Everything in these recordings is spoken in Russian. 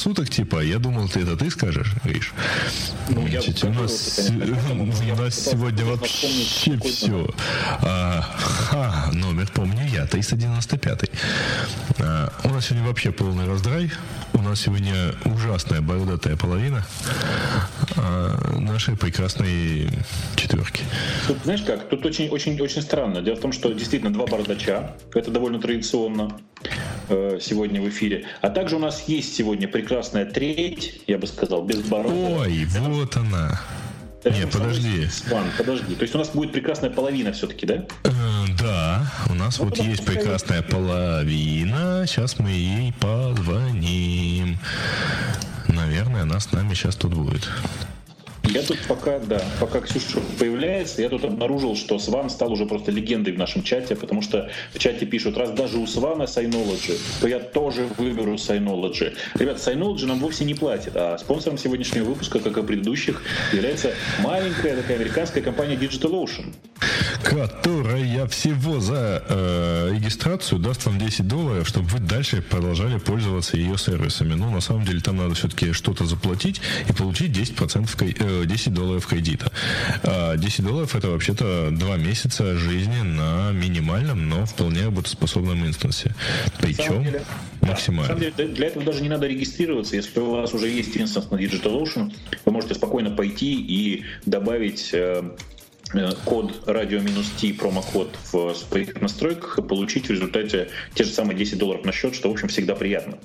Суток, типа, я думал, ты это ты скажешь, Гриш. Ну, я Значит, у нас, конечно, у нас сегодня вообще все. А, ха, номер помню я, 395. А, у нас сегодня вообще полный раздрай. У нас сегодня ужасная бородатая половина а, нашей прекрасной четверки. Тут, знаешь как, тут очень, очень, очень странно. Дело в том, что действительно два бардача. Это довольно традиционно сегодня в эфире. А также у нас есть сегодня прекрасная треть, я бы сказал, без бороды. Ой, вот она. Нет, подожди. Сван, подожди. То есть у нас будет прекрасная половина все-таки, да? Э, да, у нас ну, вот есть прекрасная половина. Сейчас мы ей позвоним. Наверное, она с нами сейчас тут будет. Я тут пока, да, пока Ксюша появляется, я тут обнаружил, что Сван стал уже просто легендой в нашем чате, потому что в чате пишут, раз даже у Свана Synology, то я тоже выберу Synology. Ребят, Synology нам вовсе не платит, а спонсором сегодняшнего выпуска, как и предыдущих, является маленькая такая американская компания DigitalOcean. Которая всего за э, регистрацию даст вам 10 долларов, чтобы вы дальше продолжали пользоваться ее сервисами. Ну, на самом деле, там надо все-таки что-то заплатить и получить 10% 10 долларов кредита. 10 а, долларов это вообще-то 2 месяца жизни на минимальном, но вполне работоспособном инстансе. Причем деле, максимально. На самом деле, для этого даже не надо регистрироваться. Если у вас уже есть инстанс на DigitalOcean, вы можете спокойно пойти и добавить э, э, код радио-Т, промокод в своих настройках и получить в результате те же самые 10 долларов на счет, что, в общем, всегда приятно.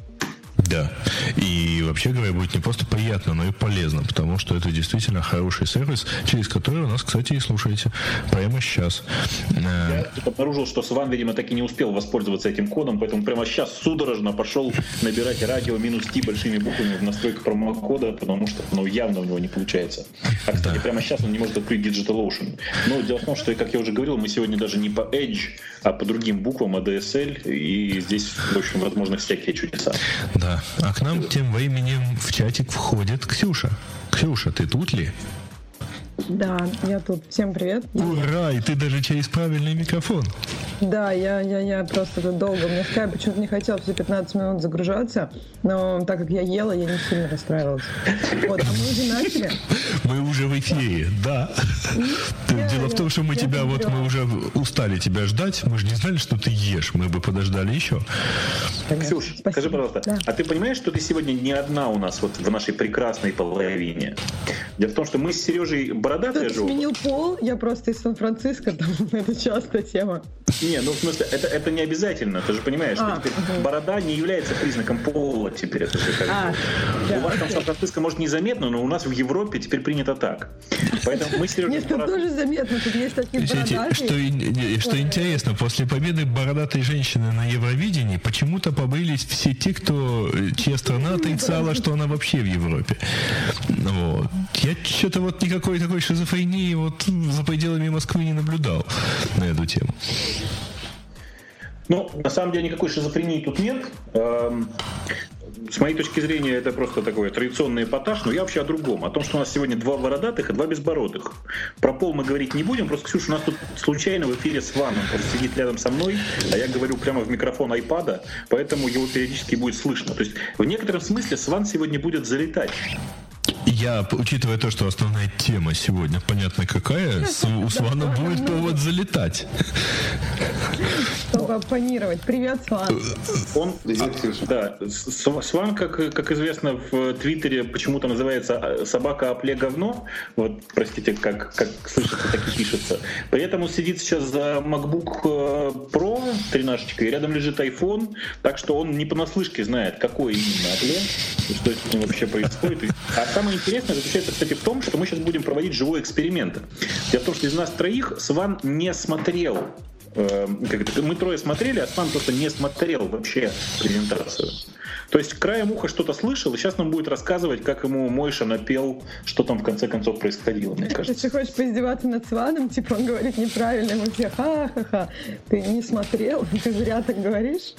Да. И вообще говоря, будет не просто приятно, но и полезно, потому что это действительно хороший сервис, через который у нас, кстати, и слушаете прямо сейчас. Я обнаружил, что Сван, видимо, так и не успел воспользоваться этим кодом, поэтому прямо сейчас судорожно пошел набирать радио минус Т большими буквами в настройках промокода, потому что ну, явно у него не получается. А, кстати, да. прямо сейчас он не может открыть DigitalOcean. Но дело в том, что, как я уже говорил, мы сегодня даже не по Edge, а по другим буквам ADSL, и здесь, в общем, возможны всякие чудеса. Да, а к нам тем временем в чатик входит Ксюша. Ксюша, ты тут ли? Да, я тут. Всем привет. Ура! И ты даже через правильный микрофон. Да, я, я, я просто тут долго. Мне скайп почему-то не хотел все 15 минут загружаться, но так как я ела, я не сильно расстраивалась. Вот, а мы уже начали. Мы уже в эфире, да. Дело в том, что мы тебя, вот мы уже устали тебя ждать, мы же не знали, что ты ешь, мы бы подождали еще. Ксюш, скажи, пожалуйста, а ты понимаешь, что ты сегодня не одна у нас вот в нашей прекрасной половине? Дело в том, что мы с Сережей бородатые же. сменил пол, я просто из Сан-Франциско, там это частая тема. Не, ну в смысле, это, это не обязательно, ты же понимаешь, а, что угу. борода не является признаком пола теперь. Это как а, да, у вас там в Сан-Франциско может незаметно, но у нас в Европе теперь принято так. Поэтому мы с Сережей... Нет, тут тоже заметно, тут есть такие бородатые. Что, что интересно, после победы бородатой женщины на Евровидении почему-то побылись все те, кто, чья страна отрицала, что она вообще в Европе. Вот. Я что-то вот никакой такой шизофрении вот за пределами Москвы не наблюдал на эту тему. Ну, на самом деле никакой шизофрении тут нет. Эм, с моей точки зрения, это просто такой традиционный эпатаж, но я вообще о другом. О том, что у нас сегодня два бородатых и два безбородых. Про пол мы говорить не будем, просто, Ксюша, у нас тут случайно в эфире с Ваном. Он сидит рядом со мной, а я говорю прямо в микрофон айпада, поэтому его периодически будет слышно. То есть в некотором смысле Сван сегодня будет залетать. Я, учитывая то, что основная тема сегодня, понятно какая, с, у Свана будет повод залетать. Чтобы оппонировать. Привет, Сван. Он, да, Сван, как, как известно в Твиттере, почему-то называется а, собака опле говно. Вот, простите, как, как слышится, так и пишется. При этом он сидит сейчас за MacBook э, Pro 13 и рядом лежит iPhone, так что он не понаслышке знает, какой именно опле, что с ним вообще происходит. А самое интересное заключается, кстати, в том, что мы сейчас будем проводить живой эксперимент. Дело в том, что из нас троих Сван не смотрел как это, мы трое смотрели, а Сван просто не смотрел вообще презентацию. То есть краем уха что-то слышал, и сейчас нам будет рассказывать, как ему Мойша напел, что там в конце концов происходило, мне кажется. Ты хочешь поиздеваться над Сваном, типа он говорит неправильно, мы все ха-ха-ха, ты не смотрел, ты зря так говоришь?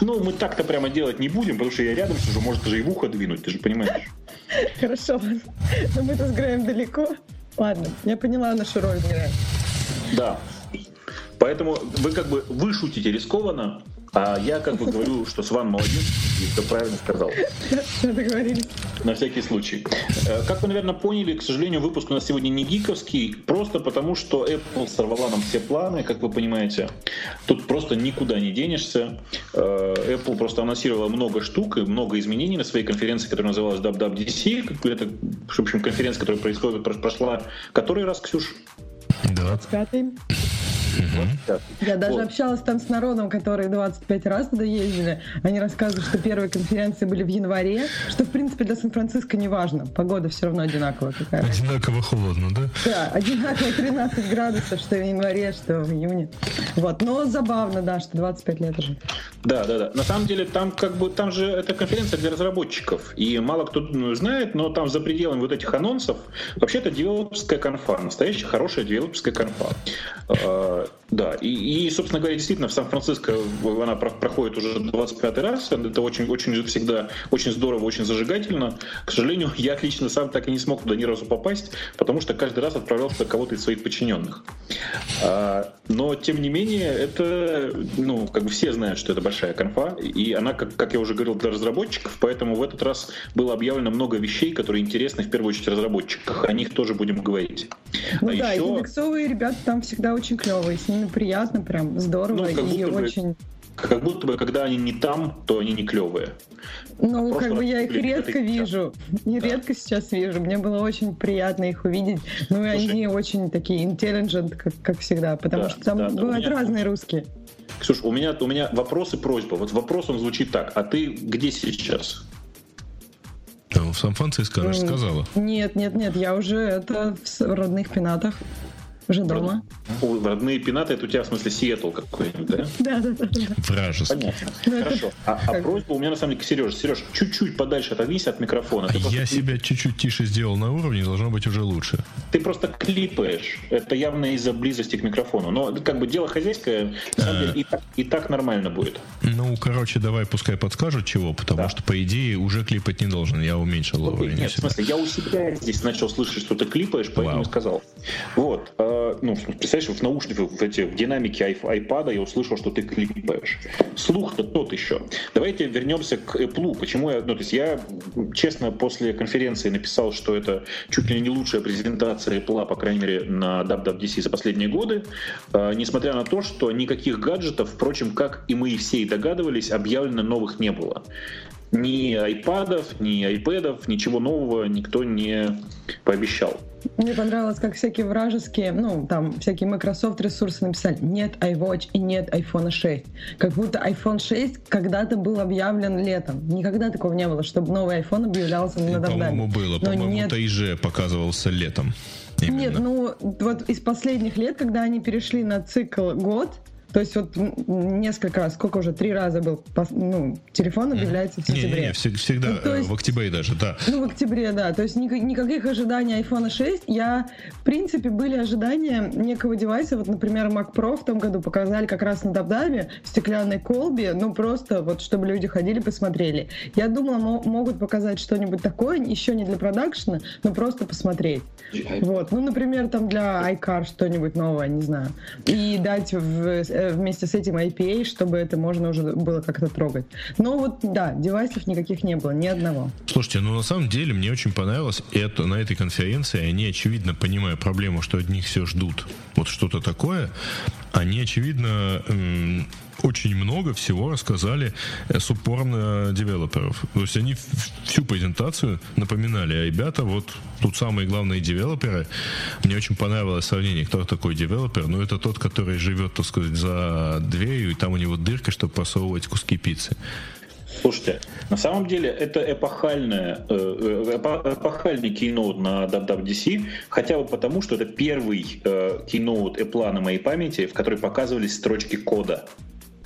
Ну, мы так-то прямо делать не будем, потому что я рядом сижу, может даже и в ухо двинуть, ты же понимаешь. Хорошо, но мы-то с Греем далеко. Ладно, я поняла нашу роль, Грея. Да. Поэтому вы как бы вы шутите рискованно, а я как бы говорю, что Сван молодец и все правильно сказал. Договорились. На всякий случай. Э, как вы, наверное, поняли, к сожалению, выпуск у нас сегодня не гиковский, просто потому что Apple сорвала нам все планы, как вы понимаете. Тут просто никуда не денешься. Э, Apple просто анонсировала много штук и много изменений на своей конференции, которая называлась WWDC. Это, в общем, конференция, которая происходит, прошла который раз, Ксюш? 25-й. Угу. Я даже вот. общалась там с народом, которые 25 раз туда ездили. Они рассказывают, что первые конференции были в январе, что, в принципе, для Сан-Франциско не важно. Погода все равно одинаковая какая-то. Одинаково холодно, да? Да, одинаково 13 градусов, что в январе, что в июне. Вот. Но забавно, да, что 25 лет уже. Да, да, да. На самом деле там как бы там же это конференция для разработчиков. И мало кто ну, знает, но там за пределами вот этих анонсов вообще это девелоперская конфа, настоящая хорошая девелоперская конфа. Да, и, и, собственно говоря, действительно, в Сан-Франциско она проходит уже 25 раз. Это очень, очень всегда очень здорово, очень зажигательно. К сожалению, я лично сам так и не смог туда ни разу попасть, потому что каждый раз отправлял туда кого-то из своих подчиненных. А, но, тем не менее, это, ну, как бы все знают, что это большая конфа, и она, как, как я уже говорил, для разработчиков, поэтому в этот раз было объявлено много вещей, которые интересны в первую очередь разработчикам. О них тоже будем говорить. Ну а да, еще... и ребята там всегда очень клевые, с ними приятно, прям здорово ну, и очень... Как будто бы, когда они не там, то они не клевые. Ну, а как бы я их редко вижу. Не да. редко сейчас вижу. Мне было очень приятно их увидеть. Ну, и Слушай, они очень такие intelligent, как, как всегда, потому да, что там да, бывают меня... разные русские. Ксюш, у меня, у меня вопрос и просьба. Вот вопрос он звучит так. А ты где сейчас? в Сан-Франциско, она же сказала. Нет, нет, нет, я уже это в родных пенатах. Уже дома. Родные пенаты, это у тебя в смысле Сиэтл какой-нибудь, да? Да, да, да. Вражеский. Понятно. Ну, Хорошо. А, а просьба у меня на самом деле к Сереже. Сереж, чуть-чуть подальше отодвинься от микрофона. Ты Я себя чуть-чуть тише сделал на уровне, должно быть уже лучше. Ты просто клипаешь. Это явно из-за близости к микрофону. Но как бы дело хозяйское, на самом деле, и так, и так нормально будет. Ну, короче, давай пускай подскажут чего, потому да. что, по идее, уже клипать не должен. Я уменьшил уровень. Нет, в смысле, я у себя здесь начал слышать, что ты клипаешь, поэтому Вау. сказал. Вот. Э, ну, представляешь, в наушниках, в, эти, в динамике айпада я услышал, что ты клипаешь. Слух-то тот еще. Давайте вернемся к Apple. Почему я, ну, то есть я, честно, после конференции написал, что это чуть ли не лучшая презентация Apple, по крайней мере, на WWDC за последние годы, э, несмотря на то, что никаких гаджетов, впрочем, как и мы все и догадывались, объявлено новых не было ни айпадов, ни айпэдов, ничего нового никто не пообещал. Мне понравилось, как всякие вражеские, ну, там, всякие Microsoft ресурсы написали, нет iWatch и нет iPhone 6. Как будто iPhone 6 когда-то был объявлен летом. Никогда такого не было, чтобы новый iPhone объявлялся на. По-моему, было. По-моему, нет... Тайже показывался летом. Именно. Нет, ну, вот из последних лет, когда они перешли на цикл год, то есть вот несколько раз, сколько уже, три раза был, ну, телефон объявляется в сентябре. Не, не, не всегда, ну, есть, в октябре даже, да. Ну, в октябре, да. То есть никаких ожиданий iPhone 6. Я, в принципе, были ожидания некого девайса. Вот, например, Mac Pro в том году показали как раз на Дабдабе в стеклянной колбе. Ну, просто вот, чтобы люди ходили, посмотрели. Я думала, могут показать что-нибудь такое, еще не для продакшена, но просто посмотреть. Вот. Ну, например, там для iCar что-нибудь новое, не знаю. И дать в э, вместе с этим IPA, чтобы это можно уже было как-то трогать. Но вот, да, девайсов никаких не было, ни одного. Слушайте, ну на самом деле мне очень понравилось это на этой конференции. Они, очевидно, понимая проблему, что от них все ждут вот что-то такое, они, очевидно, очень много всего рассказали э, с упором на девелоперов. То есть они всю презентацию напоминали, а ребята, вот тут самые главные девелоперы. Мне очень понравилось сравнение, кто такой девелопер. Ну, это тот, который живет, так сказать, за дверью, и там у него дырка, чтобы просовывать куски пиццы. Слушайте, на самом деле это эпохальная, э, э, эпохальный keynote на WWDC, хотя бы потому, что это первый э, keynote Apple на моей памяти, в который показывались строчки кода.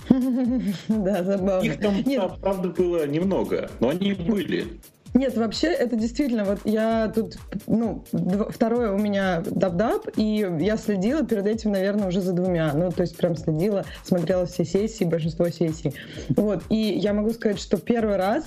Да, забавно. Их там, правда, было немного, но они были. Нет, вообще это действительно, вот я тут, ну, второе у меня Dub Dub, и я следила перед этим, наверное, уже за двумя, ну, то есть прям следила, смотрела все сессии, большинство сессий. Вот, и я могу сказать, что первый раз,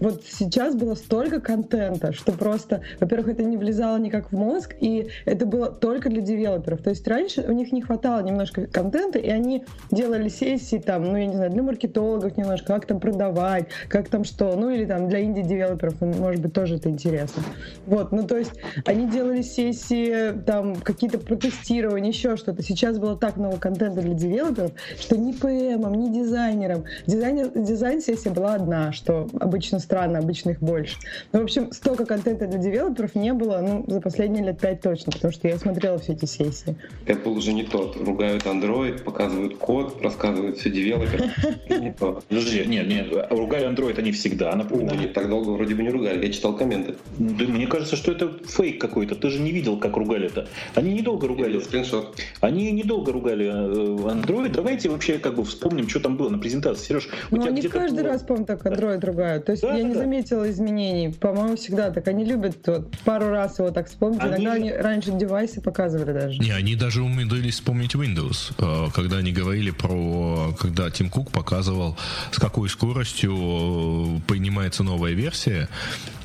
вот сейчас было столько контента, что просто, во-первых, это не влезало никак в мозг, и это было только для девелоперов. То есть раньше у них не хватало немножко контента, и они делали сессии там, ну, я не знаю, для маркетологов немножко, как там продавать, как там что, ну, или там для инди-девелоперов может быть, тоже это интересно. Вот, ну то есть они делали сессии, там, какие-то протестирования, еще что-то. Сейчас было так много контента для девелоперов, что ни ПМом, ни дизайнером. Дизайнер, дизайн-сессия была одна, что обычно странно, обычно их больше. Ну, в общем, столько контента для девелоперов не было, ну, за последние лет пять точно, потому что я смотрела все эти сессии. Apple уже не тот. Ругают Android, показывают код, рассказывают все девелоперы. Не то. Подожди, нет, нет, ругали Android они всегда, напоминаю. Не так долго вроде бы не ругали, я читал комменты. Да, мне кажется, что это фейк какой-то. Ты же не видел, как ругали это. Они недолго ругали. Скриншот. Они недолго ругали э, Android. Давайте вообще как бы вспомним, что там было на презентации. Сереж, ну они каждый было... раз, по-моему, так Android да. ругают. То есть да, я да, не да. заметила изменений. По-моему, всегда так. Они любят вот, пару раз его так вспомнить. Они... Иногда они раньше девайсы показывали даже. Не, они даже умудрились вспомнить Windows. Э, когда они говорили про... Когда Тим Кук показывал, с какой скоростью э, принимается новая версия,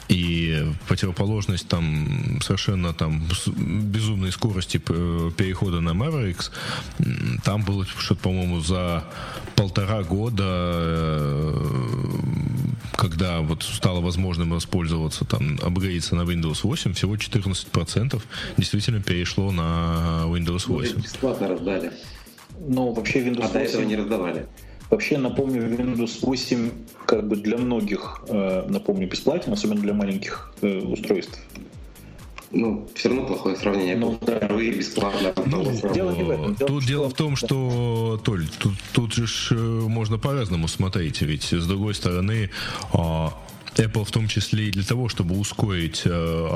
и противоположность там совершенно там безумной скорости перехода на Mavericks, там было что-то, по-моему, за полтора года, э, когда вот стало возможным воспользоваться, там, апгрейдиться на Windows 8, всего 14% действительно перешло на Windows 8. Ну, бесплатно раздали. Ну, вообще Windows а 8... до этого не раздавали. Вообще, напомню, Windows 8 как бы для многих, э, напомню, бесплатен, особенно для маленьких э, устройств. Ну, все равно плохое сравнение. Ну, да. Впервые бесплатно. Ну, дело не в этом. Дело тут дело в том, что, Толь, тут, тут же э, можно по-разному смотреть. Ведь, с другой стороны, а, Apple в том числе и для того, чтобы ускорить э,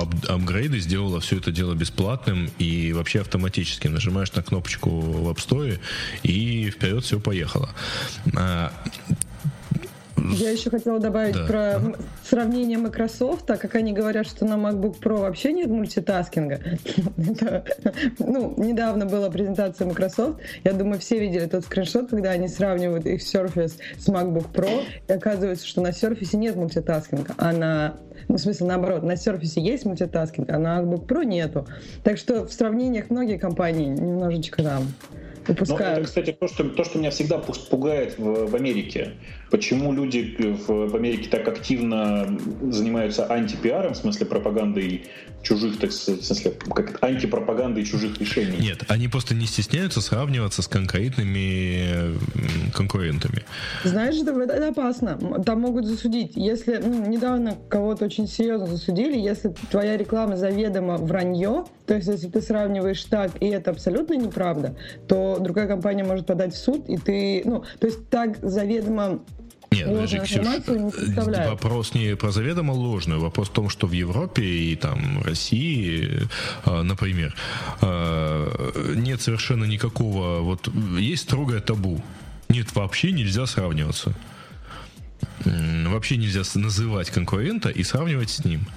сделала все это дело бесплатным и вообще автоматически. Нажимаешь на кнопочку в App Store и вперед все поехало. А, я еще хотела добавить да. про ага. сравнение Microsoft, а как они говорят, что на MacBook Pro вообще нет мультитаскинга. ну, недавно была презентация Microsoft. Я думаю, все видели тот скриншот, когда они сравнивают их Surface с MacBook Pro, и оказывается, что на Surface нет мультитаскинга, а на ну, в смысле, наоборот, на Surface есть мультитаскинг, а на MacBook Pro нету. Так что в сравнениях многие компании немножечко там упускают. Ну, это, кстати, то что, то, что меня всегда пугает в, в Америке. Почему люди в, в Америке так активно занимаются антипиаром, в смысле пропагандой чужих, так в смысле, как антипропагандой чужих решений? Нет, они просто не стесняются сравниваться с конкретными конкурентами. Знаешь, это, это опасно. Там могут засудить. Если ну, недавно кого-то очень серьезно засудили, если твоя реклама заведомо вранье, то есть если ты сравниваешь так, и это абсолютно неправда, то другая компания может подать в суд, и ты, ну, то есть так заведомо нет, подожди, Ксюш, не вопрос не про заведомо ложную, вопрос в том, что в Европе и там России, а, например, а, нет совершенно никакого, вот есть строгое табу. Нет, вообще нельзя сравниваться. Вообще нельзя называть конкурента и сравнивать с ним.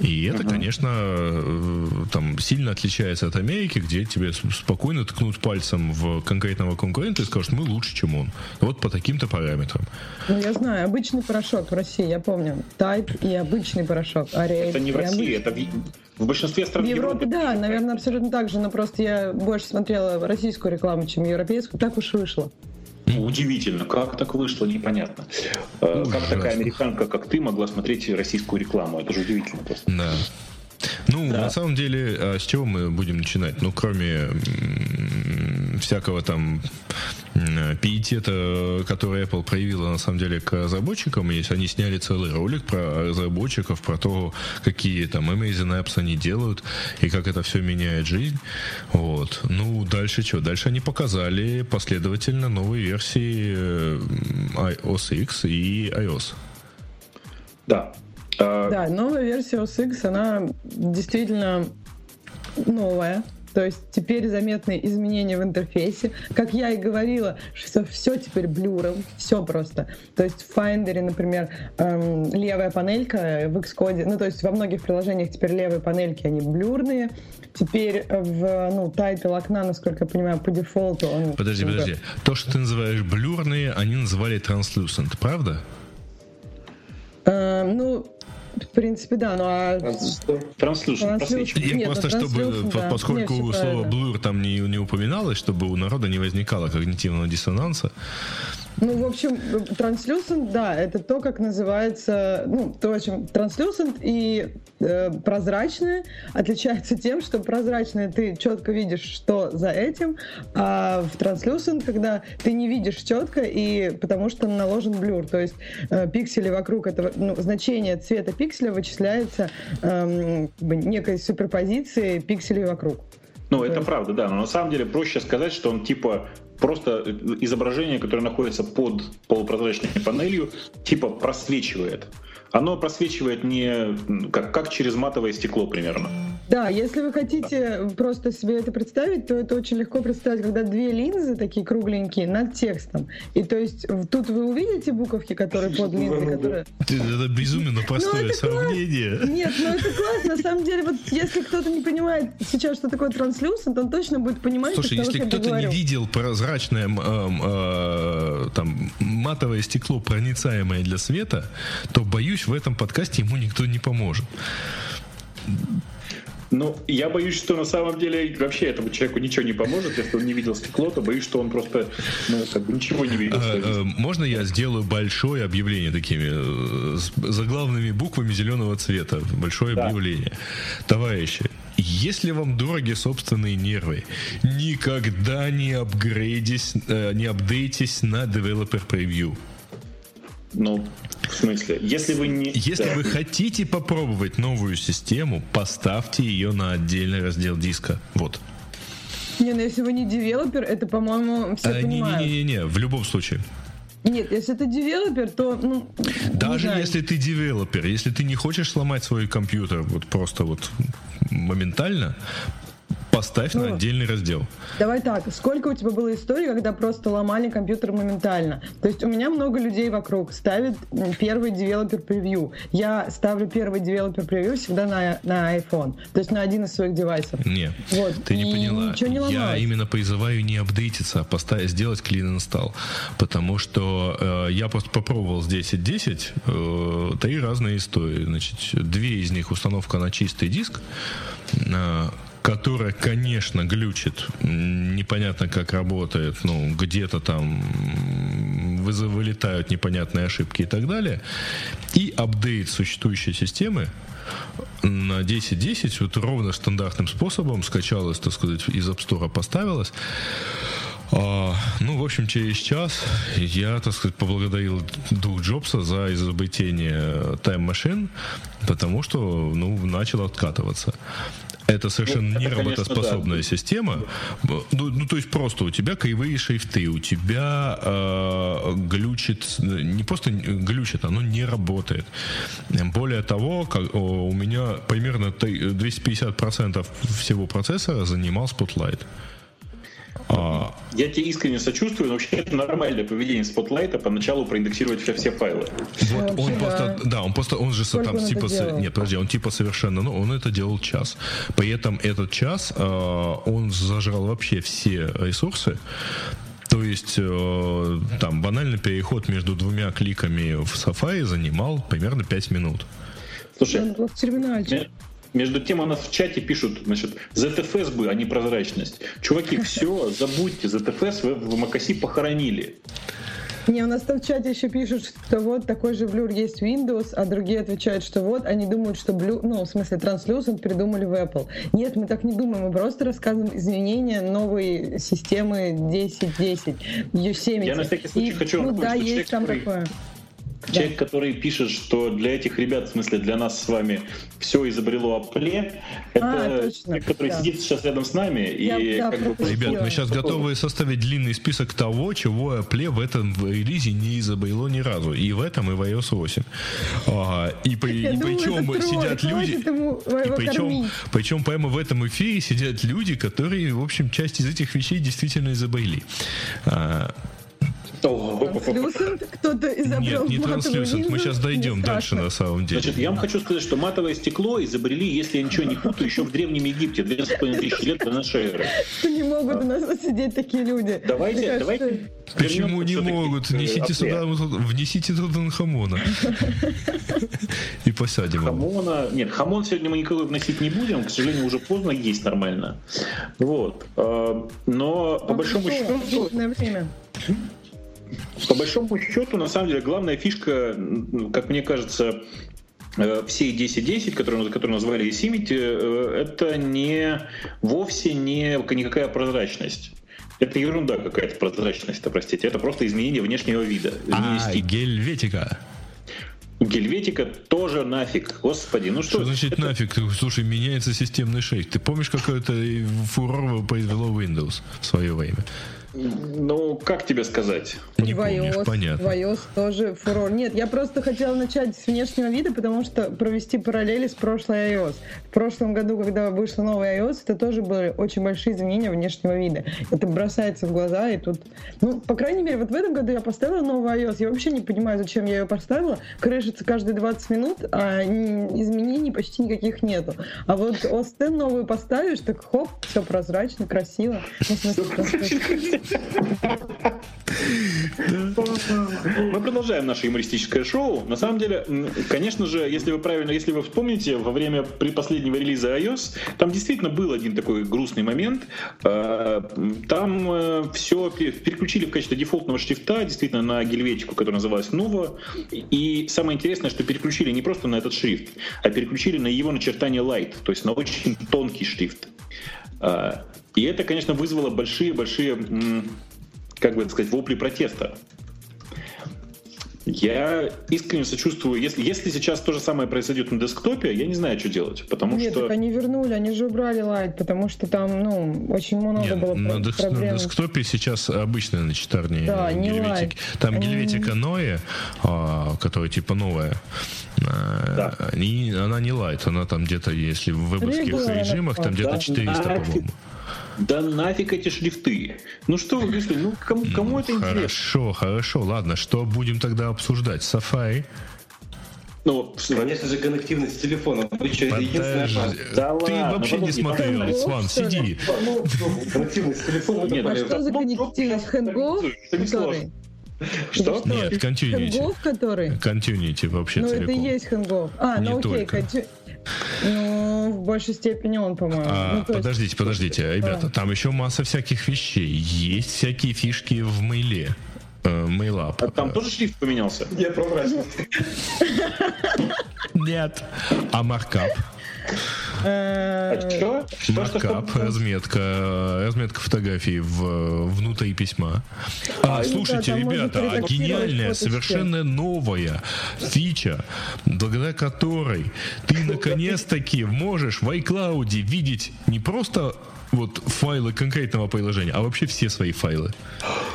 И это, uh-huh. конечно, э, там сильно отличается от Америки, где тебе спокойно ткнут пальцем в конкретного конкурента и скажут, мы лучше, чем он. Вот по таким-то параметрам. Ну, я знаю, обычный порошок в России, я помню. Тайп и обычный порошок. Ариэль, это не в России, обычный. это в, В большинстве стран В Европе, да, наверное, абсолютно так же, но просто я больше смотрела российскую рекламу, чем европейскую, так уж вышло. Удивительно, как так вышло, непонятно. Э, Как такая американка, как ты, могла смотреть российскую рекламу? Это же удивительно просто. Да. Ну, на самом деле, а с чего мы будем начинать? Ну, кроме всякого там пиетета, который Apple проявила, на самом деле, к разработчикам, есть, они сняли целый ролик про разработчиков, про то, какие там Amazing Apps они делают, и как это все меняет жизнь. Вот. Ну, дальше что? Дальше они показали последовательно новые версии э, iOS X и iOS. Да. Э, Да, новая версия OS X, она действительно новая. То есть теперь заметны изменения в интерфейсе. Как я и говорила, что все теперь блюром, все просто. То есть в Finder, например, эм, левая панелька в Xcode, ну то есть во многих приложениях теперь левые панельки, они блюрные. Теперь в ну, title окна, насколько я понимаю, по дефолту он... Подожди, подожди. То, что ты называешь блюрные, они называли translucent, правда? Э, ну, в принципе, да, ну а... Транслюшн, Транслюшн. Я Нет, просто, ну, чтобы, translucent, по- да. поскольку Нет, слово правильно. blur там не, не упоминалось, чтобы у народа не возникало когнитивного диссонанса. Ну, в общем, translucent, да, это то, как называется, ну, то, в общем, translucent и э, прозрачное отличается тем, что прозрачное ты четко видишь, что за этим, а в translucent, когда ты не видишь четко, и потому что наложен блюр, то есть э, пиксели вокруг этого, ну, значение цвета пикселя вычисляется бы некой суперпозицией пикселей вокруг. Ну, это правда, да. Но на самом деле проще сказать, что он типа просто изображение, которое находится под полупрозрачной панелью, типа просвечивает. Оно просвечивает не как, как через матовое стекло примерно. Да, если вы хотите просто себе это представить, то это очень легко представить, когда две линзы такие кругленькие над текстом. И то есть тут вы увидите буковки, которые под линзой, которые... Это безумно простое это класс. сравнение. Нет, ну это классно. На самом деле, вот если кто-то не понимает сейчас, что такое транслюсент, он точно будет понимать, Слушай, от того, если что кто-то не видел прозрачное эм, э, там матовое стекло, проницаемое для света, то боюсь, в этом подкасте ему никто не поможет. Ну, я боюсь, что на самом деле вообще этому человеку ничего не поможет, если он не видел стекло, то боюсь, что он просто ну, как бы ничего не видел. Э, э, Можно я сделаю большое объявление такими э, с заглавными буквами зеленого цвета? Большое Да. объявление. Товарищи, если вам дороги собственные нервы, никогда не апгрейдись, не апдейтесь на Developer Preview. Ну, в смысле, если вы не... Если Да. вы хотите попробовать новую систему, поставьте ее на отдельный раздел диска. Вот. Не, ну если вы не девелопер, это, по-моему, все Э, понимают. Не-не-не, в любом случае. Нет, если ты девелопер, то, ну, не Даже если ты девелопер, если ты не хочешь сломать свой компьютер вот просто вот моментально, поставь на Ну. отдельный раздел. Давай так, сколько у тебя было историй, когда просто ломали компьютер моментально? То есть у меня много людей вокруг ставит первый developer preview. Я ставлю первый developer preview всегда на, на iPhone, то есть на один из своих девайсов. Не, Вот, ты не и поняла. ничего не Я именно призываю не апдейтиться, а поставить, сделать clean install. Потому что э, я просто попробовал с 10.10 э, три разные истории. Значит, две из них установка на чистый диск, э, которая, конечно, глючит, непонятно как работает, ну, где-то там вылетают непонятные ошибки и так далее. И апдейт существующей системы на 10.10 вот ровно стандартным способом скачалась, так сказать, из App Store поставилась. А, ну, в общем, через час я, так сказать, поблагодарил Дух Джобса за изобретение Time Machine, потому что, ну, начал откатываться. Это совершенно Ну, это, конечно, работоспособная система. Ну, ну, то есть просто у тебя кривые шрифты, у тебя э, глючит, не просто глючит, оно не работает. Более того, как, у меня примерно три- 250% всего процессора занимал Spotlight. А, Я тебе искренне сочувствую, но вообще это нормальное поведение спотлайта поначалу проиндексировать все, все файлы. Вот вообще, он да. просто, да, он просто, он же Сколько там он типа, делал? нет, подожди, он типа совершенно, ну, он это делал час. При этом этот час, э, он зажрал вообще все ресурсы. То есть э, там банальный переход между двумя кликами в Safari занимал примерно 5 минут. Слушай, Он был в терминальчик. Между тем у нас в чате пишут, значит, ZFS бы, а не прозрачность. Чуваки, все, забудьте, ZFS в, в Макаси похоронили. Не, у нас там в чате еще пишут, что вот такой же блюр есть в Windows, а другие отвечают, что вот, они думают, что блюр, ну, в смысле, Translucent придумали в Apple. Нет, мы так не думаем, мы просто рассказываем изменения новой системы 10.10, ее 7. Я на всякий случай И, хочу Ну да, есть там который- такое. Человек, который пишет, что для этих ребят, в смысле для нас с вами, все изобрело Apple, это А, точно, человек, который да. сидит сейчас рядом с нами Я- и да, как бы. Ребят, мы сейчас готовы составить длинный список того, чего Apple в этом релизе не изобрело ни разу. И в этом, и в iOS 8. А, и, при- и думаю, причем тролль, сидят люди... ему И причем, причем прямо в этом эфире сидят люди, которые, в общем, часть из этих вещей действительно изобрели. А, Translucent кто-то изобрел нет, не Translucent. Мы сейчас дойдем дальше на самом деле. Значит, я вам хочу сказать, что матовое стекло изобрели, если я ничего не путаю, еще в Древнем Египте, 2,5 тысячи лет до нашей эры. Что не могут у нас сидеть такие люди. Давайте, давайте. Почему не могут? э, Несите сюда, внесите Тутанхамона. И посадим его. Хамона... Нет, хамон сегодня мы никакой вносить не будем, к сожалению, уже поздно есть нормально. Вот. Э, Но по большому счету. По большому счету, на самом деле, главная фишка, как мне кажется, э, всей 10.10, которую, которую назвали Yosemite, э, это не вовсе не никакая прозрачность. Это ерунда какая-то прозрачность, простите. Это просто изменение внешнего вида. изменение А, стиля. гельветика. Гельветика тоже нафиг. Господи, ну что, Что значит это- нафиг? Слушай, меняется системный шейк. Ты помнишь, какой это фурор произвело Windows в свое время? Ну, как тебе сказать? Не в помнишь, iOS, понятно. В iOS тоже фурор. Нет, я просто хотела начать с внешнего вида, потому что провести параллели с прошлой iOS. В прошлом году, когда вышла новая iOS, это тоже были очень большие изменения внешнего вида. Это бросается в глаза, и тут... Ну, по крайней мере, вот в этом году я поставила новую iOS. Я вообще не понимаю, зачем я ее поставила. Крышится каждые 20 минут, а изменений почти никаких нету. А вот OS X новую поставишь, так хоп, все прозрачно, красиво. Ну, в смысле, красиво. Мы продолжаем наше юмористическое шоу. На самом деле, конечно же, если вы правильно, если вы вспомните, во время при последнего релиза iOS, там действительно был один такой грустный момент. Э, Там все переключили в качестве дефолтного шрифта, действительно, на гельветику, которая называлась Nova. И самое интересное, что переключили не просто на этот шрифт, а переключили на его начертание Light, то есть на очень тонкий шрифт. И это, конечно, вызвало большие-большие, как бы это сказать, вопли протеста. Я искренне сочувствую, если, если сейчас то же самое произойдет на десктопе, я не знаю, что делать, потому Нет, что... так они вернули, они же убрали лайт, потому что там, ну, очень много Нет, было на, деск- на проблем. десктопе сейчас обычное начитарнее Да, не гельветики. лайт. Там Они- гельветика Ноя, а, которая типа новая. а, Да. и она не лайт, она там где-то, если в вебовских режимах, там где-то да, 400, нафиг. по-моему. Да нафиг эти шрифты. Ну что вы пришли, ну кому, кому это интересно? Хорошо, хорошо, ладно, что будем тогда обсуждать? Safari? Ну, Конечно же, коннективность с телефоном. Вы что, это единственная. Да Ты ладно, вообще не смотрел, ли? сиди. Ну, Коннективность с телефоном это Нет, А что за ну, коннективность? ну, Хэнгов, это не который? сложно. Что? Нет, continuity. Хэнгов, который? Continuity вообще Ну, это и есть хэнгов. А, ну окей, Ну, в большей степени он, по-моему. А, Ну, то есть- подождите, подождите, ребята, там еще масса всяких вещей. Есть всякие фишки в мейле. Э, Mail А там тоже шрифт поменялся? Я прозрачность. Нет. А маркап? А Э, что? Маркап, что? разметка, э, разметка фотографий в, внутри письма. А, ну слушайте, ребята, а гениальная, совершенно новая фича, благодаря которой ты наконец-таки можешь в iCloud видеть не просто вот файлы конкретного приложения, а вообще все свои файлы.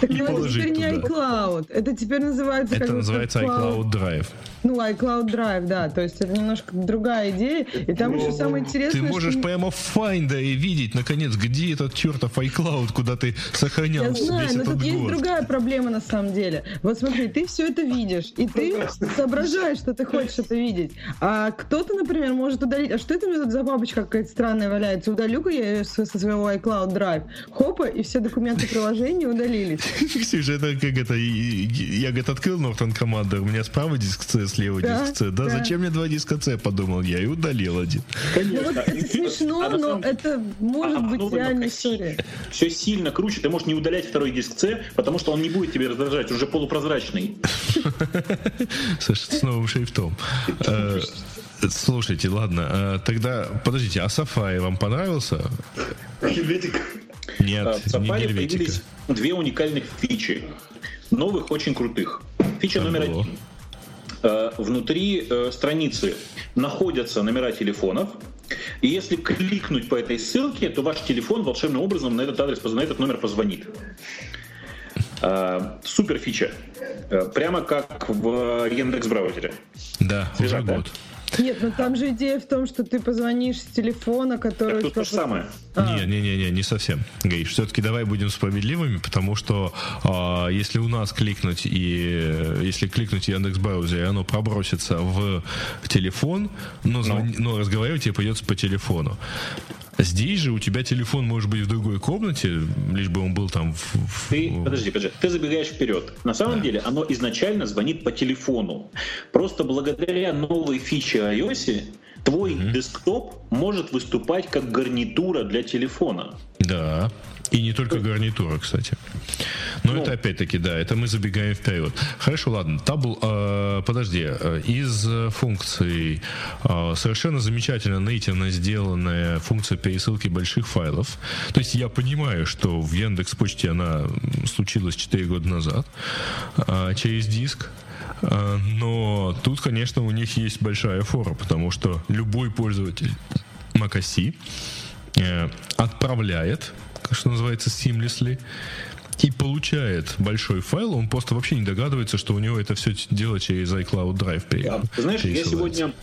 Так и ну, это теперь не туда. iCloud. Это теперь называется... Это называется iCloud Drive. Ну, iCloud Drive, да. То есть это немножко другая идея. И там еще самое интересное, Ты можешь что... прямо в Find видеть, наконец, где этот чертов iCloud, куда ты сохранял Я знаю, весь но этот тут есть год. другая проблема на самом деле. Вот смотри, ты все это видишь, и ты соображаешь, что ты хочешь это видеть. А кто-то, например, может удалить. А что это у меня тут за папочка какая-то странная валяется? Удалю-ка я ее со со своего iCloud Drive. Хопа, и все документы приложения удалились. Ксюша, это как это, я, говорит, открыл Norton Commander, у меня справа диск C, слева да, диск C. Да, да, зачем мне два диска C, подумал я, и удалил один. Конечно. Ну, вот это смешно, а но это может а, быть ну, реальная история. Все сильно круче, ты можешь не удалять второй диск C, потому что он не будет тебе раздражать, уже полупрозрачный. Саша, с новым шрифтом. Э, слушайте, ладно, э, тогда подождите, а Safari вам понравился? Гельветик. Нет, а, в Safari не появились две уникальных фичи. Новых, очень крутых. Фича Там номер один. Э, внутри страницы находятся номера телефонов, и если кликнуть по этой ссылке, то ваш телефон волшебным образом на этот адрес, на этот номер позвонит. Супер фича. Э, прямо как в Яндекс браузере. Да, Свежак, уже год. Нет, ну там же идея в том, что ты позвонишь с телефона, который... Это то же самое. А. Не, не, не, не, не совсем. Гриш, все-таки давай будем справедливыми, потому что а, если у нас кликнуть и если кликнуть Яндекс браузере, оно пробросится в телефон, но, ну. звон... но разговаривать тебе придется по телефону. Здесь же у тебя телефон может быть в другой комнате, лишь бы он был там в... Ты, подожди, подожди, ты забегаешь вперед. На самом да. деле оно изначально звонит по телефону. Просто благодаря новой фиче iOS твой mm-hmm. десктоп может выступать как гарнитура для телефона. Да. И не только гарнитура, кстати. Но ну, это опять-таки, да, это мы забегаем вперед. Хорошо, ладно. Табл, э, подожди, э, из функций э, совершенно замечательно нейтивно сделанная функция пересылки больших файлов. То есть я понимаю, что в Яндекс Почте она случилась 4 года назад э, через диск. Э, но тут, конечно, у них есть большая фора, потому что любой пользователь macOS э, отправляет, что называется, seamlessly, и получает большой файл, он просто вообще не догадывается, что у него это все дело через iCloud Drive. Да. Знаешь, я сегодня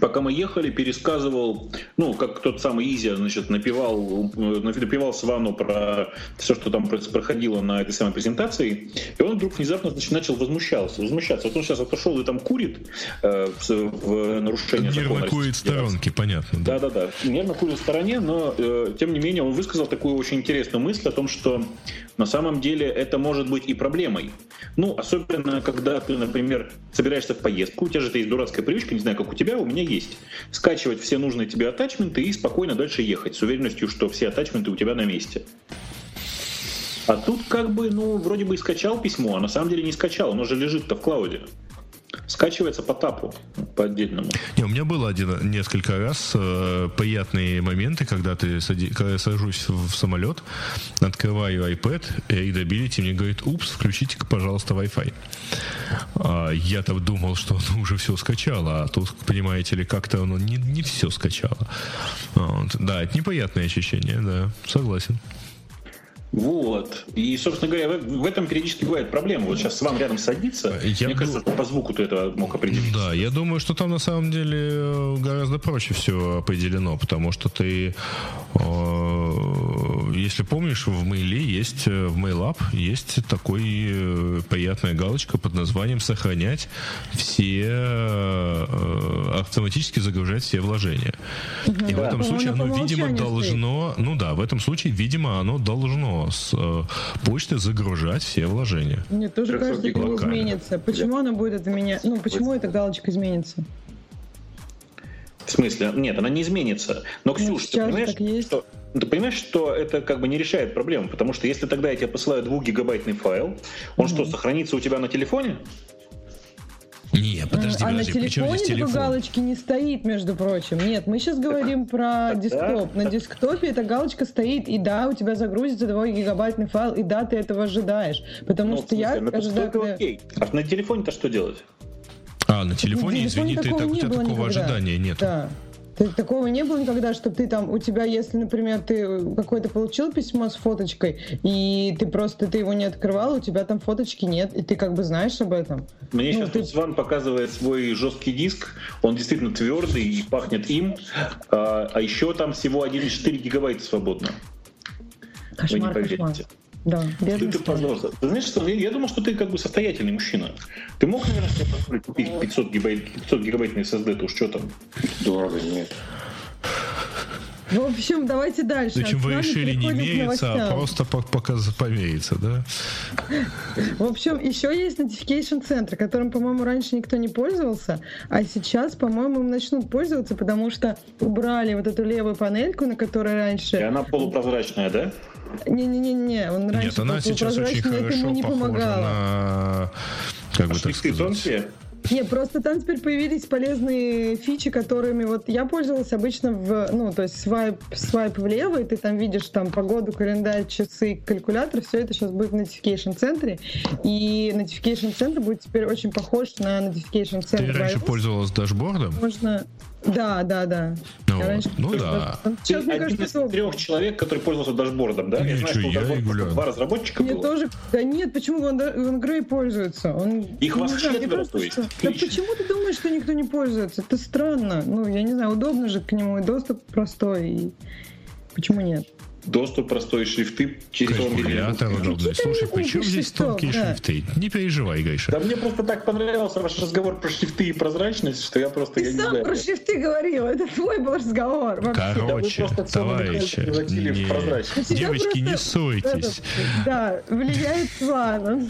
пока мы ехали, пересказывал, ну, как тот самый Изи, значит, напевал, напевал Свану про все, что там проходило на этой самой презентации, и он вдруг внезапно значит, начал возмущаться, возмущаться. Вот он сейчас отошел и там курит э, в нарушение Нервно закона. курит в сторонке, понятно. Да-да-да. Нервно курит в стороне, но, э, тем не менее, он высказал такую очень интересную мысль о том, что на самом деле это может быть и проблемой. Ну, особенно, когда ты, например, собираешься в поездку, у тебя же есть дурацкая привычка, не знаю, как у тебя, у меня есть. Скачивать все нужные тебе атачменты и спокойно дальше ехать, с уверенностью, что все атачменты у тебя на месте. А тут как бы, ну, вроде бы и скачал письмо, а на самом деле не скачал, оно же лежит-то в клауде скачивается по тапу, по отдельному. Не, у меня было один несколько раз э, приятные моменты, когда ты сади, когда я сажусь в самолет, открываю iPad, и Readability мне говорит, упс, включите-ка, пожалуйста, Wi-Fi. А, я-то думал, что оно уже все скачало, а тут, понимаете ли, как-то оно не, не все скачало. Вот. Да, это неприятное ощущение, да, согласен. Вот. И, собственно говоря, в, этом периодически бывает проблема. Вот сейчас с вами рядом садится, я мне кажется, по звуку ты это мог определить. Да, я думаю, что там на самом деле э, гораздо проще все определено, потому что ты, э, если помнишь, в мейле есть, э, в MailUp есть такой приятная галочка под названием «Сохранять все, автоматически загружать все вложения». И да. в этом случае оно, видимо, должно, ну да, в этом случае, видимо, оно должно с э, почты загружать все вложения. Мне тоже кажется, это не изменится. Почему она будет это менять? Ну, почему эта галочка изменится? В смысле? Нет, она не изменится. Но, ну, Ксюш, ты понимаешь, что ты понимаешь, что это как бы не решает проблему, потому что если тогда я тебе посылаю двухгигабайтный файл, он mm-hmm. что, сохранится у тебя на телефоне? Не, подожди, а подожди, на телефоне такой галочки не стоит, между прочим. Нет, мы сейчас говорим про десктоп. На десктопе эта галочка стоит, и да, у тебя загрузится 2 гигабайтный файл, и да, ты этого ожидаешь. Потому ну, что я ожидаю... Когда... А на телефоне-то что делать? А, на телефоне, извини, ты, у тебя такого ожидания нет. Да. Ты, такого не было никогда, чтобы ты там, у тебя, если, например, ты какое-то получил письмо с фоточкой, и ты просто, ты его не открывал, у тебя там фоточки нет, и ты как бы знаешь об этом. Мне ну, сейчас ты... Сван показывает свой жесткий диск, он действительно твердый и пахнет им, а, а еще там всего 1,4 гигабайта свободно. Кошмар, Вы не поверите. Кошмар. Да, ты, ты, пожалуйста. Ты знаешь, что я, я думал, что ты как бы состоятельный мужчина. Ты мог, наверное, себе позволить купить 500, гигабайт, 500 гигабайтный SSD, то уж что там? Дорого, нет. В общем, давайте дальше. Общем, вы решили не мериться, а просто пока помериться, да? В общем, еще есть notification центр, которым, по-моему, раньше никто не пользовался, а сейчас, по-моему, им начнут пользоваться, потому что убрали вот эту левую панельку, на которой раньше... И она полупрозрачная, да? Не-не-не, он раньше Нет, она сейчас очень хорошо не похожа помогала. на... Как бы так сказать? тонкие? Не, просто там теперь появились полезные фичи, которыми вот я пользовалась обычно в, ну, то есть свайп, свайп влево, и ты там видишь там погоду, календарь, часы, калькулятор, все это сейчас будет в Notification центре, и Notification центр будет теперь очень похож на Notification центр. Ты раньше пользовалась дашбордом? Можно, да, да, да. Ну, раньше ну да. Сейчас, мне один кажется, из трех человек, который пользовался дашбордом, да? Я знаю, что я два разработчика Мне было. тоже... Да нет, почему он, он Грей пользуется? Он... Их вас четверо, то есть. Да почему ты думаешь, что никто не пользуется? Это странно. Ну, я не знаю, удобно же к нему, и доступ простой. И... Почему нет? Доступ простой шрифты через Калькулятор удобный. Слушай, при чем здесь тонкие да. шрифты? Не переживай, Гайша. Да мне просто так понравился ваш разговор про шрифты и прозрачность, что я просто... Ты я сам про шрифты говорил, это твой был разговор. Вообще. Короче, да товарищи, не... девочки, не ссорьтесь. Да, влияет план.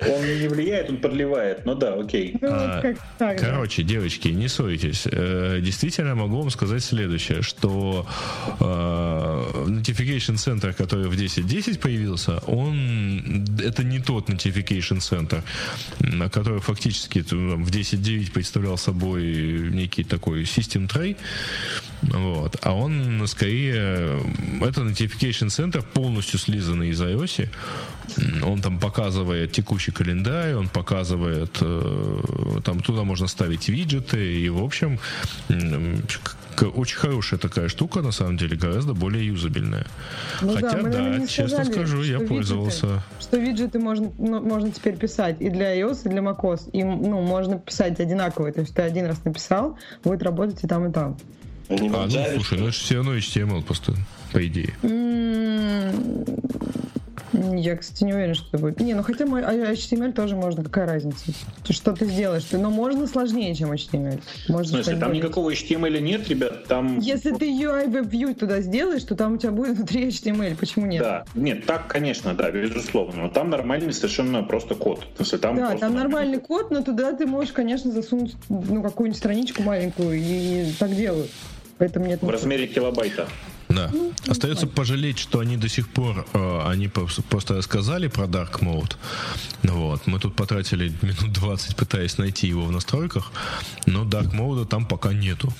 Он не влияет, он подливает, ну да, окей. Ну, а, как так, короче, да. девочки, не ссорьтесь. Э, действительно, могу вам сказать следующее, что э, Notification Center, который в 10.10 появился, он это не тот Notification Center, который фактически в 10.9 представлял собой некий такой System Tray, вот, а он скорее это Notification Center полностью слизанный из iOS. Он там показывает текущий календарь, он показывает, э, там туда можно ставить виджеты, и в общем очень хорошая такая штука, на самом деле, гораздо более юзабельная. Ну, Хотя, да, да честно сказали, скажу, я виджеты, пользовался. Что виджеты можно, ну, можно теперь писать и для iOS, и для macOS. И ну, можно писать одинаковые. То есть ты один раз написал, будет работать и там, и там. А, ну, слушай, ну это все равно HTML просто, по идее. Я, кстати, не уверен, что это будет. Не, ну хотя мой HTML тоже можно, какая разница? Что ты сделаешь? Но можно сложнее, чем HTML. Можно в смысле, там никакого HTML нет, ребят, там... Если ты UI WebView туда сделаешь, то там у тебя будет внутри HTML, почему нет? Да, нет, так, конечно, да, безусловно. Но там нормальный совершенно просто код. Смысле, там да, там нормальный код, но туда ты можешь, конечно, засунуть ну, какую-нибудь страничку маленькую, и так делают. Поэтому нет. В размере килобайта. Да. Ну, Остается пожалеть, что они до сих пор, э, они просто рассказали про Dark Mode. Вот. Мы тут потратили минут 20, пытаясь найти его в настройках, но Dark Mode там пока нету.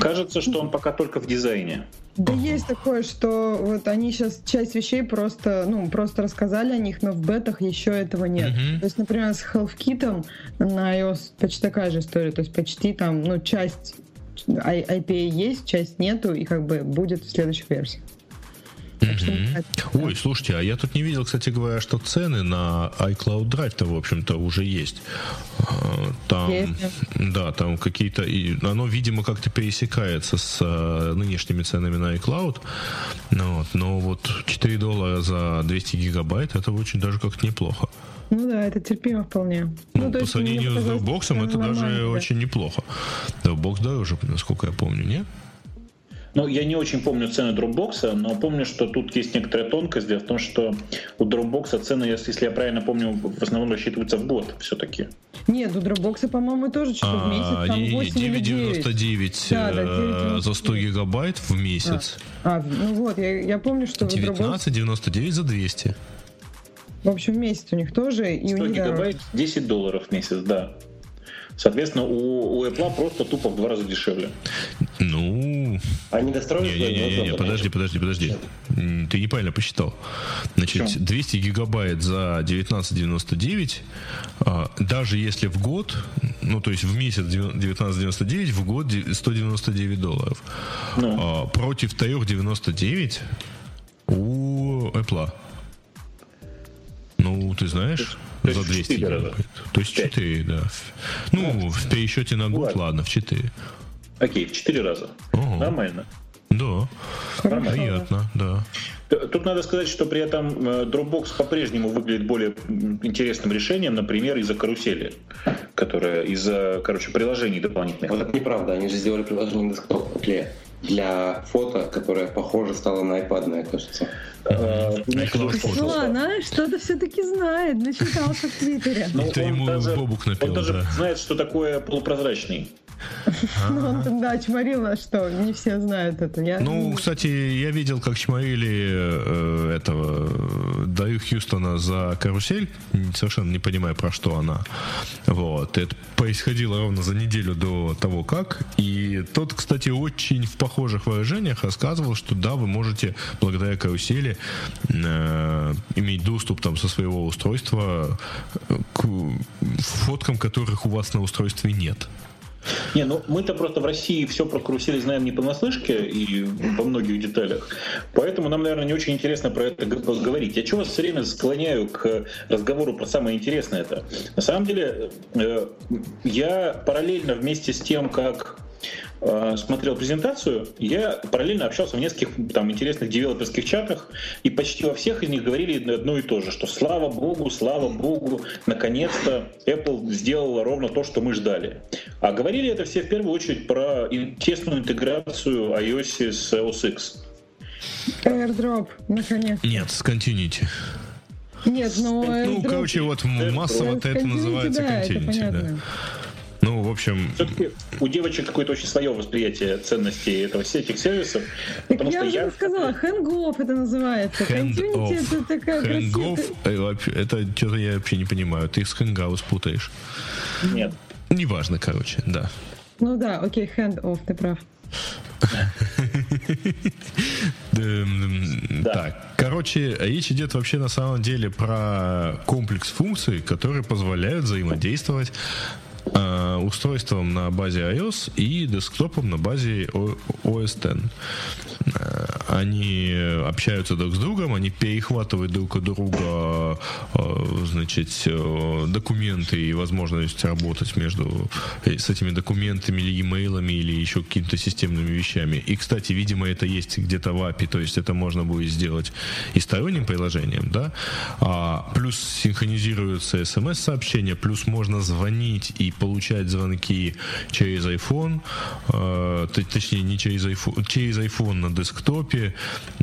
Кажется, что он пока только в дизайне. Да ага. есть такое, что вот они сейчас часть вещей просто, ну, просто рассказали о них, но в бетах еще этого нет. Угу. То есть, например, с HealthKit на iOS почти такая же история. То есть почти там, ну, часть IPA есть, часть нету, и как бы будет в следующих версиях. Mm-hmm. Ой, слушайте, а я тут не видел, кстати говоря, что цены на iCloud Drive-то, в общем-то, уже есть. А, там, есть. да, там какие-то, оно, видимо, как-то пересекается с а, нынешними ценами на iCloud. Ну, вот, но вот 4 доллара за 200 гигабайт, это очень даже как-то неплохо. Ну да, это терпимо вполне. Ну, ну по сравнению с Dropbox это даже да. очень неплохо. Dropbox дороже, насколько я помню, нет? Ну, я не очень помню цены Dropbox, но помню, что тут есть некоторая тонкость. Дело в том, что у Dropbox цены, если я правильно помню, в основном рассчитываются в год все-таки. Нет, у Dropbox, по-моему, тоже что-то в месяц, там 9,99 да, да, э, за 100 гигабайт в месяц. А, а ну вот, я, я помню, что 19,99 за 200. В общем, месяц у них тоже. И 100 у них гигабайт, 10 долларов в месяц, да. Соответственно, у, у Apple просто тупо в два раза дешевле. Ну... Они достроили? Не, не, не, не, подожди, подожди, подожди. Ты неправильно посчитал. Значит, Почему? 200 гигабайт за 19,99, а, даже если в год, ну, то есть в месяц 19,99, в год 199 долларов. Ну. А, против 3,99 у Apple. Ну, ты знаешь, то за 200 гигабайт. То есть 4, да. Ну, в пересчете на год, ладно, ладно в 4. Окей, в 4 раза. Ого. Нормально. Да. Нормально. Приятно, да. Тут надо сказать, что при этом э, Dropbox по-прежнему выглядит более интересным решением, например, из-за карусели, которая из-за, короче, приложений дополнительных. Вот это неправда, они же сделали приложение десктоп для для фото, которая похоже стала на iPad, мне кажется. Э, она что-то все-таки знает, начитался в Твиттере. Ну, Это ему Бобук напил, Он даже знает, что такое полупрозрачный. Ну, да, чморил, а что, не все знают это. Я... Ну, кстати, я видел, как чморили э, этого Даю Хьюстона за карусель, совершенно не понимая, про что она. Вот. Это происходило ровно за неделю до того, как. И тот, кстати, очень в похожих выражениях рассказывал, что да, вы можете благодаря карусели э, иметь доступ там со своего устройства к фоткам, которых у вас на устройстве нет. Не, ну мы-то просто в России все про карусель знаем не понаслышке и во многих деталях. Поэтому нам, наверное, не очень интересно про это говорить. Я чего вас все время склоняю к разговору про самое интересное это? На самом деле, э, я параллельно вместе с тем, как смотрел презентацию, я параллельно общался в нескольких там интересных девелоперских чатах, и почти во всех из них говорили одно и то же, что слава богу, слава богу, наконец-то Apple сделала ровно то, что мы ждали. А говорили это все в первую очередь про тесную интеграцию iOS с OS X. AirDrop, наконец. Нет, с Continuity. Нет, но... Ну, короче, вот массово-то это называется да, Continuity. Да. Ну, в общем... Все-таки у девочек какое-то очень свое восприятие ценностей этого, этих сервисов. Так потому я что уже я сказала, хэнгоф это называется. Continuity это такая красивая... Э, это что-то я вообще не понимаю. Ты с хэнгаус путаешь. Нет. Неважно, короче, да. Ну да, окей, hand-off, ты прав. Так, короче, речь идет вообще на самом деле про комплекс функций, которые позволяют взаимодействовать Э, устройством на базе iOS и десктопом на базе OS X. Э, они общаются друг с другом, они перехватывают друг от друга э, значит, документы и возможность работать между с этими документами или имейлами или еще какими-то системными вещами. И, кстати, видимо, это есть где-то в API, то есть это можно будет сделать и сторонним приложением, да, а, плюс синхронизируются смс-сообщения, плюс можно звонить и получать звонки через iPhone, э, точнее не через iPhone, через iPhone на десктопе,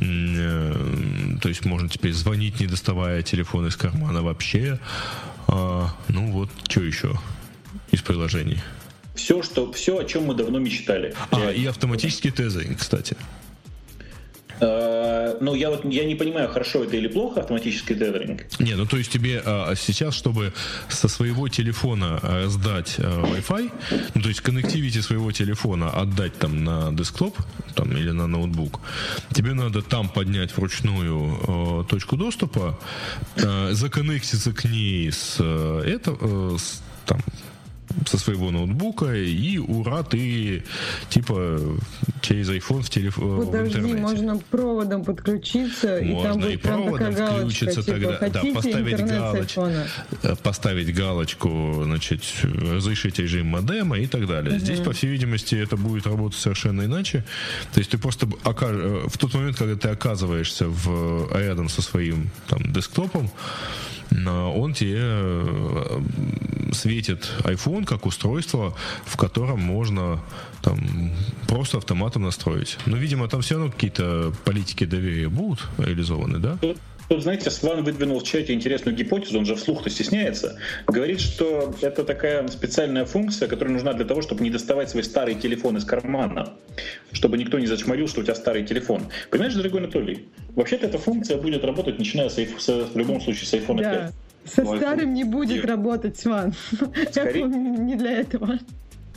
э, то есть можно теперь звонить, не доставая телефон из кармана вообще. А, ну вот, что еще из приложений? Все, что, все, о чем мы давно мечтали. А, и автоматический тезеринг, кстати. Э, ну, я вот я не понимаю, хорошо это или плохо автоматический тезеринг. Не, ну то есть тебе а, сейчас, чтобы со своего телефона а, сдать а, Wi-Fi, ну то есть коннективити своего телефона отдать там на десктоп там, или на ноутбук, тебе надо там поднять вручную а, точку доступа, а, законнектиться к ней с, а, это, а, с там со своего ноутбука, и ура, ты типа через iPhone в телефон Подожди, в можно проводом подключиться, можно и там будет и проводом включиться типа, тогда, да, поставить галочку, э, поставить галочку, значит, разрешить режим модема и так далее. Угу. Здесь, по всей видимости, это будет работать совершенно иначе. То есть ты просто э, в тот момент, когда ты оказываешься в, рядом со своим там, десктопом, он тебе э, светит iPhone как устройство, в котором можно там просто автоматом настроить. Но, видимо, там все равно какие-то политики доверия будут реализованы, да? Тут, знаете, Сван выдвинул в чате интересную гипотезу, он же вслух-то стесняется. Говорит, что это такая специальная функция, которая нужна для того, чтобы не доставать свой старый телефон из кармана, чтобы никто не зачморил, что у тебя старый телефон. Понимаешь, дорогой Анатолий, вообще-то эта функция будет работать, начиная с, с в любом случае с iPhone да. 5. Со Но старым не будет работать, Сван. Скорее... не для этого.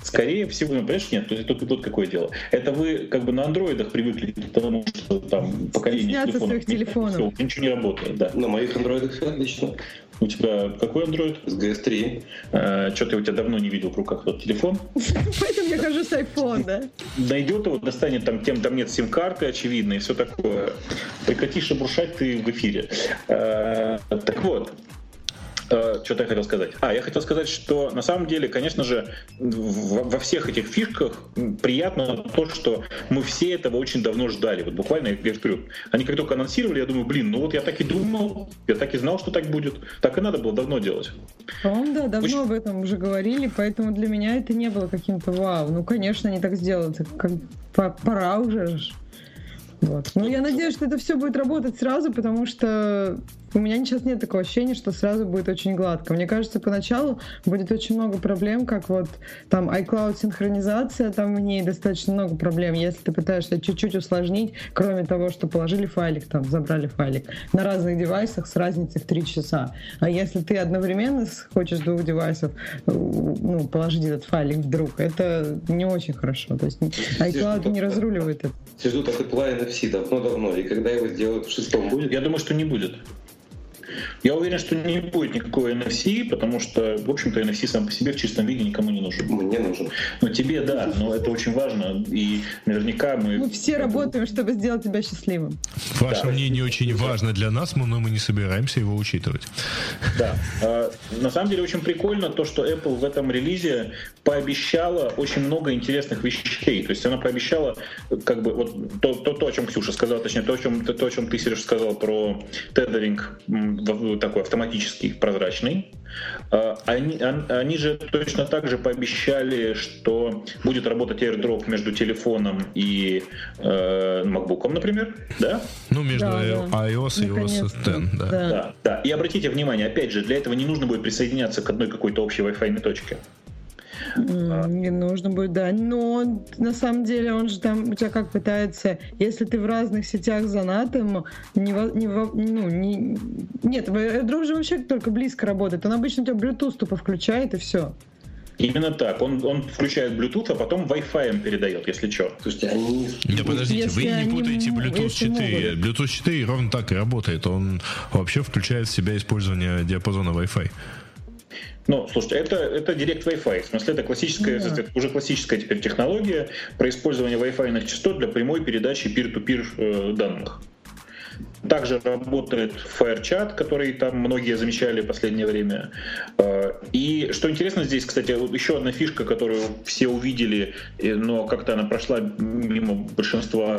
Скорее всего, ну, понимаешь, нет, тут, тут, тут какое дело. Это вы как бы на андроидах привыкли к тому, что там поколение телефонов, своих телефонов. Все, ничего не работает, да. На моих андроидах все отлично. У тебя какой андроид? С GS3. А, Что-то я у тебя давно не видел в руках тот телефон. Поэтому я хожу с iPhone, да? Найдет его, достанет там, тем там нет сим-карты, очевидно, и все такое. Прекрати шебуршать ты в эфире. А, так вот, Что-то я хотел сказать. А, я хотел сказать, что на самом деле, конечно же, во всех этих фишках приятно то, что мы все этого очень давно ждали. Вот буквально, я говорю, они как только анонсировали, я думаю, блин, ну вот я так и думал, я так и знал, что так будет. Так и надо было давно делать. По-моему, да, давно очень... об этом уже говорили, поэтому для меня это не было каким-то вау. Ну, конечно, они так сделают. Как, пора уже. Вот. Ну, я надеюсь, что это все будет работать сразу, потому что у меня сейчас нет такого ощущения, что сразу будет очень гладко. Мне кажется, поначалу будет очень много проблем, как вот там iCloud синхронизация, там в ней достаточно много проблем. Если ты пытаешься чуть-чуть усложнить, кроме того, что положили файлик, там, забрали файлик на разных девайсах с разницей в 3 часа. А если ты одновременно хочешь двух девайсов ну, положить этот файлик вдруг, это не очень хорошо. То есть iCloud не разруливает это. Ждут этот Line NFC давно-давно, и когда его сделают в шестом будет? Я думаю, что не будет. Я уверен, что не будет никакой NFC, потому что, в общем-то, NFC сам по себе в чистом виде никому не нужен. Мне нужен. Но тебе да, но это очень важно. И наверняка мы... Мы все работаем, чтобы сделать тебя счастливым. Ваше да. мнение очень важно для нас, но мы не собираемся его учитывать. Да. А, на самом деле очень прикольно то, что Apple в этом релизе пообещала очень много интересных вещей. То есть она пообещала, как бы, вот то, то, то о чем Ксюша сказала, точнее, то, о чем, то, о чем ты, Сереж, сказал про тедеринг такой автоматический, прозрачный. А, они, они же точно так же пообещали, что будет работать AirDrop между телефоном и э, MacBook, например, да? Ну, между да, iOS и iOS 10, да. да. Да, да. И обратите внимание, опять же, для этого не нужно будет присоединяться к одной какой-то общей Wi-Fi точке. Не нужно будет, да. Но на самом деле он же там у тебя как пытается, если ты в разных сетях занатым, не, не, ну, не, нет, AirDrop же вообще только близко работает. Он обычно у тебя Bluetooth тупо включает и все. Именно так. Он, он включает Bluetooth, а потом Wi-Fi передает, если что. Слушайте, они... Да подождите, если вы не путаете Bluetooth 4. Могут. Bluetooth 4 ровно так и работает. Он вообще включает в себя использование диапазона Wi-Fi. Ну, слушайте, это, это Direct Wi-Fi. В смысле, это классическая, да. это уже классическая теперь технология про использование Wi-Fi частот для прямой передачи peer-to-peer э, данных. Также работает FireChat, который там многие замечали в последнее время. Э, и что интересно здесь, кстати, еще одна фишка, которую все увидели, но как-то она прошла мимо большинства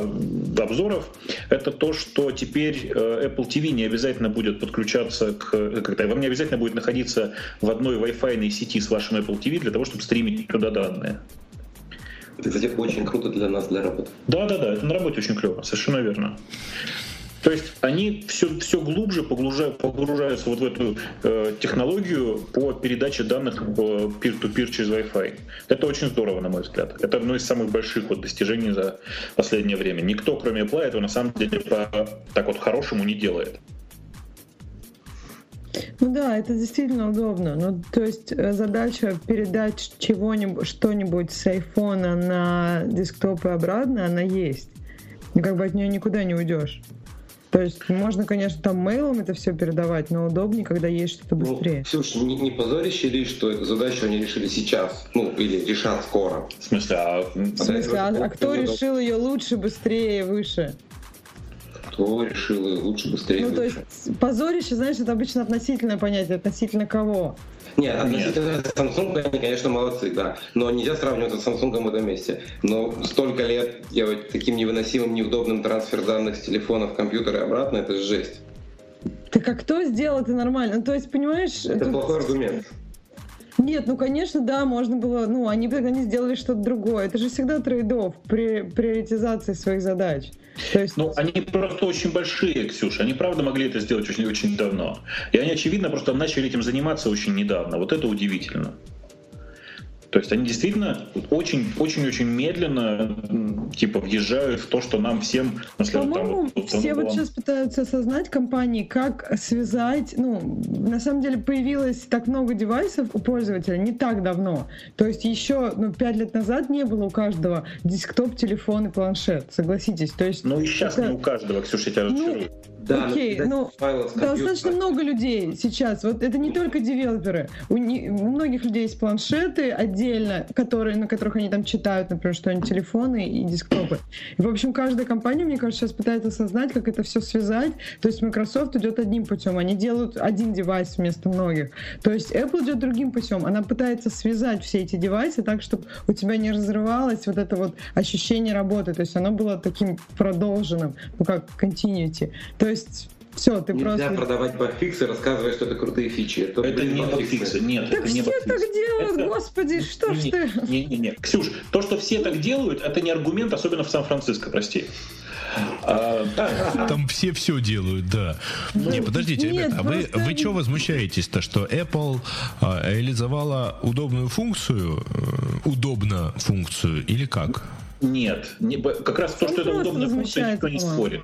обзоров, это то, что теперь э, Apple TV не обязательно будет подключаться к... Как-то вам не обязательно будет находиться в одной Wi-Fi сети с вашим Apple TV для того, чтобы стримить туда данные. Это, кстати, очень круто для нас, для работы. Да, да, да, это на работе очень клево, совершенно верно. То есть они все, все глубже погружают, погружаются вот в эту э, технологию по передаче данных peer-to-peer через Wi-Fi. Это очень здорово, на мой взгляд. Это одно из самых больших вот достижений за последнее время. Никто, кроме Apple, этого на самом деле по, так вот хорошему не делает. Ну да, это действительно удобно. Ну, то есть э, задача передать чего-нибудь, что-нибудь с айфона на десктоп и обратно, она есть. И как бы от нее никуда не уйдешь. То есть можно, конечно, там мейлом это все передавать, но удобнее, когда есть что-то ну, быстрее. Ну, Ксюш, не, не позорище ли, что эту задачу они решили сейчас? Ну, или решат скоро? В смысле, а... В смысле, а, а кто решил ее лучше, быстрее, выше? Кто решил ее лучше, быстрее, Ну, то есть позорище, знаешь, это обычно относительное понятие, относительно кого? Нет, относительно Samsung они, конечно, молодцы, да. Но нельзя сравнивать с Samsung в этом месте. Но столько лет делать таким невыносимым, неудобным трансфер данных с телефона в компьютер и обратно, это жесть. Так а кто сделал это нормально? Ну, то есть, понимаешь... Это тут... плохой аргумент. Нет, ну, конечно, да, можно было... Ну, они бы тогда не сделали что-то другое. Это же всегда трейдов при приоритизации своих задач. То есть... Ну, они просто очень большие, Ксюша. Они, правда, могли это сделать очень-очень давно. И они, очевидно, просто начали этим заниматься очень недавно. Вот это удивительно. То есть они действительно очень-очень-очень медленно типа въезжают в то, что нам всем... По-моему, там, все вот сейчас пытаются осознать компании, как связать... Ну, на самом деле появилось так много девайсов у пользователя не так давно. То есть еще ну, 5 лет назад не было у каждого десктоп, телефон и планшет, согласитесь. То есть ну и сейчас это... не у каждого, Ксюша, я тебя ну, Да, Окей, ну, компьютера- достаточно много людей сейчас. Вот это не только девелоперы. У, не- у многих людей есть планшеты отдельно, которые, на которых они там читают, например, что-нибудь телефоны и десктопы. И, в общем, каждая компания, мне кажется, сейчас пытается осознать, как это все связать. То есть Microsoft идет одним путем, они делают один девайс вместо многих. То есть Apple идет другим путем. Она пытается связать все эти девайсы так, чтобы у тебя не разрывалось вот это вот ощущение работы. То есть оно было таким продолженным, ну как continuity. То есть все, ты Нельзя просто... продавать багфиксы, рассказывая, что это крутые фичи. Это, Это не багфиксы. нет, Так это не все так багфиксы. делают, Это- господи, что ж ты... Не-не-не, Ксюш, то, что все так делают, это не аргумент, особенно в Сан-Франциско, прости. А, да, Там все все делают, да. не, подождите, нет, ребята, а вы, просто вы что возмущаетесь-то, что Apple а, реализовала удобную функцию, э, удобно функцию, или как? Нет, не- как раз то, что это удобная функция, никто не спорит.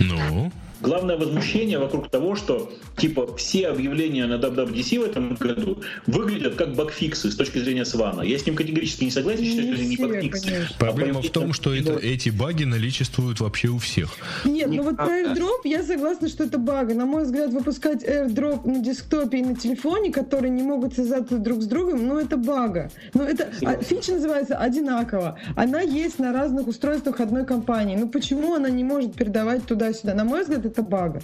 Ну, Главное возмущение вокруг того, что типа все объявления на WWDC в этом году выглядят как багфиксы с точки зрения Свана. Я с ним категорически не согласен, что это не багфиксы. конечно. проблема А в том, что это, эти баги наличествуют вообще у всех. Нет, ну вот про Неправда. AirDrop я согласна, что это баг. И, На мой взгляд, выпускать AirDrop на десктопе и на телефоне, которые не могут связаться друг с другом, ну это бага. Ну это а, фича называется одинаково. Она есть на разных устройствах одной компании. Ну почему она не может передавать туда-сюда? На мой взгляд, это бага.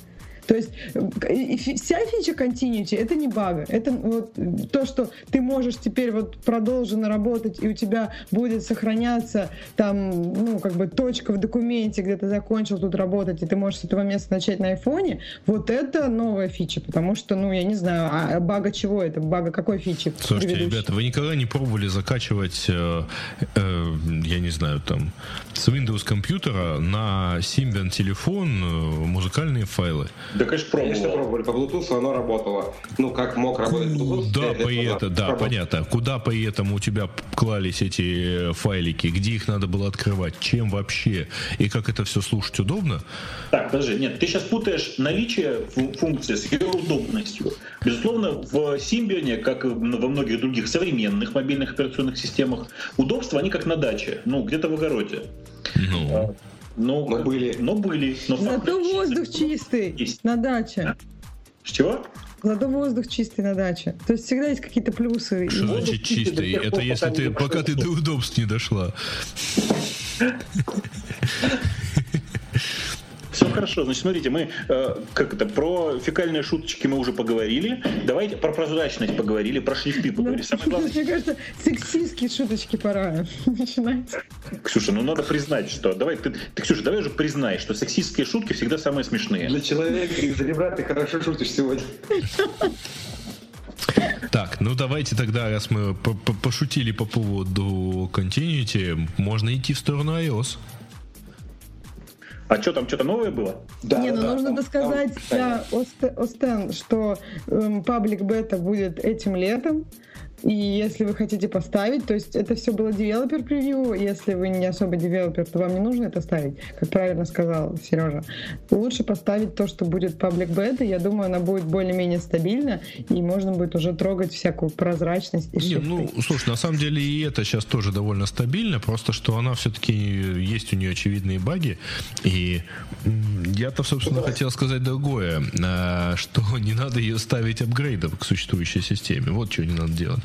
То есть э, вся фича Continuity это не бага. Это вот то, что ты можешь теперь вот продолженно работать, и у тебя будет сохраняться там, ну, как бы точка в документе, где ты закончил тут работать, и ты можешь с этого места начать на айфоне, вот это новая фича, потому что, ну, я не знаю, а бага чего это? Бага какой фичи? Слушайте, предыдущей? ребята, вы никогда не пробовали закачивать, э, э, я не знаю, там, с Windows компьютера на Symbian телефон э, музыкальные файлы? Да, конечно, Конечно, пробовал. пробовали. По Bluetooth оно работало. Ну, как мог работать Bluetooth. Лет по это, да, Пробовал. понятно. Куда по этому у тебя клались эти э, файлики? Где их надо было открывать? Чем вообще? И как это все слушать удобно? Так, подожди, нет, ты сейчас путаешь наличие фу- функции с ее удобностью. Безусловно, в Symbian, как и во многих других современных мобильных операционных системах, удобства, они как на даче, ну, где-то в огороде. Ну, Ну, Но были. Но были. Но Зато воздух чистый Есть. на даче. С чего? Зато воздух чистый на даче. То есть всегда есть какие-то плюсы. Что воздух значит чистый Это если ты, пока ты до удобств не дошла. Хорошо. Значит, смотрите, мы э, как это про фекальные шуточки мы уже поговорили. Давайте про прозрачность поговорили, про шрифты Ну, поговорили. Самое главное, Мне кажется, сексистские шуточки пора начинать. Ксюша, ну надо признать, что давай ты, ты, Ксюша, давай уже признай, что сексистские шутки всегда самые смешные. Для человека из ребра ты хорошо шутишь сегодня. Так, ну давайте тогда, раз мы по- по- пошутили по поводу Continuity, можно идти в сторону iOS. А что там, что-то новое было? Да, Не, да, ну да, нужно там- досказать там- для Ост- Остен, что эм, паблик бета будет этим летом. И если вы хотите поставить, то есть это все было девелопер превью, если вы не особо девелопер, то вам не нужно это ставить, как правильно сказал Сережа. Лучше поставить то, что будет паблик бета, я думаю, она будет более-менее стабильна, и можно будет уже трогать всякую прозрачность и Не, шрифты. ну, слушай, на самом деле и это сейчас тоже довольно стабильно, просто что она все-таки есть у нее очевидные баги. И я-то, собственно, хотел сказать другое, а, что не надо ее ставить апгрейдом к существующей системе. Вот что не надо делать.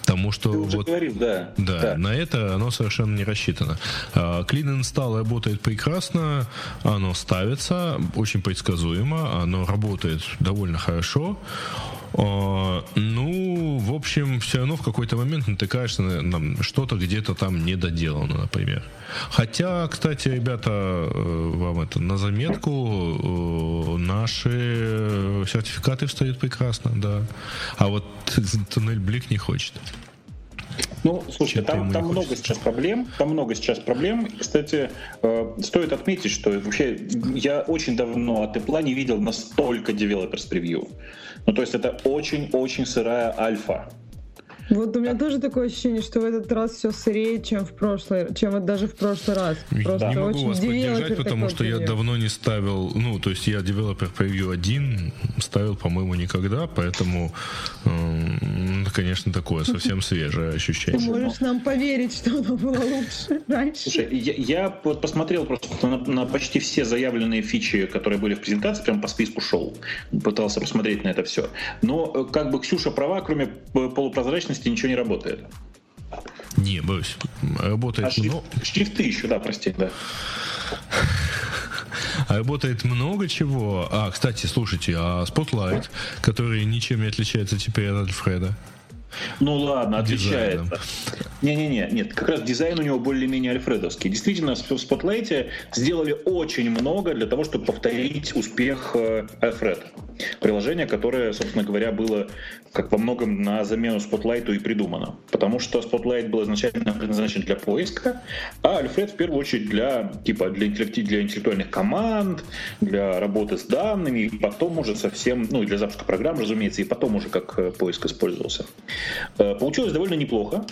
Потому что Ты уже вот говорил, да. Да, на это оно совершенно не рассчитано. А, Clean Install работает прекрасно, оно ставится, очень предсказуемо, оно работает довольно хорошо. А, Ну, в общем, все равно в какой-то момент натыкаешься на, на что-то где-то там недоделано, например. Хотя, кстати, ребята, э, вам это на заметку, э, наши сертификаты встают прекрасно, да. А вот туннель Блик не хочет. Ну, слушай, там, там много хочется. сейчас проблем. Там много сейчас проблем. Кстати, э, стоит отметить, что вообще я очень давно от Apple не видел настолько developers превью. Ну, то есть это очень-очень сырая альфа. Вот у меня тоже такое ощущение, что в этот раз все сырее, чем в прошлый, чем вот даже в прошлый раз. Просто не могу вас поддержать, потому что я давно не ставил, ну, то есть я девелопер превью один ставил, по-моему, никогда, поэтому, э, конечно, такое совсем свежее ощущение. Ты можешь нам поверить, что оно было лучше раньше? Слушай, я, я вот посмотрел просто на, на почти все заявленные фичи, которые были в презентации, прям по списку шел, пытался посмотреть на это все. Но э, как бы Ксюша права, кроме полупрозрачности ничего не работает. Не, боюсь, работает а много. Шрифты еще, да, прости, да. А работает много чего. А, кстати, слушайте, а Spotlight, который ничем не отличается теперь от Альфреда. Ну ладно, отличается. Не-не-не, нет, как раз дизайн у него более-менее альфредовский. Действительно, в Spotlight сделали очень много для того, чтобы повторить успех Альфред. Приложение, которое, собственно говоря, было как во многом на замену Spotlight и придумано. Потому что Spotlight был изначально предназначен для поиска, а Альфред в первую очередь для, типа, для, для интеллектуальных команд, для работы с данными, и потом уже совсем, ну и для запуска программ, разумеется, и потом уже как э, поиск использовался. Э, получилось довольно неплохо.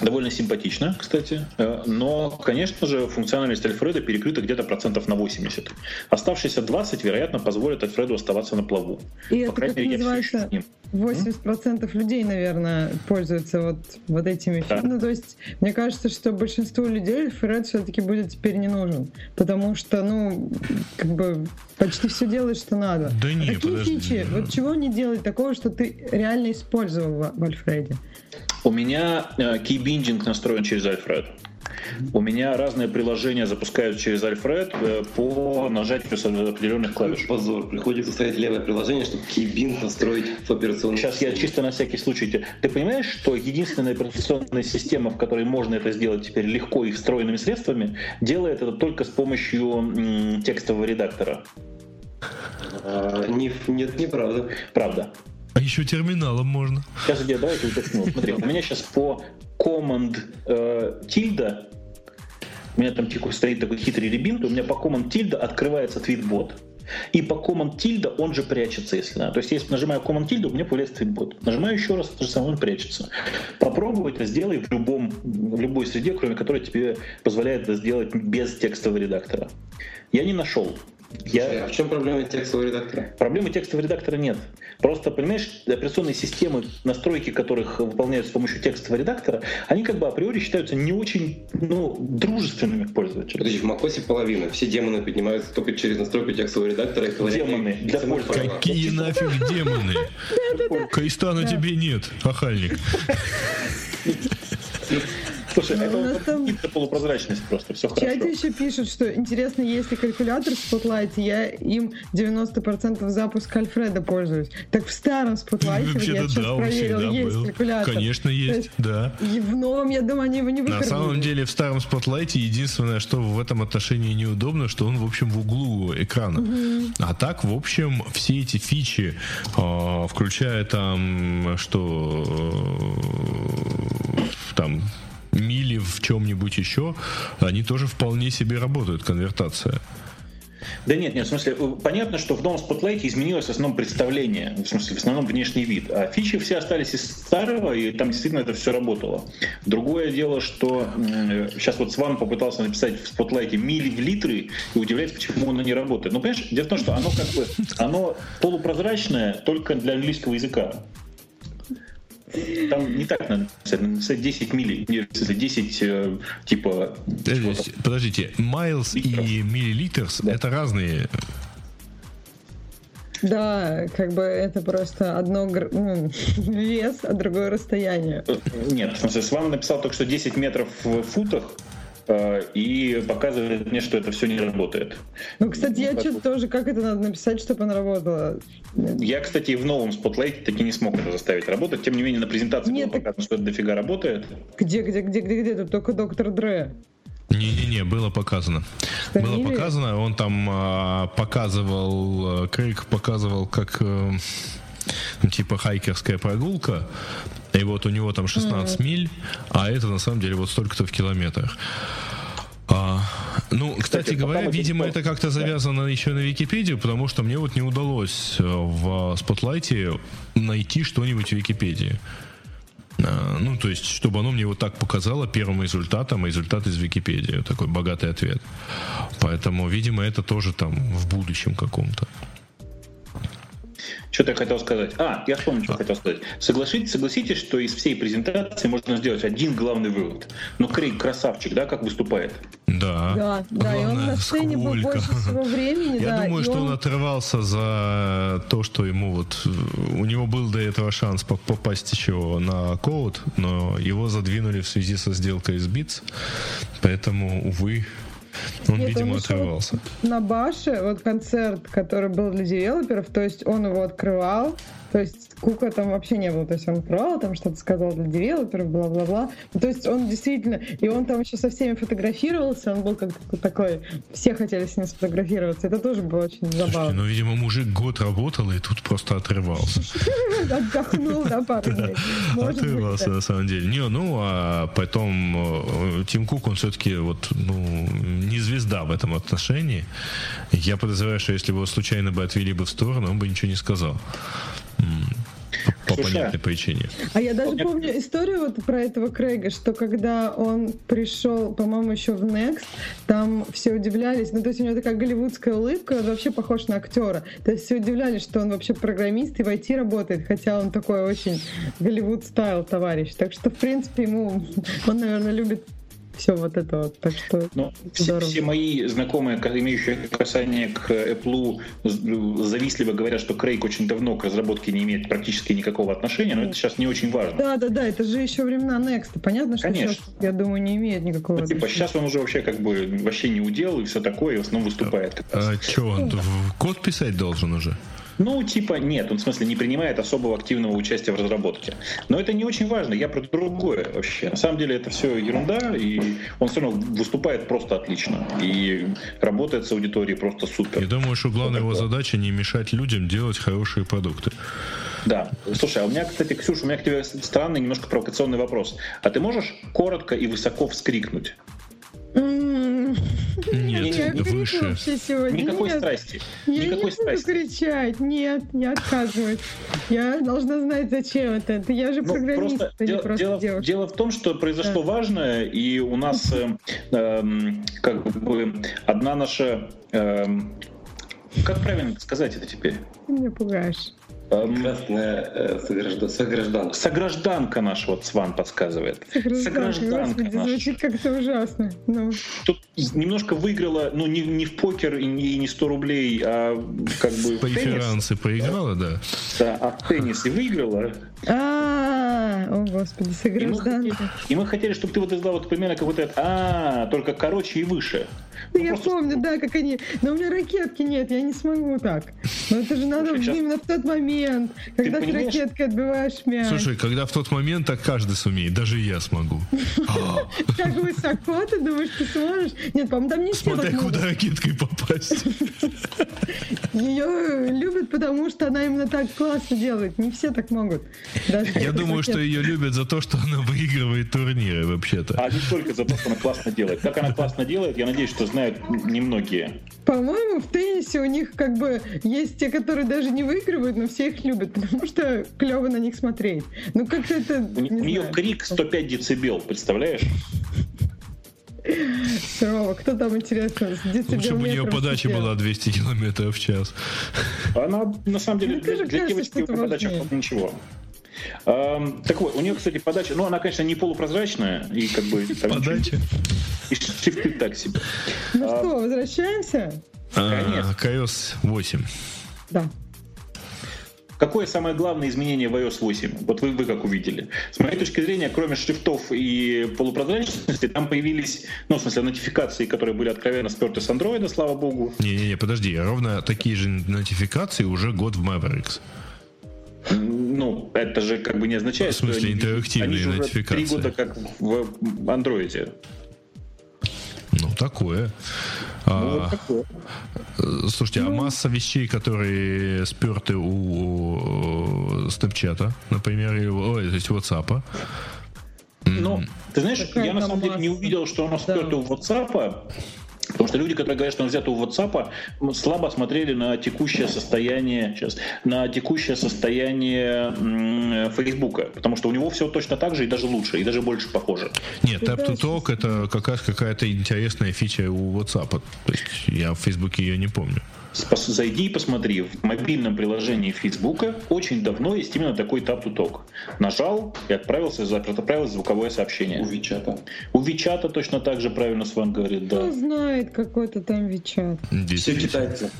Довольно симпатично, кстати. Э, но, конечно же, функциональность Альфреда перекрыта где-то процентов на 80. Оставшиеся 20, вероятно, позволят Альфреду оставаться на плаву. И По это как мере, называется? 80% людей, наверное, пользуются вот, вот этими. Да. Ну, то есть, мне кажется, что большинству людей Альфред все-таки будет теперь не нужен. Потому что, ну, как бы почти все делает, что надо. Да нет, Какие подожди. фичи? Вот чего не делать такого, что ты реально использовал в Альфреде? У меня э, кейбиндинг настроен через Альфред. У меня разные приложения запускают через Альфред э, по нажатию определенных клавиш. Позор, приходится ставить левое приложение, чтобы кейбинг настроить в операционной Сейчас системе. я чисто на всякий случай. Ты понимаешь, что единственная операционная система, в которой можно это сделать теперь легко и встроенными средствами, делает это только с помощью текстового редактора? А, нет, нет, неправда. Правда. А еще терминалом можно. Сейчас я давайте уточню. Смотри, у меня сейчас по э, тильда, у меня там типа стоит такой хитрый ребинт, у меня по command тильда открывается твитбот. И по command тильда он же прячется, если надо. То есть, если нажимаю command тильда, у меня появляется твитбот. Нажимаю еще раз, то же самое, он прячется. Попробуй это сделай в, любом, в любой среде, кроме которой тебе позволяет это сделать без текстового редактора. Я не нашел. Я... А в чем проблема текстового редактора? Проблемы текстового редактора нет. Просто, понимаешь, операционные системы, настройки которых выполняются с помощью текстового редактора, они как бы априори считаются не очень ну, дружественными к пользователю. Подожди, в macOS половина. Все демоны поднимаются только через настройку текстового редактора. И демоны для пользователя. Какие нафиг демоны? Кайста на тебе нет, ахальник. Слушай, это вот там... полупрозрачность просто, все хорошо. В чате еще пишут, что интересно, если калькулятор в Spotlight, я им 90% запуска Альфреда пользуюсь. Так в старом Spotlight я сейчас да, проверил, есть был. калькулятор. Конечно, есть, есть, да. И в новом, я думаю, они его не выкормили. На самом деле, в старом Spotlight единственное, что в этом отношении неудобно, что он, в общем, в углу экрана. Угу. А так, в общем, все эти фичи, а, включая там, что там мили в чем-нибудь еще, они тоже вполне себе работают, конвертация. Да нет, нет, в смысле, понятно, что в новом Spotlight изменилось в основном представление, в смысле, в основном внешний вид, а фичи все остались из старого, и там действительно это все работало. Другое дело, что э, сейчас вот с вами попытался написать в Spotlight мили в литры, и удивляется, почему оно не работает. Ну, понимаешь, дело в том, что оно как бы, оно полупрозрачное только для английского языка. Там не так надо написать, 10 милли, 10 э, типа... Подождите, подождите, miles и миллилитрс да. это разные да, как бы это просто одно ну, вес, а другое расстояние. Нет, в смысле, с вами написал только что 10 метров в футах, Э, и показывает мне, что это все не работает. Ну, кстати, я что-то тоже, как это надо написать, чтобы она работала? Я, кстати, в новом Spotlight таки не смог это заставить работать. Тем не менее, на презентации Нет, было так... показано, что это дофига работает. Где, где, где, где, где? Тут только доктор Дре. Не-не-не, было показано. Было показано, он там а, показывал, Крейг показывал, как э, типа хайкерская прогулка, и вот у него там 16 mm-hmm. миль, а это на самом деле вот столько-то в километрах. А, ну, кстати, кстати говоря, видимо, это как-то завязано да. еще на Википедию, потому что мне вот не удалось э, в Спотлайте найти что-нибудь в Википедии. А, ну, то есть, чтобы оно мне вот так показало первым результатом, а результат из Википедии. Такой богатый ответ. Поэтому, видимо, это тоже там в будущем каком-то. Что-то я хотел сказать. А, я вспомнил, что хотел сказать. Согласитесь, согласитесь, что из всей презентации можно сделать один главный вывод. Ну, Крейг красавчик, да, как выступает? Да. Да, да, и он на сцене был сколько? больше всего времени, Я да. думаю, что он он- отрывался за то, что ему вот... э, У него был до этого шанс поп- попасть еще на коут, но его задвинули в связи со сделкой с Beats, поэтому, увы, он, Нет, видимо, он отрывался. на Баше, вот концерт, который был для девелоперов, то есть он его открывал, то есть Кука там вообще не было, то есть он открывал, там что-то сказал для девелоперов, бла-бла-бла. Ну, То есть он действительно, и он там еще со всеми фотографировался, он был как-то такой, все хотели с ним сфотографироваться, это тоже было очень Слушайте, забавно. ну, видимо, мужик год работал и тут просто отрывался. Отдохнул на пару дней. Отрывался, да. на самом деле. Не, ну, а потом э, Тим Кук, он все-таки вот, ну, не звезда в этом отношении. Я подозреваю, что если бы его случайно бы отвели бы в сторону, он бы ничего не сказал. По Слушай, понятной причине. А я даже Мне- помню историю вот про этого Крейга, что когда он пришел, по-моему, еще в Next, там все удивлялись, ну то есть у него такая голливудская улыбка, он вообще похож на актера. То есть все удивлялись, что он вообще программист и в IT работает, хотя он такой очень Голливуд стайл товарищ. Так что, в принципе, ему, он, наверное, любит все вот это вот. Так что Ну, все, все мои знакомые, имеющие касание к Apple, з- завистливо говорят, что Крейг очень давно к разработке не имеет практически никакого отношения, но это сейчас не очень важно. Да, да, да, это же еще времена Next. Понятно, что Конечно. сейчас, я думаю, не имеет никакого Ну, типа, отношения. сейчас он уже вообще как бы вообще не удел и все такое, и в основном выступает. раз. А что, он в код писать должен уже? Ну, типа, нет, он в смысле не принимает особого активного участия в разработке. Но это не очень важно, я про другое вообще. На самом деле это все ерунда, и он все равно выступает просто отлично. И работает с аудиторией просто супер. Я думаю, что главная его задача не мешать людям делать хорошие продукты. Да. Слушай, а у меня, кстати, Ксюш, у меня к тебе странный, немножко провокационный вопрос. А ты можешь коротко и высоко вскрикнуть? Нет, Я выше. сегодня. Никакой Нет, страсти. Я Никакой не буду страсти. кричать. Нет, я отказываюсь. Я должна знать, зачем это. Это я же Ну, программист, просто а не дело, просто дело- девушка. дело в том, что произошло важное, и у нас э, эм, как бы одна наша... эм, как правильно сказать это теперь? Ты меня пугаешь. Эм, Красная э, сограждан- согражданка. Согражданка наша, вот Сван подсказывает. Согражданка, Согражданка господи, наша. звучит как-то ужасно. Ну, Тут немножко выиграла, ну, не, не в покер и не, и не 100 рублей, а как бы в теннис. Преферансы проиграла, да. Да, а в теннис и выиграла. А, о господи, И мы, хотели, и мы хотели, чтобы ты вот издал вот примерно как вот это, а, только короче и выше. Ну, Ну, я просто- помню, да, как они. Но у меня ракетки нет, я не смогу так. Но это же надо Слушай, именно в тот момент, когда ты, ракеткой отбиваешь мяч. Слушай, когда в тот момент так каждый сумеет, даже я смогу. А, Как высоко ты думаешь, ты сможешь? Нет, по-моему, там не все так могут. куда ракеткой попасть. Ее любят, потому что она именно так классно делает. Не все так могут. Я думаю, что ее любят за то, что она выигрывает турниры вообще-то. А не только за то, что она классно делает. Как она классно делает, я надеюсь, что знают немногие. По-моему, в теннисе у них как бы есть те, которые даже не выигрывают, но все их любят, потому что клево на них смотреть. Ну как-то это... У, не у нее крик 105 децибел, представляешь? Сурово. Кто там, интересно, Лучше бы у нее подача сидел? была 200 километров в час. Она, на самом деле, Мне для, кажется, девочки подача ничего. Эм, так вот, у нее, кстати, подача, ну, она, конечно, не полупрозрачная, и как бы... там Подача. И шрифты так себе. Ну А, что, возвращаемся? А, iOS 8. Да. Какое самое главное изменение в iOS 8? Вот вы, вы как увидели? С моей точки зрения, кроме шрифтов и полупрозрачности, там появились, ну, в смысле, нотификации, которые были откровенно сперты с андроида, слава богу. Не-не-не, подожди, ровно такие же нотификации уже год в Mavericks. Ну, это же как бы не означает, В смысле, что они- интерактивные они же уже нотификации. три года как в андроиде. Ну, такое. Ну, А, вот такое. э, слушайте, а масса вещей, которые сперты у Snapchat, например, или, ой, то есть WhatsApp. Ну, ты знаешь, я на самом деле не увидел, что оно сперто Да. у WhatsApp, Потому что люди, которые говорят, что он взят у WhatsApp, слабо смотрели на текущее состояние, сейчас, на текущее состояние Фейсбука. Потому что у него все точно так же и даже лучше, и даже больше похоже. Нет, Tap to Talk это как раз какая-то интересная фича у WhatsApp. То есть я в Фейсбуке ее не помню. Зайди и посмотри. В мобильном приложении Фейсбука очень давно есть именно такой Talk. Нажал и отправился, отправил звуковое сообщение. У Вичата. У Вичата точно так же правильно Сван говорит, да. Кто знает какой-то там Вичат. Все китайцы.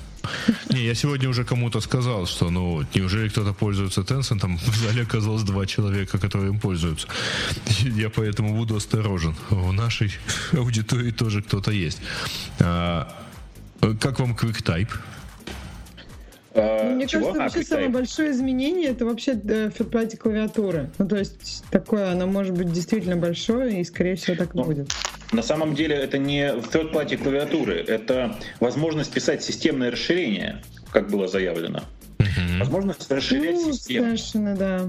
Не, я сегодня уже кому-то сказал, что, ну, неужели кто-то пользуется Tencent, там в зале оказалось два человека, которые им пользуются. Я поэтому буду осторожен. В нашей аудитории тоже кто-то есть. А, как вам QuickType? А, Ну, мне чего? кажется, А, вообще самое большое изменение это вообще э, фидбэк клавиатуры. Ну, то есть такое, оно может быть действительно большое, и скорее всего так и Ну, будет. На самом деле это не third-party клавиатуры, это возможность писать системное расширение, как было заявлено. Возможность расширять Ну, систему. совершенно, да.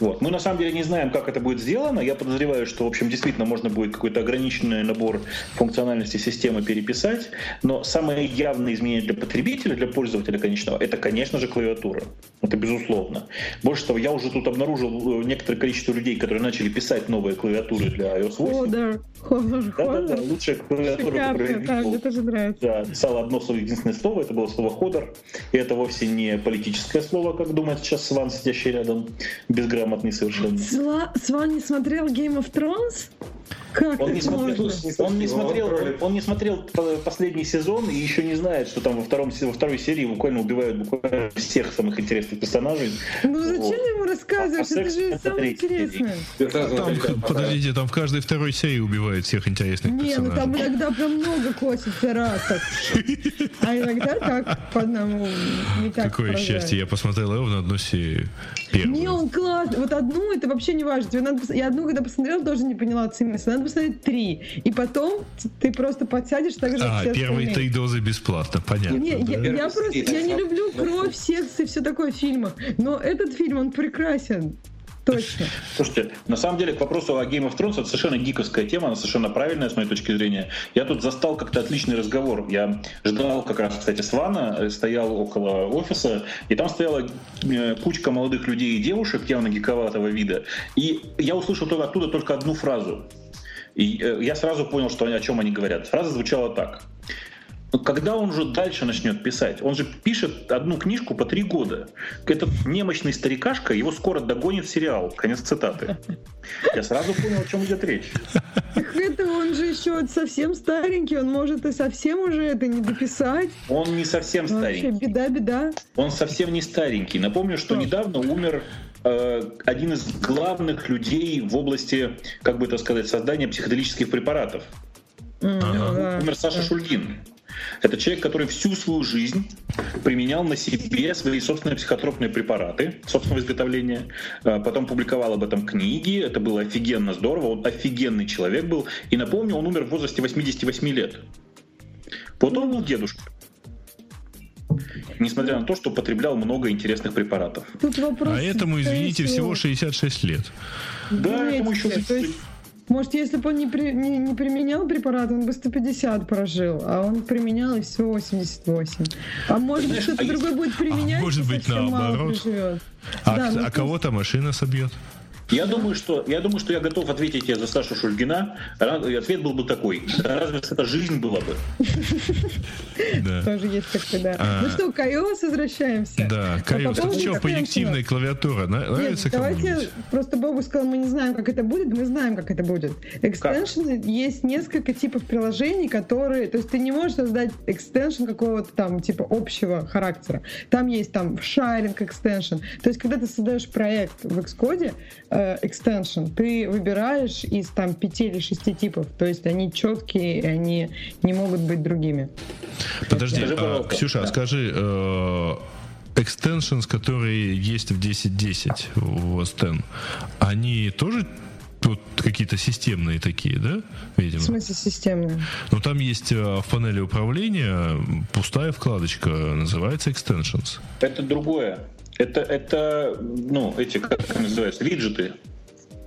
Вот. Мы на самом деле не знаем, как это будет сделано. Я подозреваю, что, в общем, действительно можно будет какой-то ограниченный набор функциональности системы переписать. Но самое явное изменение для потребителя, для пользователя конечного, это, конечно же, клавиатура. Это безусловно. Больше того, я уже тут обнаружил э, некоторое количество людей, которые начали писать новые клавиатуры для iOS 8. Ходер, ходер, Да-да-да, ходер. лучшая клавиатура, которую я Шикарно, да, видел. мне тоже нравится. Да, писала одно слово, единственное слово, это было слово «ходор». И это вовсе не политическое слово, как думает сейчас Сван, сидящий рядом, безграмотный совершенно. Сла- Сван не смотрел Game of Thrones? Как Он не, смотрел, он, не Его смотрел, он, не смотрел по- последний сезон и еще не знает, что там во, втором, во второй серии буквально убивают буквально всех самых интересных персонажей. Ну зачем Вот. ему рассказываешь? А Это же самое интересное. Там, подождите, там в каждой второй серии убивают всех интересных Не, ну персонажей. там иногда прям много косится ратов. А иногда так по одному не так Какое поражает. счастье, я посмотрел ровно одну серию. Первую. Не, он классный. Вот одну это вообще не важно. Тебе надо пос- Я одну, когда посмотрела, тоже не поняла ценности. Надо посмотреть три. И потом ты просто подсядешь так же, А, все первые остальные. три дозы бесплатно, понятно. Не, я, да? я Первый просто я не люблю кровь, секс и все такое в фильмах. Но этот фильм, он прекрасен. Точно. Слушайте, на самом деле к вопросу о Game of Thrones это совершенно гиковская тема, она совершенно правильная с моей точки зрения. Я тут застал как-то отличный разговор. Я ждал как раз, кстати, Свана, э, стоял около офиса, и там стояла э, кучка молодых людей и девушек явно гиковатого вида. И я услышал только оттуда только одну фразу. И э, я сразу понял, что они, о чем они говорят. Фраза звучала так. «Ну, Когда он же дальше начнет писать? Он же пишет одну книжку по три года. Этот немощный старикашка, его скоро догонит сериал. Конец цитаты. Я сразу понял, о чем идет речь. Так это он же еще совсем старенький, он может и совсем уже это не дописать. Он не совсем Вообще старенький. беда-беда. Он совсем не старенький. Напомню, что недавно умер один из главных людей в области, как бы это сказать, создания психоделических препаратов. Да. Умер Саша Шульгин. Это человек, который всю свою жизнь применял на себе свои собственные психотропные препараты собственного изготовления. Э, Потом публиковал об этом книги. Это было офигенно здорово. Он офигенный человек был. И напомню, он умер в возрасте 88 лет. Вот он был дедушка. Несмотря на то, что потреблял много интересных препаратов. Тут вопрос. А этому, извините, всего 66 лет. Да, этому еще то есть, Может, если бы он не, при- не, не применял препарат, он бы 150 прожил, а он применял и всего 88. А может быть, кто-то а другой будет применять, может и быть, наоборот? А, Да, ну, а то кого-то машина собьет? Я думаю, что я думаю, что я готов ответить тебе за Сашу Шульгина. Ответ был бы такой: разве это жизнь была бы? Да. Тоже есть такой, да. А. Ну что, к iOS возвращаемся. Да, по Кайос, это что, проективная клавиатура? Нравится давайте, просто Бобу сказал, мы не знаем, как это будет, мы знаем, как это будет. Экстеншены, есть несколько типов приложений, которые, то есть ты не можешь создать экстеншн какого-то там типа общего характера. Там есть там шаринг экстеншн. То есть когда ты создаешь проект в Xcode, э, extension, ты выбираешь из там пяти или шести типов. То есть они четкие, и они не могут быть другими. Подожди, а. Ксюша, а Да. скажи, э, extensions, которые есть в 10.10 в OS X, они тоже тут какие-то системные такие, да, В видимо? смысле системные. Ну, там есть э, в панели управления пустая вкладочка, называется extensions. Это другое. Это, это, ну, эти, как это называется, виджеты.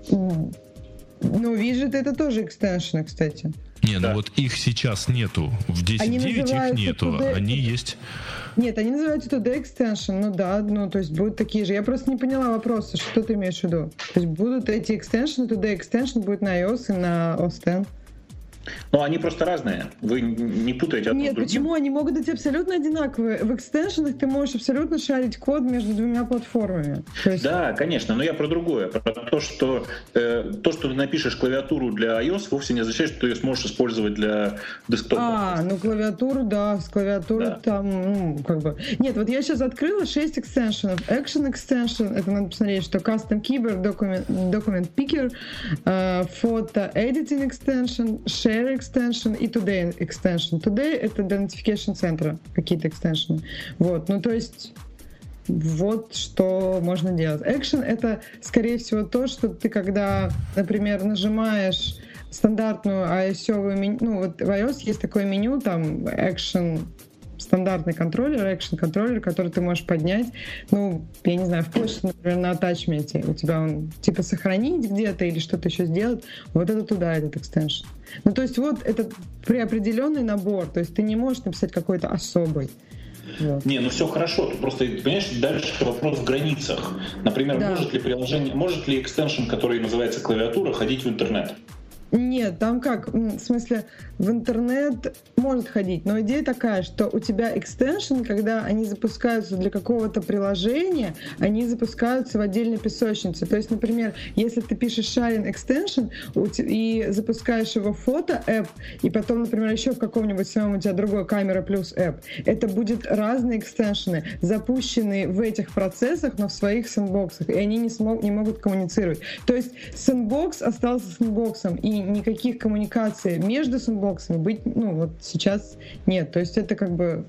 Ну, виджет это тоже экстеншены, кстати. Не, ну вот их сейчас нету. В 10.9 их нету, today... они есть... Нет, они называются Today Extension, ну да, ну то есть будут такие же. Я просто не поняла вопроса, что ты имеешь в виду. То есть будут эти экстеншены, Today Extension будет на iOS и на OS X. Но они просто разные. Вы не путаете одно Нет, почему? Они могут быть абсолютно одинаковые. В экстеншенах ты можешь абсолютно шарить код между двумя платформами. есть... Да, конечно, но я про другое. Про то, что э, то, что ты напишешь клавиатуру для iOS, вовсе не означает, что ты ее сможешь использовать для десктопа. А, ну клавиатуру, да, с клавиатурой да. там, ну, как бы... Нет, вот я сейчас открыла 6 экстеншенов. Action Extension, это надо посмотреть, что Custom Keyboard, Document, document Picker, э, Photo Editing Extension, Share extension и Today extension. Today — это для notification центра какие-то экстеншены. Вот, ну то есть вот что можно делать. Action — это, скорее всего, то, что ты, когда, например, нажимаешь стандартную iOS, ну вот в iOS есть такое меню, там Action стандартный контроллер, экшен контроллер, который ты можешь поднять, ну, я не знаю, в почте, например, на атачменте, у тебя он типа сохранить где-то или что-то еще сделать, вот это туда, этот экстеншн. Ну, то есть вот это преопределенный набор, то есть ты не можешь написать какой-то особый. Вот. Не, ну все хорошо. Тут просто, понимаешь, дальше вопрос в границах. Например, да. может ли приложение, может ли экстеншн, который называется клавиатура, ходить в интернет? Нет, там как, в смысле, в интернет может ходить, но идея такая, что у тебя экстеншн, когда они запускаются для какого-то приложения, они запускаются в отдельной песочнице. То есть, например, если ты пишешь sharing extension и запускаешь его фото app, и потом, например, еще в каком-нибудь своем у тебя другой камера плюс app, это будет разные экстеншены, запущенные в этих процессах, но в своих сэндбоксах, и они не, смог, не могут коммуницировать. То есть сэндбокс остался сэндбоксом, и никаких коммуникаций между сэндбоксами быть, ну, вот сейчас нет. То есть это как бы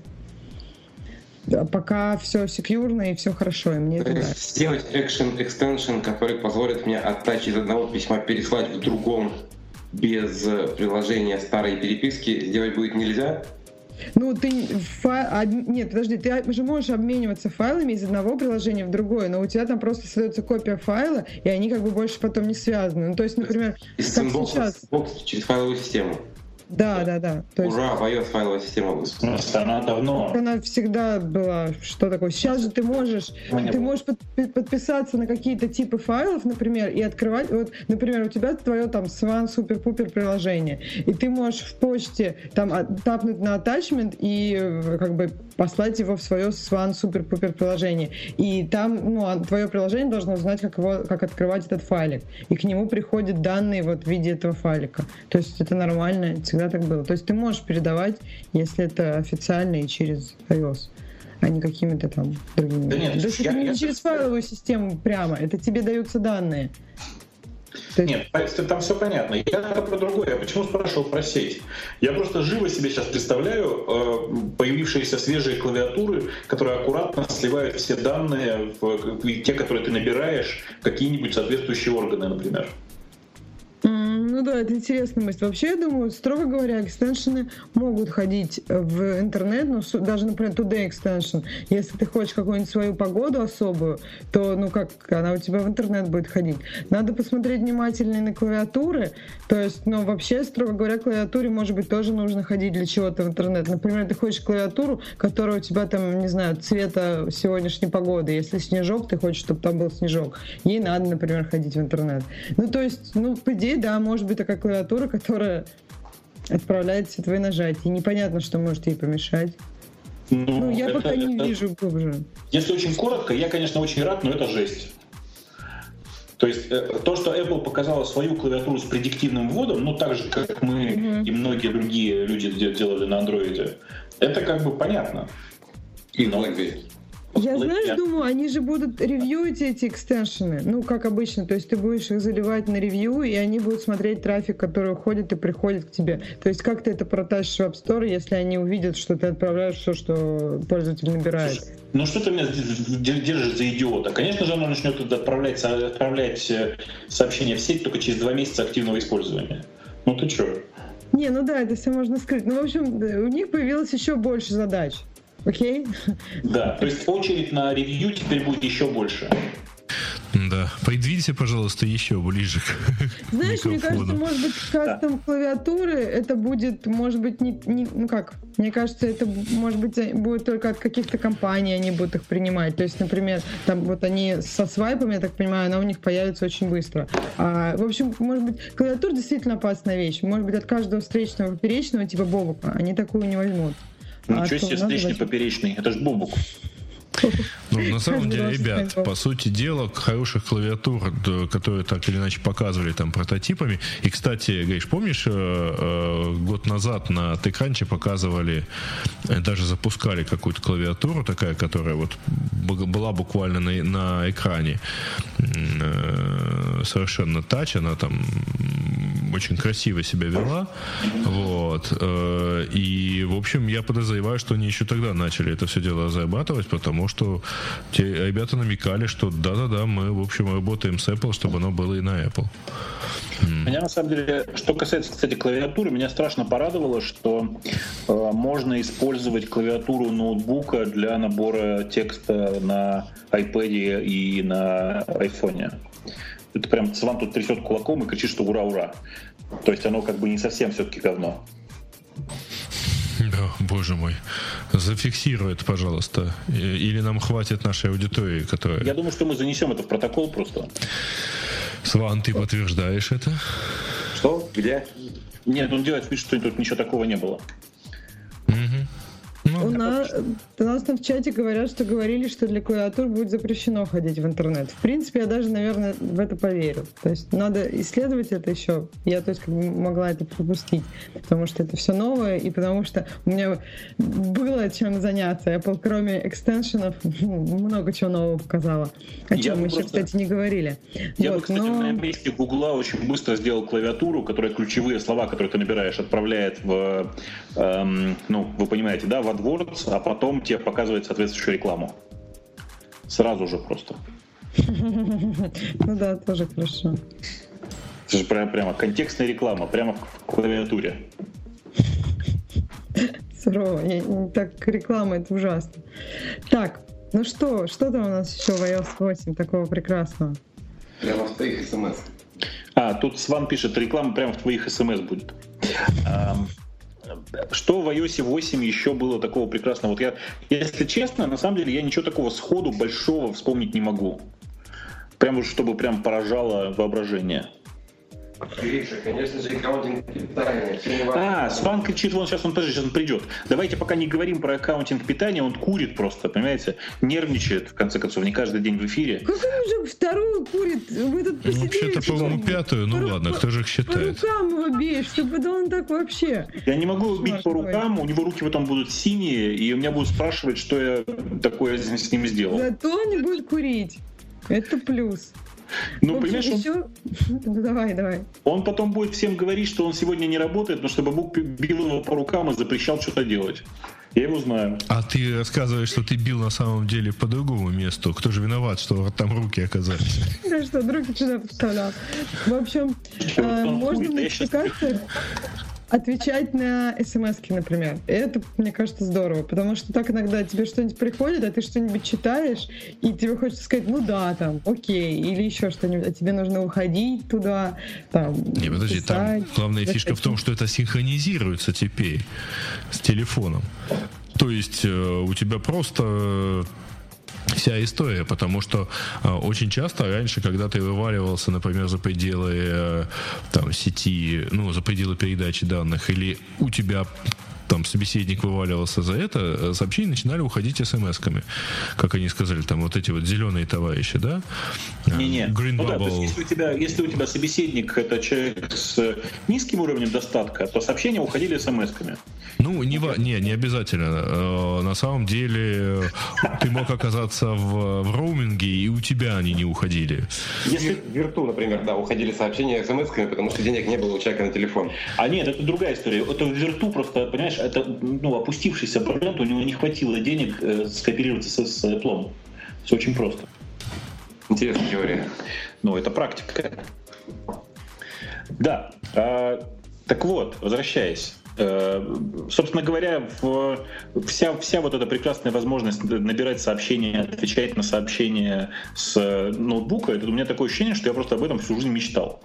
пока все секьюрно и все хорошо, и мне это нравится. Сделать action extension, который позволит мне оттач из одного письма переслать в другом без приложения старой переписки, сделать будет нельзя? Ну, ты файл... А, нет, подожди, ты же можешь обмениваться файлами из одного приложения в другое, но у тебя там просто создается копия файла, и они как бы больше потом не связаны. Ну, то есть, например, из как сейчас... через файловую систему. Да, да, да. То есть... Ура, iOS файловая система выступила. Она давно. Она всегда была. Что такое? Сейчас же ты можешь, ты можешь под, подписаться на какие-то типы файлов, например, и открывать. Вот, например, у тебя твое там Swan супер-пупер приложение, и ты можешь в почте там а, тапнуть на attachment и э, как бы послать его в свое Swan супер-пупер приложение. И там, ну, а твое приложение должно знать, как его, как открывать этот файлик. И к нему приходят данные вот в виде этого файлика. То есть это нормально, всегда так было. То есть ты можешь передавать, если это официально и через iOS а не какими-то там другими. Да нет, Даже я, не я, через файловую систему прямо, это тебе даются данные. Нет, там все понятно. Я про другое. Я почему спрашивал про сеть? Я просто живо себе сейчас представляю э, появившиеся свежие клавиатуры, которые аккуратно сливают все данные, в, те, которые ты набираешь, какие-нибудь соответствующие органы, например. Ну да, это интересная мысль. Вообще, я думаю, строго говоря, экстеншены могут ходить в интернет, ну, даже, например, Today Extension. Если ты хочешь какую-нибудь свою погоду особую, то, ну, как она у тебя в интернет будет ходить. Надо посмотреть внимательнее на клавиатуры. То есть, ну, вообще, строго говоря, клавиатуре, может быть, тоже нужно ходить для чего-то в интернет. Например, ты хочешь клавиатуру, которая у тебя там, не знаю, цвета сегодняшней погоды. Если снежок, ты хочешь, чтобы там был снежок. Ей надо, например, ходить в интернет. Ну, то есть, ну, по идее, да, может может быть такая клавиатура, которая отправляет все твои нажатия. И непонятно, что может ей помешать. Ну, ну я это, пока не это, вижу глубже. Если очень коротко, я, конечно, очень рад, но это жесть. То есть э, то, что Apple показала свою клавиатуру с предиктивным вводом, ну так же, как мы mm-hmm. и многие другие люди делали на андроиде, это как бы понятно. И но... Я, знаешь, думаю, они же будут ревьюить эти экстеншены, ну, как обычно, то есть ты будешь их заливать на ревью, и они будут смотреть трафик, который уходит и приходит к тебе. То есть как ты это протащишь в App Store, если они увидят, что ты отправляешь все, что пользователь набирает? Ну что ты меня держишь за идиота? Конечно же, оно начнет отправлять, отправлять э, сообщения в сеть только через два месяца активного использования. Ну ты что? Не, ну да, это все можно скрыть. Ну, в общем, у них появилось еще больше задач. Окей? Да, то есть очередь на ревью теперь будет еще больше. Да, подвинься, пожалуйста, еще ближе к Знаешь, мне кажется, может быть, кастом клавиатуры это будет, может быть, не, не, ну как, мне кажется, это, может быть, будет только от каких-то компаний они будут их принимать. То есть, например, там вот они со свайпами, я так понимаю, она у них появится очень быстро. А, в общем, может быть, клавиатура действительно опасная вещь. Может быть, от каждого встречного поперечного, типа Бобука, они такую не возьмут. Ничего а себе встречный поперечный, это же Бобук. Ну, на самом деле, ребят, по сути дела, хороших клавиатур, которые так или иначе показывали там прототипами. И, кстати, Гриш, помнишь, э, э, год назад на Текранче показывали, э, даже запускали какую-то клавиатуру такая, которая вот была буквально на, на экране совершенно тач, она там очень красиво себя вела. Вот. И, в общем, я подозреваю, что они еще тогда начали это все дело зарабатывать, потому что те ребята намекали, что да-да-да, мы, в общем, работаем с Apple, чтобы оно было и на Apple. Меня на самом деле, что касается, кстати, клавиатуры, меня страшно порадовало, что э, можно использовать клавиатуру ноутбука для набора текста на iPad и на iPhone. Это прям вам тут трясет кулаком и кричит, что ура-ура. То есть оно как бы не совсем все-таки говно. Да, боже мой. Зафиксируй это, пожалуйста. Или нам хватит нашей аудитории, которая... Я думаю, что мы занесем это в протокол просто. Сван, ты подтверждаешь это? Что? Где? Нет, он делает вид, что тут ничего такого не было. Ну, у, нас, у нас там в чате говорят, что говорили, что для клавиатур будет запрещено ходить в интернет. В принципе, я даже, наверное, в это поверю. То есть надо исследовать это еще. Я, то есть, как бы могла это пропустить, потому что это все новое, и потому что у меня было чем заняться. Apple, кроме экстеншенов, много чего нового показала. О чем мы еще, кстати, не говорили. Я вот, бы, кстати, но... на месте Гугла очень быстро сделал клавиатуру, которая ключевые слова, которые ты набираешь, отправляет в, эм, ну, вы понимаете, да, в AdWords, а потом тебе показывает соответствующую рекламу. Сразу же просто. Ну да, тоже хорошо. Это же прямо, прямо контекстная реклама, прямо в клавиатуре. Сурово. Так, реклама, это ужасно. Так, ну что, что там у нас еще в iOS 8 такого прекрасного? Прямо в твоих смс. А, тут Сван пишет, реклама прямо в твоих смс будет. Что в iOS 8 еще было такого прекрасного? Вот я, если честно, на самом деле я ничего такого сходу большого вспомнить не могу. Прям чтобы прям поражало воображение. Гриша, конечно же, accounting питания. А, Сван кричит, вон сейчас он, подожди, сейчас он придет. Давайте пока не говорим про accounting питания, он курит просто, понимаете? Нервничает, в конце концов, не каждый день в эфире. Как он уже вторую курит? Вы тут ну, вообще-то, по-моему, пятую, ну по, ладно, кто же их считает? По рукам его бьешь, чтобы да он так вообще. Я не могу бить по рукам, у него руки потом будут синие, и у меня будут спрашивать, что я такое с ним сделал. Зато он не будет курить. Это плюс. Ну, общем, понимаешь, еще... он... давай, давай. Он потом будет всем говорить, что он сегодня не работает, потому что Бабук бил его по рукам и запрещал что-то делать. Я его знаю. А ты рассказываешь, что ты бил на самом деле по другому месту. Кто же виноват, что там руки оказались? Да что, руки сюда поставлял. В общем, э, можно в модификациях отвечать на смс например. Это, мне кажется, здорово, потому что так иногда тебе что-нибудь приходит, а ты что-нибудь читаешь, и тебе хочется сказать, ну да, там, окей, или еще что-нибудь, а тебе нужно уходить туда, там, Не, подожди, писать, там главная фишка в том, что это синхронизируется теперь с телефоном. То есть э, у тебя просто вся история, потому что э, очень часто раньше, когда ты вываливался, например, за пределы э, там, сети, ну, за пределы передачи данных, или у тебя там собеседник вываливался за это, э, сообщения начинали уходить смс-ками. Как они сказали, там вот эти вот зеленые товарищи, да? Не-не. Green ну, Да, то есть, если, у тебя, если у тебя собеседник это человек с низким уровнем достатка, то сообщения уходили смс-ками. Ну, не, не, не обязательно. Э, на самом деле ты мог оказаться в, в роуминге, и у тебя они не уходили. Если в вирту, например, да, уходили сообщения смс-ками, потому что денег не было у человека на телефон. А нет, это другая история. Это в вирту просто, понимаешь, это ну, опустившийся абонент, у него не хватило денег э, скооперироваться с, с Apple. Все очень просто. Интересная теория. Ну, это практика. Да. А, так вот, возвращаясь. Э, собственно говоря, вся, вся вот эта прекрасная возможность набирать сообщения, отвечать на сообщения с ноутбука, это у меня такое ощущение, что я просто об этом всю жизнь мечтал.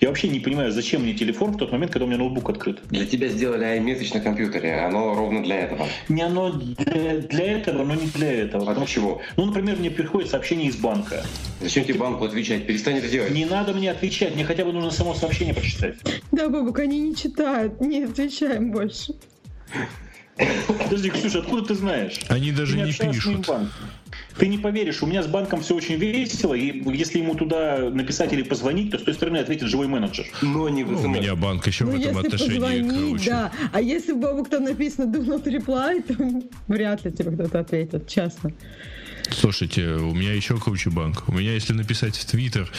Я вообще не понимаю, зачем мне телефон в тот момент, когда у меня ноутбук открыт. Для тебя сделали iMessage на компьютере, оно ровно для этого. Не оно для, для этого, но не для этого. А для чего? Ну, например, мне приходит сообщение из банка. Зачем тебе банку отвечать? Перестань это делать. Не надо мне отвечать, мне хотя бы нужно само сообщение прочитать. Да, Бабук, они не читают, не отвечаем больше. Подожди, Ксюша, откуда ты знаешь? Они даже ты не пишут. Ты не поверишь, у меня с банком все очень весело, и если ему туда написать или позвонить, то с той стороны ответит живой менеджер. Но не ну, У меня банк еще ну, в этом если отношении, позвонить, короче. да. А если бабок там написано do not reply, то вряд ли тебе кто-то ответит, честно. Слушайте, у меня еще круче банк. У меня, если написать в Твиттер,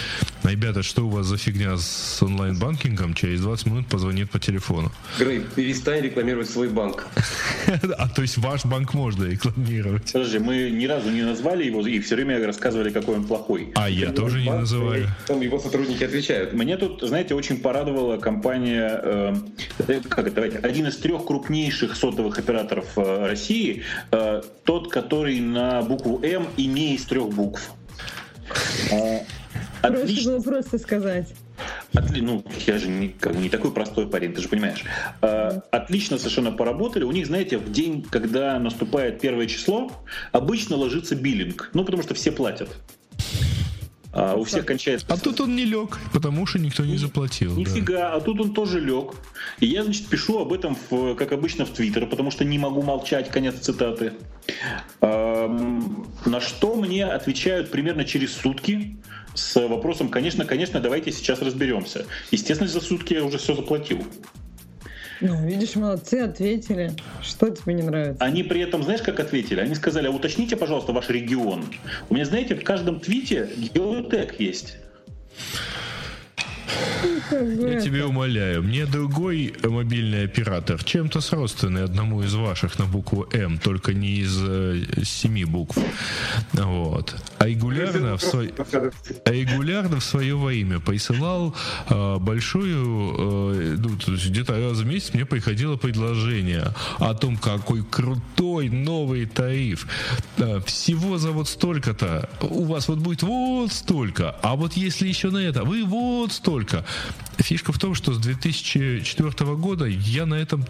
ребята, что у вас за фигня с онлайн-банкингом, через 20 минут позвонит по телефону. Грей, перестань рекламировать свой банк. А то есть ваш банк можно рекламировать. Подожди, мы ни разу не назвали его и все время рассказывали, какой он плохой. А я тоже не называю. Там его сотрудники отвечают. Мне тут, знаете, очень порадовала компания, э, как это, давайте, один из трех крупнейших сотовых операторов э, России, э, тот, который на букву М и не из трех букв. Отлично. было просто сказать. Отли... Ну, я же не, как, не такой простой парень, ты же понимаешь. А, отлично совершенно поработали. У них, знаете, в день, когда наступает первое число, обычно ложится биллинг. Ну, потому что все платят. А у всех кончается. А тут он не лег, потому что никто не заплатил. Нифига, да. а тут он тоже лег. И я, значит, пишу об этом, в, как обычно, в Твиттер, потому что не могу молчать, конец цитаты. Эм, на что мне отвечают примерно через сутки с вопросом, конечно, конечно, давайте сейчас разберемся. Естественно, за сутки я уже все заплатил. Ну, видишь, молодцы, ответили. Что тебе не нравится? Они при этом, знаешь, как ответили? Они сказали, а уточните, пожалуйста, ваш регион. У меня, знаете, в каждом твите геотег есть. Я тебе умоляю, мне другой мобильный оператор, чем-то сродственный одному из ваших на букву М, только не из э, семи букв. Вот. А регулярно в, свой... а регулярно в свое во имя присылал э, большую, э, ну, то есть где-то раз в месяц мне приходило предложение о том, какой крутой новый тариф. Э, всего за вот столько-то. У вас вот будет вот столько. А вот если еще на это, вы вот столько. Фишка в том, что с 2004 года я на этом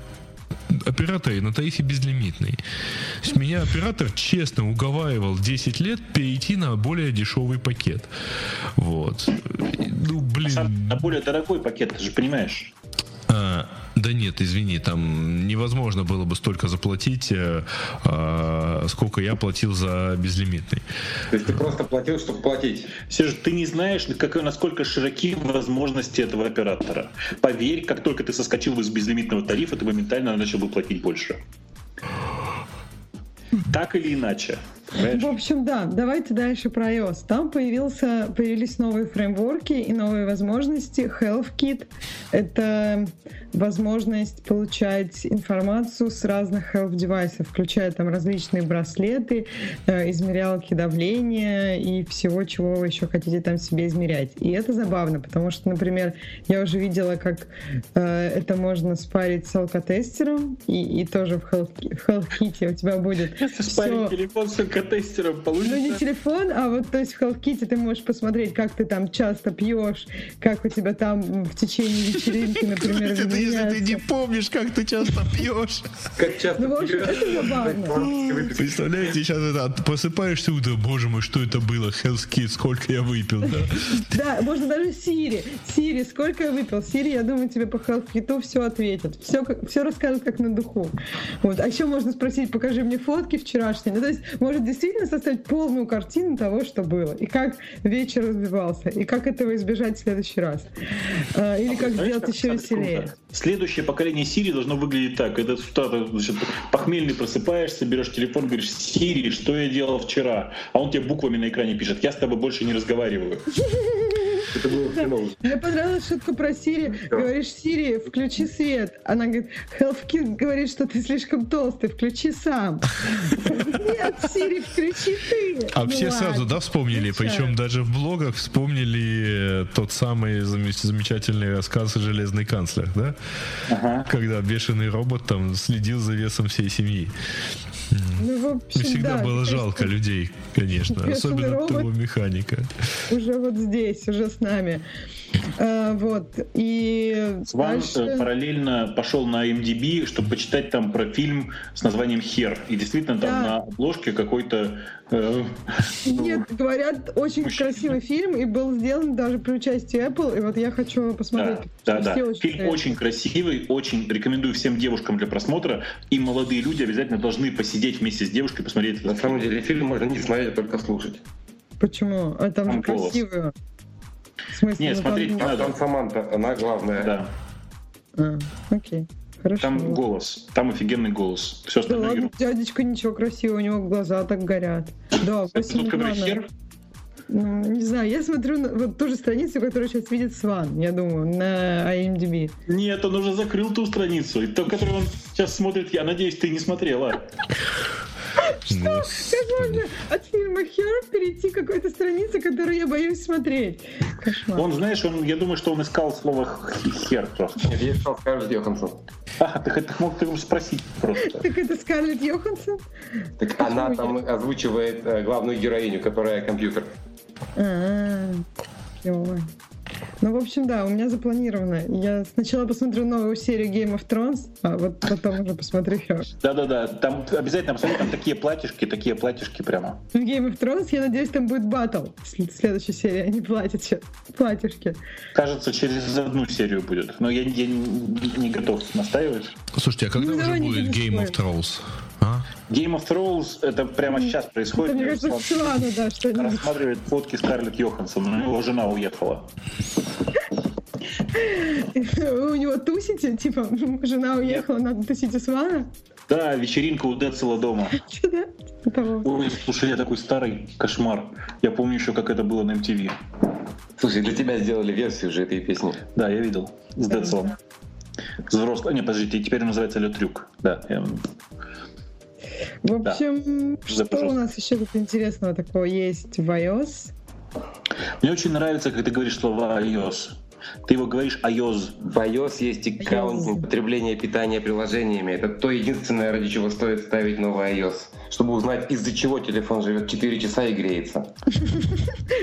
операторе на тарифе безлимитный. То есть меня оператор честно уговаривал 10 лет перейти на более дешевый пакет. Вот. Ну, блин. На более дорогой пакет, ты же понимаешь. А, да нет, извини, там невозможно было бы столько заплатить, э, э, сколько я платил за безлимитный. То есть ты просто платил, чтобы платить? Сереж, ты не знаешь, как, насколько широки возможности этого оператора. Поверь, как только ты соскочил с безлимитного тарифа, ты моментально начал бы платить больше. Так или иначе. Понимаешь? В общем, да, давайте дальше про iOS. Там появился, появились новые фреймворки и новые возможности. HealthKit — это возможность получать информацию с разных health девайсов, включая там различные браслеты, э, измерялки давления и всего, чего вы еще хотите там себе измерять. И это забавно, потому что, например, я уже видела, как э, это можно спарить с алкотестером, и, и тоже в HealthKit, в HealthKit у тебя будет... Спарить телефон с алкотестером, получится... Ну, не телефон, а вот, то есть в HealthKit ты можешь посмотреть, как ты там часто пьешь, как у тебя там в течение вечеринки, например, если ты не помнишь, как ты часто пьешь. Как часто ну, общем, это забавно. Представляете, сейчас это просыпаешься утром, боже мой, что это было, Hell's Kids, сколько я выпил, да? Да, можно даже Сири. Сири, сколько я выпил? Сири, я думаю, тебе по Hell's Kids все ответит. Все, все расскажут как на духу. Вот. А еще можно спросить, покажи мне фотки вчерашние. Ну, то есть, может действительно составить полную картину того, что было. И как вечер разбивался. И как этого избежать в следующий раз. А, или как сделать еще веселее. Следующее поколение Сири должно выглядеть так. Это значит, похмельный просыпаешься, берешь телефон, говоришь, Сири, что я делал вчера? А он тебе буквами на экране пишет, я с тобой больше не разговариваю. Это было хреново. Мне понравилась шутка про Сири. Говоришь, Сири, включи свет. Она говорит, Healthkit говорит, что ты слишком толстый, включи сам. Нет, Сири, включи ты. А Ну все сразу, да, вспомнили? Причем даже в блогах вспомнили э, тот самый зам- замечательный рассказ «Железный канцлер», да? Когда бешеный робот там следил за весом всей семьи. Ну, в общем, всегда да, было то есть жалко людей, конечно. Особенно того механика. Уже вот здесь, уже с нами. А, Вот. И Сван дальше... э, параллельно пошел на MDB, чтобы почитать там про фильм с названием «Хер». И действительно там Да. на обложке какой-то... э, Нет, говорят, очень Мужчина. красивый фильм и был сделан даже при участии Apple. И вот я хочу посмотреть. Да, да, да. очень Фильм нравятся. очень красивый, очень рекомендую всем девушкам для просмотра. И молодые люди обязательно должны посидеть вместе с девушкой и посмотреть На этот самом фильм. деле фильм можно не смотреть, а только слушать. Почему? А там же Там голос. красиво. В смысле, Нет, ну, там- не Там, там Саманта, она главная. Да, А, окей. Хорошо. там голос, там офигенный голос. Все Да остальное ладно, ерунда. дядечка ничего красивого, у него глаза так горят. Да, Это тот, который 8 хер? Ну, не знаю, я смотрю на вот ту же страницу, которую сейчас видит Сван, я думаю, на IMDb. Нет, он уже закрыл ту страницу. И то, которую он сейчас смотрит, я надеюсь, ты не смотрела. Ну, Как можно от фильма Her перейти к какой-то странице, которую я боюсь смотреть? Кошмар. Он, знаешь, он, я думаю, что он искал слово хер просто. Нет, я искал Скарлетт Йоханссон. А, ты хоть мог ты его спросить просто. Так это Скарлетт Йоханссон? Так она там озвучивает э, главную героиню, которая компьютер. А, клёво. Ну, в общем, да, у меня запланировано. Я сначала посмотрю новую серию Game of Thrones, а вот потом уже посмотрю Her. Да-да-да, там обязательно посмотри, там такие платьишки, такие платьишки прямо. В Game of Thrones, я надеюсь, там будет батл в след- следующей серии, они платят сейчас. Платьишки. Кажется, через одну серию будет. Но я, я не, не готов настаивать. Слушайте, а когда Ну, уже будет Game of. Thrones? А? Game of Thrones это прямо сейчас Это, происходит. мне кажется, Руслан Свану, да, рассматривает фотки Скарлетт Йоханссон, но его жена уехала. Вы у него тусите? Типа, жена уехала, надо тусить у Свана? Да, вечеринка у Децела дома. Типа. Ой, слушай, я такой старый кошмар. Я помню еще, как это было на MTV. Слушай, для тебя сделали версию же этой песни. Да, я видел. С Децелом. Взрослый. Не, подождите, теперь называется Ле Трюк. Да, я- В общем, Да, что пожалуйста. у нас еще тут интересного такого есть в iOS? Мне очень нравится, как ты говоришь слово iOS. Ты его говоришь iOS. В iOS есть аккаунтинг потребления питания приложениями. Это то единственное, ради чего стоит ставить новый iOS. Чтобы узнать, из-за чего телефон живет 4 часа и греется.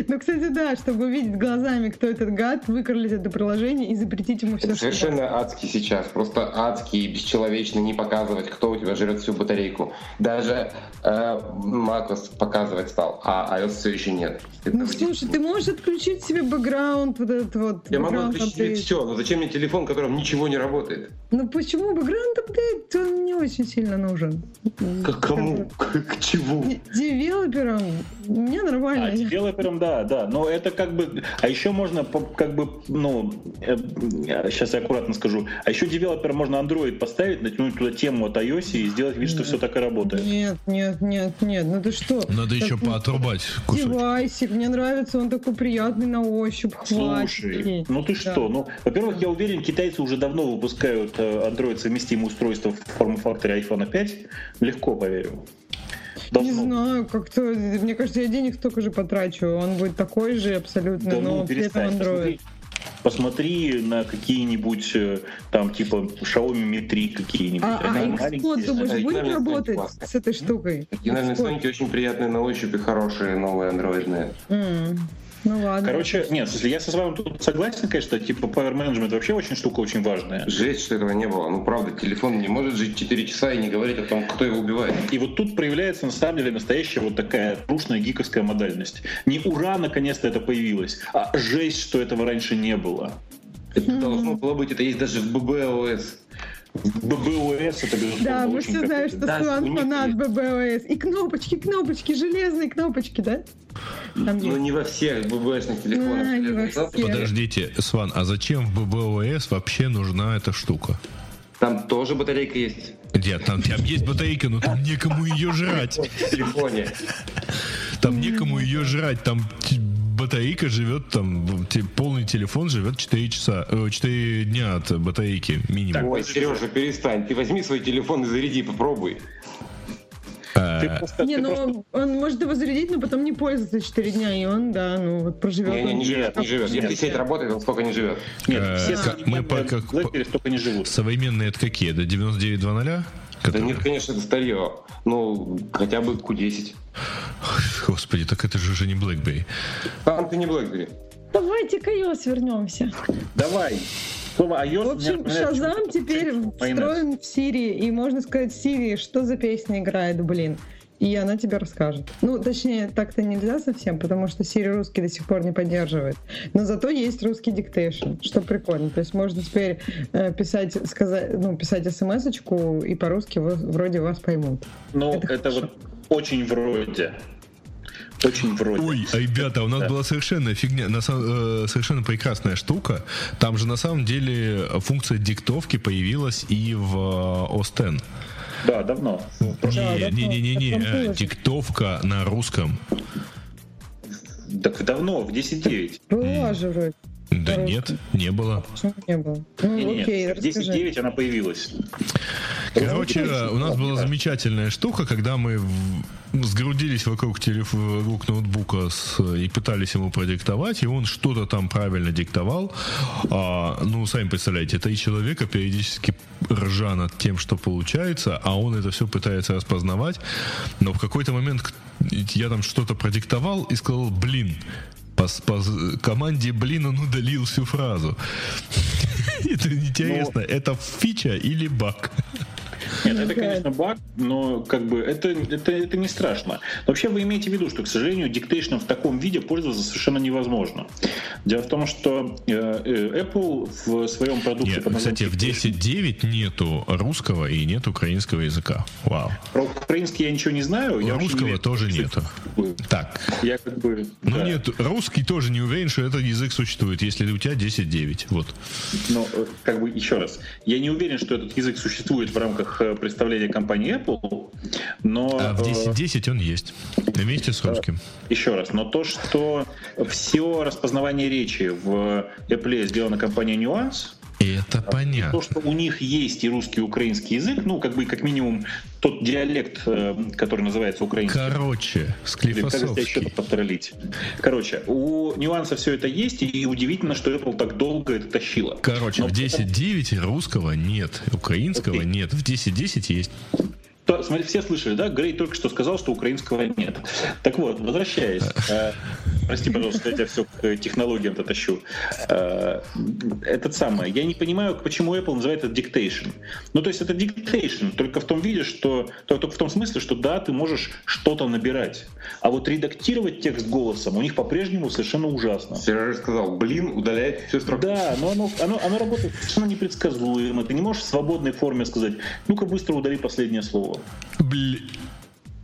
Ну, кстати, да, чтобы увидеть глазами, кто этот гад, выкрылить это приложение и запретить ему все, совершенно адский сейчас. Просто адский и бесчеловечно не показывать, кто у тебя жрет всю батарейку. Даже э, macOS показывать стал, а iOS все еще нет. Ну, слушай, ты можешь отключить себе бэкграунд, вот этот вот. Я могу отключить все, но зачем мне телефон, в котором ничего не работает? Ну, почему background update? Он не очень сильно нужен. К кому? К, чему? Девелоперам мне А, нормально. девелопером, да, да. Но это как бы... А еще можно, по- как бы, ну... сейчас я аккуратно скажу. А еще девелоперам можно Android поставить, натянуть туда тему от iOS и сделать вид, что все так и работает. Нет, нет, нет, нет, ну ты что? Надо еще Такой поотрубать кусочек. Девайсик, мне нравится, он такой приятный на ощупь, Слушай, хватит. ну ты Да. что? Ну, во-первых, я уверен, китайцы уже давно выпускают э, Android совместимые устройства в форм-факторе iPhone 5. Легко поверю. Не Давно. знаю, как-то, мне кажется, я денег столько же потрачу, он будет такой же абсолютно, Да но ну, при этом. Android. Посмотри, посмотри на какие-нибудь э, там типа Xiaomi Mi 3 какие-нибудь. А, а Xcode, думаешь, будет работать классный. с этой штукой? Xcode. Соники очень приятные на ощупь и хорошие новые андроидные. М, Ну ладно. Короче, нет, если я со вами тут согласен, конечно, типа Power Management вообще очень штука очень важная. Жесть, что этого не было. Ну, правда, телефон не может жить 4 часа и не говорить о том, кто его убивает. И вот тут проявляется на самом деле настоящая вот такая трушная гиковская модальность. Не ура, наконец-то это появилось, а жесть, что этого раньше не было. Это должно было быть, это есть даже в BBOS. BBOS это безусловно Да, мы все знаем, что Да, фанат. ББОС. И кнопочки, кнопочки, железные кнопочки, да? Там Но есть. не во всех BBS-ных телефонах. А, не во Там- всех. Подождите, Сван, а зачем в ББОС вообще нужна эта штука? Там тоже батарейка есть Нет, там, там есть батарейка, но там некому ее жрать. в телефоне. Там некому ее жрать, там батарейка живет там, полный телефон живет 4 часа, 4 дня от батарейки минимум. Ой, Сережа, перестань. Ты возьми свой телефон и заряди, попробуй. Ты просто, не, ты ну просто... он может его зарядить, но потом не пользоваться 4 дня, и он, да, ну вот проживет. Не, не, не живет, не живет. Если сеть работает, он столько не живет. Нет, все мы по, как, столько не живут. Современные это какие? До 99.00? Да нет, конечно, это старье. Ну, хотя бы Q10. Господи, так это же уже не BlackBerry. Там ты не BlackBerry. Давайте-ка iOS вернемся. Давай. Слово iOS в общем, Шазам теперь встроен в Siri, и можно сказать Siri, что за песня играет, блин. И она тебе расскажет. Ну, точнее, так-то нельзя совсем, потому что Siri русский до сих пор не поддерживает. Но зато есть русский диктейшн, что прикольно. То есть можно теперь э, писать, сказать, ну, писать смс-очку, и по-русски вроде вас поймут. Ну, это, это вот очень вроде. Очень вроде. Ой, а, ребята, у нас да. была совершенно фигня, на, э, совершенно прекрасная штука. Там же на самом деле функция диктовки появилась и в э, OS X. Да, давно. Не-не-не-не, диктовка на русском. Так давно, в 10.9. Была же вроде. Да Второй. нет, не было. Почему не было? Ну, не, окей, нет, 10.9 она появилась. Короче, у нас была замечательная штука, когда мы сгрудились вокруг, телеф... вокруг ноутбука с... и пытались ему продиктовать, и он что-то там правильно диктовал. А, ну, сами представляете, три человека периодически ржа над тем, что получается, а он это все пытается распознавать. Но в какой-то момент я там что-то продиктовал и сказал, блин, по, по команде блин он удалил всю фразу. Это интересно, ну, это фича или баг? Нет, это, конечно, баг, но как бы это, это, это не страшно. Но вообще вы имеете в виду, что, к сожалению, диктейшном в таком виде пользоваться совершенно невозможно. Дело в том, что э, э Apple в своем продукте... Нет, кстати, в 10.9 нету русского и нет украинского языка. Вау. Про украинский я ничего не знаю. Я русского не тоже нету. Так. Я как бы... Ну да. нет, русский тоже не уверен, что этот язык существует, если у тебя 10.9. Вот. Ну, как бы еще раз. Я не уверен, что этот язык существует в рамках э, представления компании Apple, но... А в 10.10 он есть, вместе с русским. Еще раз, но то, что все распознавание речи в Apple сделано компанией Nuance, это понятно. То, что у них есть и русский, и украинский язык, ну, как бы, как минимум, тот диалект, э, который называется украинский. Короче, склифосовский. Короче, у нюанса все это есть, и удивительно, что Apple так долго это тащила. Короче, Но в 10.9 русского нет, украинского okay. нет, в 10.10 есть. То, смотри, все слышали, да? Грей только что сказал, что украинского нет. Так вот, возвращаясь. Э, прости, пожалуйста, я тебя все к технологиям-то тащу. Э, этот самый. Я не понимаю, почему Apple называет это dictation. Ну, то есть это dictation, только в том виде, что... Только в том смысле, что да, ты можешь что-то набирать. А вот редактировать текст голосом у них по-прежнему совершенно ужасно. Сережа сказал, блин, удаляет все строки. Да, но оно, оно, оно работает совершенно непредсказуемо. Ты не можешь в свободной форме сказать, ну-ка быстро удали последнее слово. Бля.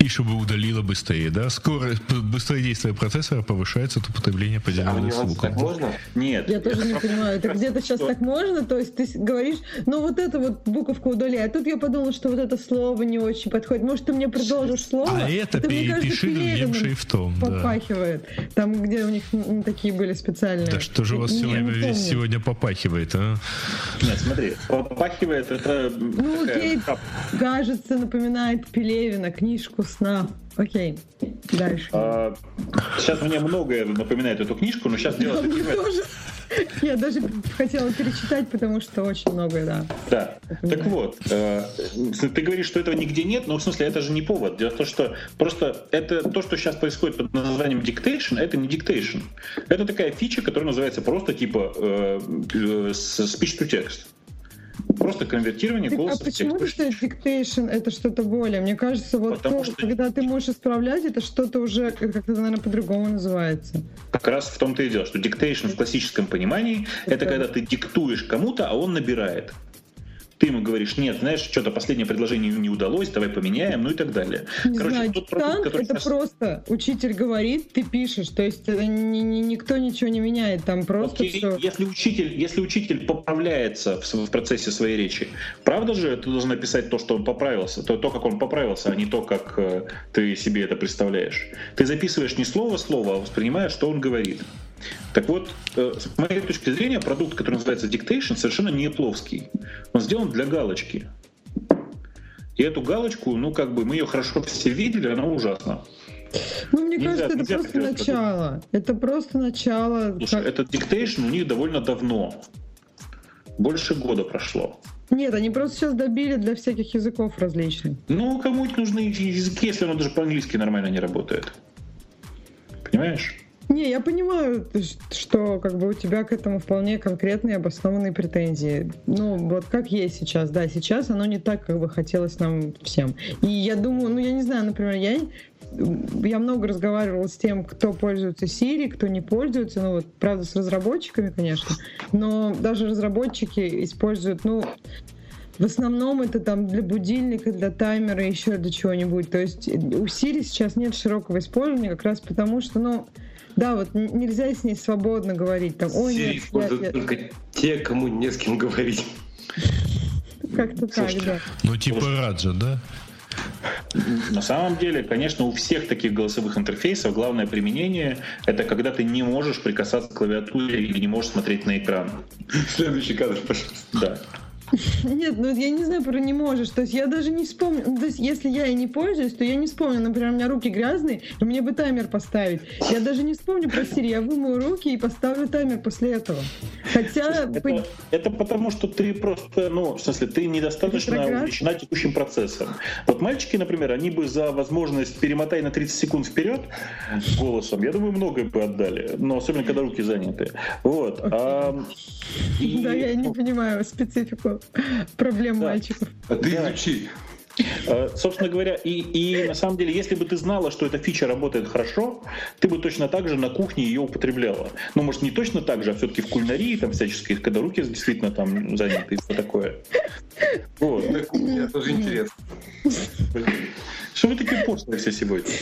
И чтобы удалило быстрее, да? Скорость, быстрое действие процессора повышается от употребления определенных а звуков. можно? Нет. Я тоже не понимаю. Это где-то сейчас так можно? То есть ты говоришь, ну вот это вот буковка удаляй. А тут я подумала, что вот это слово не очень подходит. Может, ты мне продолжишь слово? А это пиши другим шрифтом. Попахивает. Там, где у них такие были специальные. Да что же у вас сегодня, сегодня попахивает, а? Нет, смотри, попахивает это... Ну, окей, кажется, напоминает Пелевина, книжку сна. Окей, дальше. А, сейчас мне многое напоминает эту книжку, но сейчас дело тоже. Я даже хотела перечитать, потому что очень многое, да. Да. Так вот, э, ты говоришь, что этого нигде нет, но в смысле это же не повод. Дело в том, что просто это то, что сейчас происходит под названием dictation, это не dictation. Это такая фича, которая называется просто типа э, э, speech to text. Просто конвертирование так, голоса а почему ты диктейшн это что-то более? Мне кажется, вот то, что... когда ты можешь исправлять, это что-то уже как-то, наверное, по-другому называется. Как раз в том-то и дело, что диктейшн в классическом понимании это когда ты диктуешь кому-то, а он набирает. Ты ему говоришь, нет, знаешь, что-то последнее предложение не удалось, давай поменяем, ну и так далее. Не Короче, знаю, тот продукт, который это сейчас... просто учитель говорит, ты пишешь, то есть ни, ни, никто ничего не меняет, там просто Окей, все... Если учитель, если учитель поправляется в, в процессе своей речи, правда же ты должен написать то, что он поправился, то, то, как он поправился, а не то, как э, ты себе это представляешь. Ты записываешь не слово слово, а воспринимаешь, что он говорит. Так вот, э, с моей точки зрения, продукт, который называется Dictation, совершенно не пловский. Он сделан для галочки. И эту галочку, ну, как бы, мы ее хорошо все видели, она ужасна. Ну, мне нельзя, кажется, это просто начало. Продукт. Это просто начало. Слушай, как... этот Dictation у них довольно давно. Больше года прошло. Нет, они просто сейчас добили для всяких языков различных. Ну, кому-нибудь нужны языки, если оно даже по-английски нормально не работает. Понимаешь? Не, я понимаю, что как бы у тебя к этому вполне конкретные обоснованные претензии. Ну, вот как есть сейчас, да, сейчас оно не так, как бы хотелось нам всем. И я думаю, ну, я не знаю, например, я я много разговаривала с тем, кто пользуется Siri, кто не пользуется, ну вот, правда, с разработчиками, конечно, но даже разработчики используют, ну, в основном это там для будильника, для таймера, еще для чего-нибудь. То есть у Siri сейчас нет широкого использования как раз потому, что, ну, да, вот нельзя с ней свободно говорить. Там, Ой, Siri нет, используют я... только те, кому не с кем говорить. Как-то так, да. Ну, типа Раджа, да? На самом деле, конечно, у всех таких голосовых интерфейсов главное применение — это когда ты не можешь прикасаться к клавиатуре или не можешь смотреть на экран. Следующий кадр, пожалуйста. Да. Нет, ну я не знаю, про не можешь. То есть я даже не вспомню. Ну, то есть если я и не пользуюсь, то я не вспомню. Например, у меня руки грязные, и мне бы таймер поставить. Я даже не вспомню про Siri. Я вымою руки и поставлю таймер после этого. Хотя... Это, это потому, что ты просто, ну, в смысле, ты недостаточно увлечена текущим процессом. Вот мальчики, например, они бы за возможность перемотай на 30 секунд вперед голосом, я думаю, многое бы отдали. Но особенно, когда руки заняты. Вот. А, и... Да, я не понимаю специфику проблем да. мальчиков. А ты да. изучи. А, собственно говоря, и, и на самом деле, если бы ты знала, что эта фича работает хорошо, ты бы точно так же на кухне ее употребляла. Ну, может, не точно так же, а все-таки в кулинарии там всячески, когда руки действительно там заняты и все такое. Вот. На кухне тоже интересно. Что вы такие пошлые все сегодня?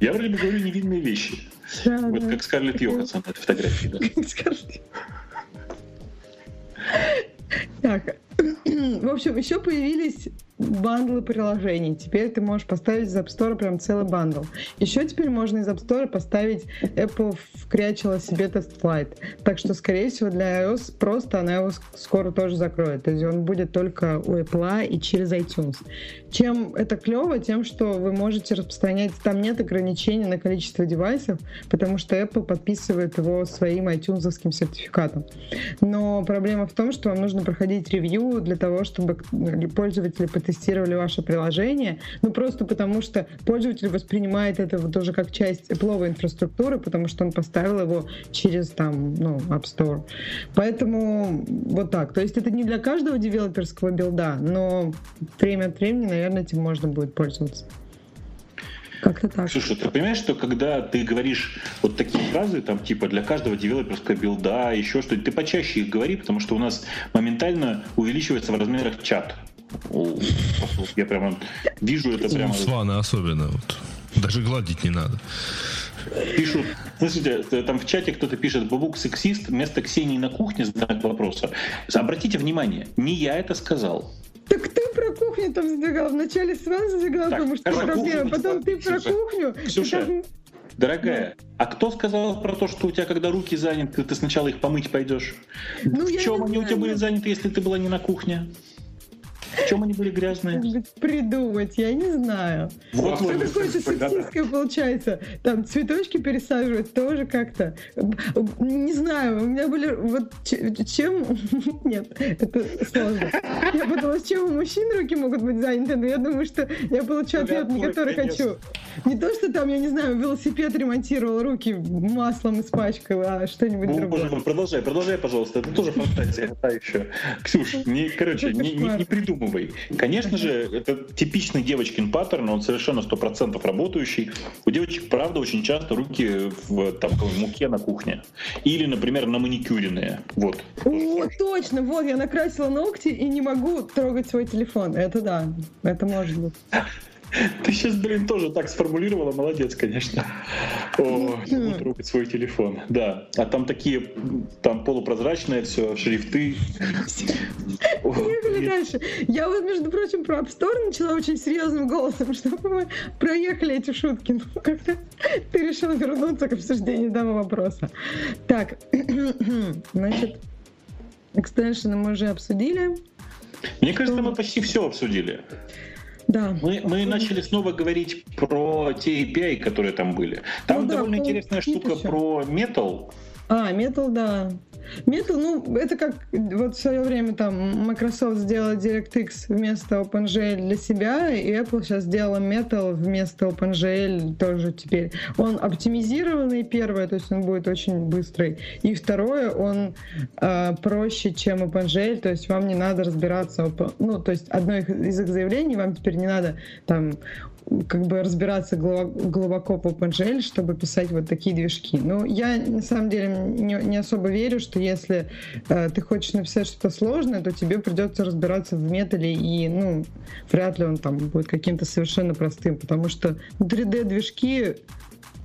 Я вроде бы говорю невинные вещи. Да, вот да. как Скарлетт Йоханссон на этой фотографии. Да. Так, в общем, еще появились бандлы приложений. Теперь ты можешь поставить из App Store прям целый бандл. Еще теперь можно из App Store поставить Apple вкрячила себе тест флайт. Так что, скорее всего, для iOS просто она его скоро тоже закроет. То есть он будет только у Apple и через iTunes. Чем это клево? Тем, что вы можете распространять... Там нет ограничений на количество девайсов, потому что Apple подписывает его своим iTunes сертификатом. Но проблема в том, что вам нужно проходить ревью для того, чтобы пользователи протестировали ваше приложение, ну просто потому что пользователь воспринимает это вот уже как часть Apple инфраструктуры, потому что он поставил его через там, ну, App Store. Поэтому вот так. То есть это не для каждого девелоперского билда, но время от времени, наверное, этим можно будет пользоваться. Как-то так. Слушай, ты понимаешь, что когда ты говоришь вот такие фразы, там, типа, для каждого девелоперского билда, еще что-то, ты почаще их говори, потому что у нас моментально увеличивается в размерах чат. Я прямо вижу это прямо. У Свана особенно. Вот. Даже гладить не надо. Пишут, слушайте, там в чате кто-то пишет, Бабук сексист, вместо Ксении на кухне, знак вопроса. Обратите внимание, не я это сказал. Так ты про кухню там задвигал. Вначале Сван задвигал, так, потому что проблема, потом ты про кухню. Ксюша, ты Дорогая, а кто сказал про то, что у тебя, когда руки заняты, ты сначала их помыть пойдешь? Ну, в чем они знаю, у тебя были заняты, если ты была не на кухне? В чем они были грязные? Придумать, я не знаю. Вот, Что такое-то сексистское получается? Там цветочки пересаживать тоже как-то. Не знаю, у меня были... Вот чем... Нет, это сложно. Я подумала, с чем у мужчин руки могут быть заняты, но я думаю, что я получу ответ, не который хочу. Не то, что там, я не знаю, велосипед ремонтировал, руки маслом испачкал, а что-нибудь ну, другое. Боже продолжай, продолжай, пожалуйста. Это тоже фантазия, та еще. Ксюш, не, короче, не, не, не придумывай. Конечно же, это типичный девочкин паттерн, он совершенно сто процентов работающий. У девочек, правда, очень часто руки в там, муке на кухне. Или, например, на маникюренные. Вот. О, точно, вот, я накрасила ногти и не могу трогать свой телефон. Это да, это может быть. Ты сейчас, блин, тоже так сформулировала, молодец, конечно. О, трогать свой телефон, да. А там такие, там полупрозрачное все, шрифты. Поехали дальше. Я вот, между прочим, про App Store начала очень серьезным голосом, чтобы мы проехали эти шутки. Ну, как-то ты решил вернуться к обсуждению данного вопроса. Так, значит, экстеншены мы уже обсудили. Мне кажется, мы почти все обсудили. Да. Мы, мы начали снова говорить про те API, которые там были. Там ну, довольно да, интересная штука про Metal. А, Metal, да. Metal, ну, это как вот в свое время там Microsoft сделала DirectX вместо OpenGL для себя, и Apple сейчас сделала Metal вместо OpenGL тоже теперь. Он оптимизированный, первое, то есть он будет очень быстрый, и второе, он э, проще, чем OpenGL, то есть вам не надо разбираться, ну, то есть одно из их заявлений, вам теперь не надо там как бы разбираться глубоко по OpenGL, чтобы писать вот такие движки. Но я на самом деле не, не особо верю, что если э, ты хочешь написать что-то сложное, то тебе придется разбираться в метале, и ну, вряд ли он там будет каким-то совершенно простым, потому что 3D-движки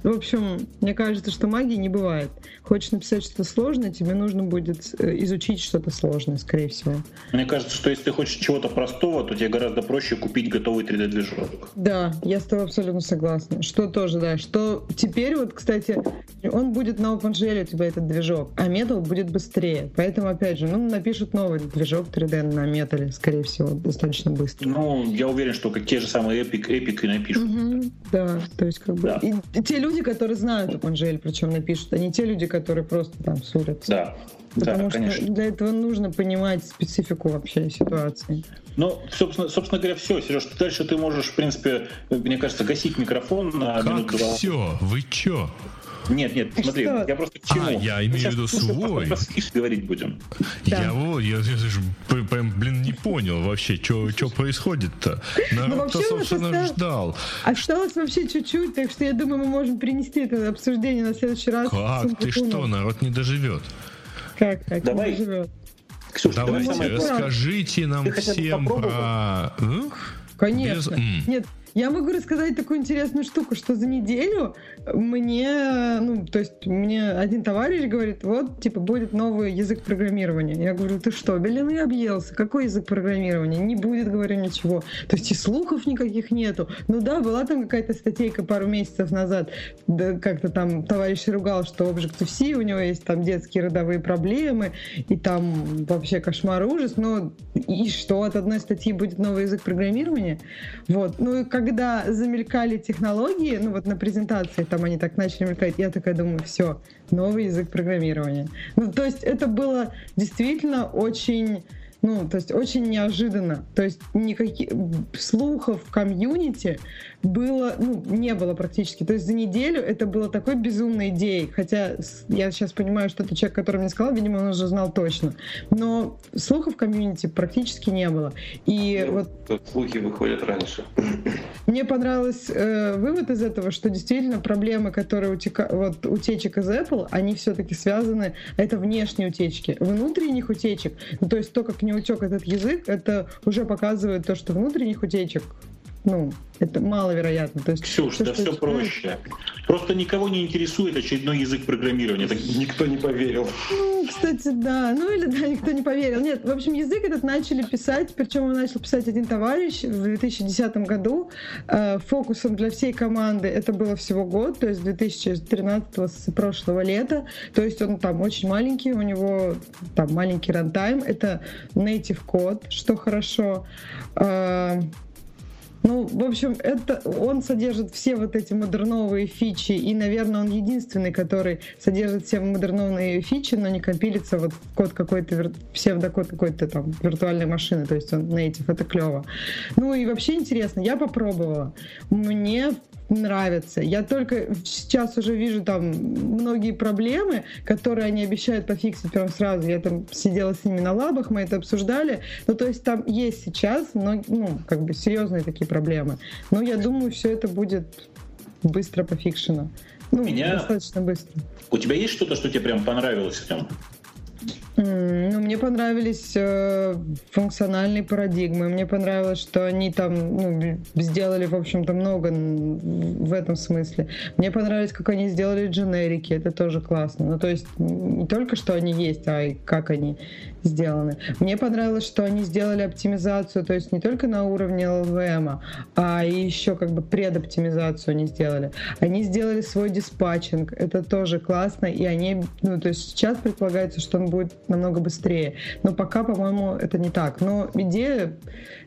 в общем, мне кажется, что магии не бывает. Хочешь написать что-то сложное, тебе нужно будет э, изучить что-то сложное, скорее всего. Мне кажется, что если ты хочешь чего-то простого, то тебе гораздо проще купить готовый 3D-движок. Да, я с тобой абсолютно согласна. Что тоже, да, что теперь вот, кстати, он будет на OpenGL у тебя этот движок, а Metal будет быстрее. Поэтому, опять же, ну, напишут новый движок 3D на Metal, скорее всего, достаточно быстро. Ну, я уверен, что как те же самые Epic, Epic и напишут. Угу, да, то есть как бы... Да. И, и те люди, которые знают OpenGL, причем напишут, а не те люди, которые просто там сурятся. Да. Потому да, что конечно. для этого нужно понимать специфику вообще ситуации. Ну, собственно, собственно говоря, все, Сереж, дальше ты можешь, в принципе, мне кажется, гасить микрофон на как минуту. все? Вы чё? Нет, нет, смотри, что? я просто к чему? А, я имею в виду свой. Про говорить будем. Да. Я вот, я, я, прям, блин, не понял вообще, что происходит-то. Ну, Народ-то, собственно, осталось, ждал. Осталось вообще чуть-чуть, так что я думаю, мы можем перенести это обсуждение на следующий раз. Как? Ты что, народ не доживет? Как, как Давай. не доживет? Ксюша, Давайте, давай расскажите нам всем про... Конечно. Без... Нет, я могу рассказать такую интересную штуку, что за неделю мне, ну, то есть мне один товарищ говорит, вот, типа, будет новый язык программирования. Я говорю, ты что, белины объелся? Какой язык программирования? Не будет, говорю, ничего. То есть и слухов никаких нету. Ну да, была там какая-то статейка пару месяцев назад, да, как-то там товарищ ругал, что Objective-C, у него есть там детские родовые проблемы, и там вообще кошмар ужас, но и что, от одной статьи будет новый язык программирования? Вот. Ну и когда замелькали технологии, ну вот на презентации там они так начали мелькать, я такая думаю, все, новый язык программирования. Ну, то есть это было действительно очень ну, то есть очень неожиданно. То есть никаких слухов в комьюнити было, ну, не было практически. То есть за неделю это было такой безумной идеей. Хотя я сейчас понимаю, что это человек, который мне сказал, видимо, он уже знал точно. Но слухов в комьюнити практически не было. И ну, вот... Слухи выходят раньше. Мне понравился э, вывод из этого, что действительно проблемы, которые утека... вот, утечек из Apple, они все-таки связаны, это внешние утечки. Внутренних утечек, ну, то есть то, как не утек этот язык, это уже показывает то, что внутренних утечек ну, это маловероятно. То есть, Ксюш, то, да все проще. Просто никого не интересует очередной язык программирования. Так никто не поверил. Ну, кстати, да. Ну или да, никто не поверил. Нет, в общем, язык этот начали писать, причем его начал писать один товарищ в 2010 году. Э, фокусом для всей команды это было всего год, то есть 2013 с прошлого лета. То есть он там очень маленький, у него там маленький рантайм. Это native код, что хорошо. Ну, в общем, это он содержит все вот эти модерновые фичи, и, наверное, он единственный, который содержит все модерновые фичи, но не компилится вот в код какой-то, псевдокод какой-то там виртуальной машины, то есть он native, это клево. Ну и вообще интересно, я попробовала. Мне нравится. Я только сейчас уже вижу там многие проблемы, которые они обещают пофиксить прям сразу. Я там сидела с ними на лабах, мы это обсуждали. Ну, то есть там есть сейчас, но, ну, как бы серьезные такие проблемы. Но я думаю, все это будет быстро пофикшено. Ну, Меня... достаточно быстро. У тебя есть что-то, что тебе прям понравилось в нем? Ну, мне понравились э, функциональные парадигмы. Мне понравилось, что они там ну, сделали, в общем-то, много в этом смысле. Мне понравилось, как они сделали дженерики. Это тоже классно. Ну, то есть не только, что они есть, а и как они сделаны. Мне понравилось, что они сделали оптимизацию, то есть не только на уровне LVM, а еще как бы предоптимизацию они сделали. Они сделали свой диспатчинг, это тоже классно, и они, ну, то есть сейчас предполагается, что он будет намного быстрее, но пока, по-моему, это не так. Но идея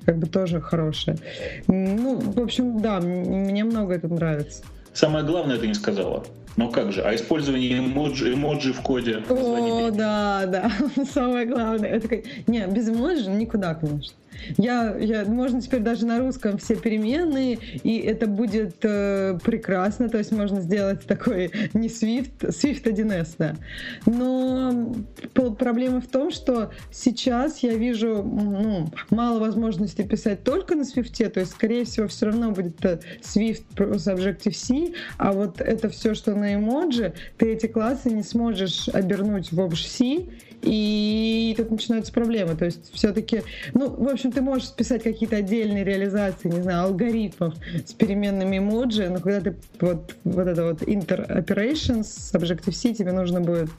как бы тоже хорошая. Ну, в общем, да, мне много это нравится. Самое главное ты не сказала. Ну как же, а использование эмоджи, эмоджи в коде? О, да, да, самое главное. Это, не, без эмоджи никуда, конечно. Я, я, можно теперь даже на русском все переменные, и это будет э, прекрасно, то есть можно сделать такой не Swift, Swift 1С, да. Но проблема в том, что сейчас я вижу ну, мало возможностей писать только на Swift, то есть, скорее всего, все равно будет э, Swift с Objective-C, а вот это все, что на эмоджи, ты эти классы не сможешь обернуть в Obj-C, и тут начинаются проблемы. То есть все-таки, ну, в общем, ты можешь списать какие-то отдельные реализации, не знаю, алгоритмов с переменными эмоджи, но когда ты вот, вот это вот inter-operations с Objective-C, тебе нужно будет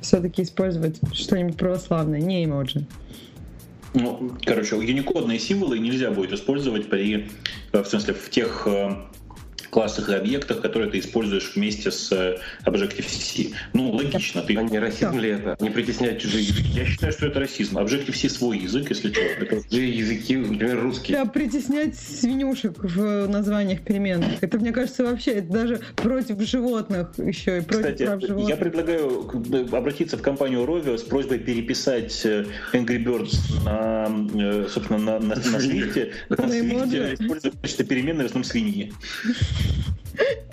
все-таки использовать что-нибудь православное, не эмоджи. Ну, короче, юникодные символы нельзя будет использовать при, в смысле, в тех э, классах и объектах, которые ты используешь вместе с э, Objective-C. Ну, логично. Ты... А не расизм да. ли это? Не притеснять чужие языки? Я считаю, что это расизм. Objective-C свой язык, если что. Это... Чужие языки, например, русский. Да, притеснять свинюшек в названиях переменных. Это, мне кажется, вообще это даже против животных еще и против Кстати, прав животных. я предлагаю обратиться в компанию Rovio с просьбой переписать э, Angry Birds на, э, собственно, на, на, на свете используя переменной в основном свиньи.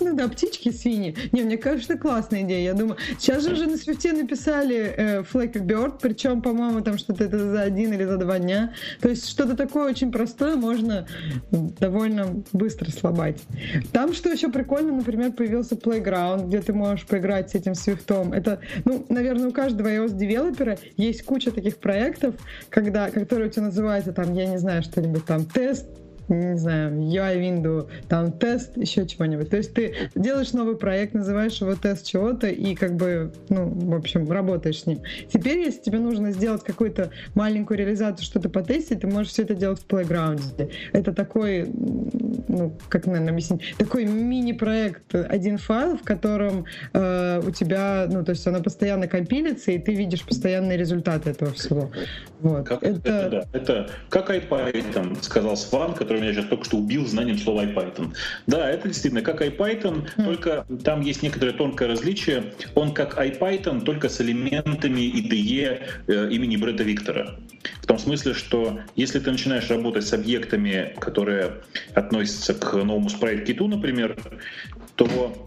Ну да, птички, свиньи. Не, мне кажется, классная идея. Я думаю, сейчас же уже на свифте написали э, Flappy Bird, причем, по-моему, там что-то это за один или за два дня. То есть что-то такое очень простое можно довольно быстро сломать. Там, что еще прикольно, например, появился Playground, где ты можешь поиграть с этим свифтом. Это, ну, наверное, у каждого iOS-девелопера есть куча таких проектов, когда, которые у тебя называются там, я не знаю, что-нибудь там, тест, не знаю, UI window, там тест, еще чего-нибудь. То есть ты делаешь новый проект, называешь его тест чего-то и как бы, ну, в общем, работаешь с ним. Теперь, если тебе нужно сделать какую-то маленькую реализацию, что-то потестить, ты можешь все это делать в Playground. Это такой, ну, как, наверное, объяснить, такой мини-проект, один файл, в котором э, у тебя, ну, то есть оно постоянно компилится, и ты видишь постоянные результаты этого всего. Вот. Как, это... Это, да. это как iPython, сказал Сван, который меня сейчас только что убил знанием слова iPython. Да, это действительно как iPython, mm. только там есть некоторое тонкое различие. Он как iPython, только с элементами IDE э, имени Брэда Виктора. В том смысле, что если ты начинаешь работать с объектами, которые относятся к новому спрайт-киту, например, то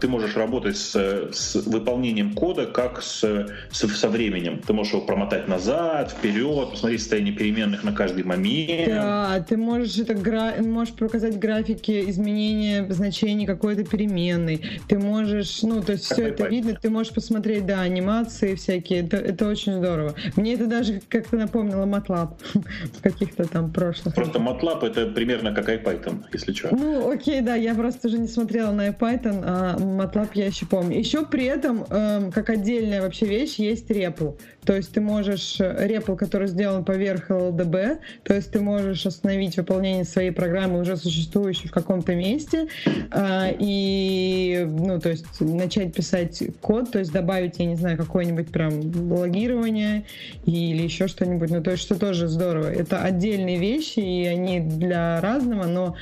ты можешь работать с, с выполнением кода как с, с, со временем. Ты можешь его промотать назад, вперед, посмотреть состояние переменных на каждый момент. Да, ты можешь, это гра... можешь показать графики изменения значений какой-то переменной. Ты можешь, ну, то есть как все это видно, ты можешь посмотреть, да, анимации всякие. Это, это очень здорово. Мне это даже как-то напомнило MATLAB в каких-то там прошлых. Просто MATLAB это примерно как iPython, если что. Ну, окей, да, я просто уже не смотрела на iPython, а MATLAB я еще помню. Еще при этом, э, как отдельная вообще вещь, есть REPL. То есть ты можешь, REPL, который сделан поверх LLDB, то есть ты можешь остановить выполнение своей программы, уже существующей в каком-то месте, э, и, ну, то есть начать писать код, то есть добавить, я не знаю, какое-нибудь прям логирование или еще что-нибудь. Ну, то есть что тоже здорово. Это отдельные вещи, и они для разного, но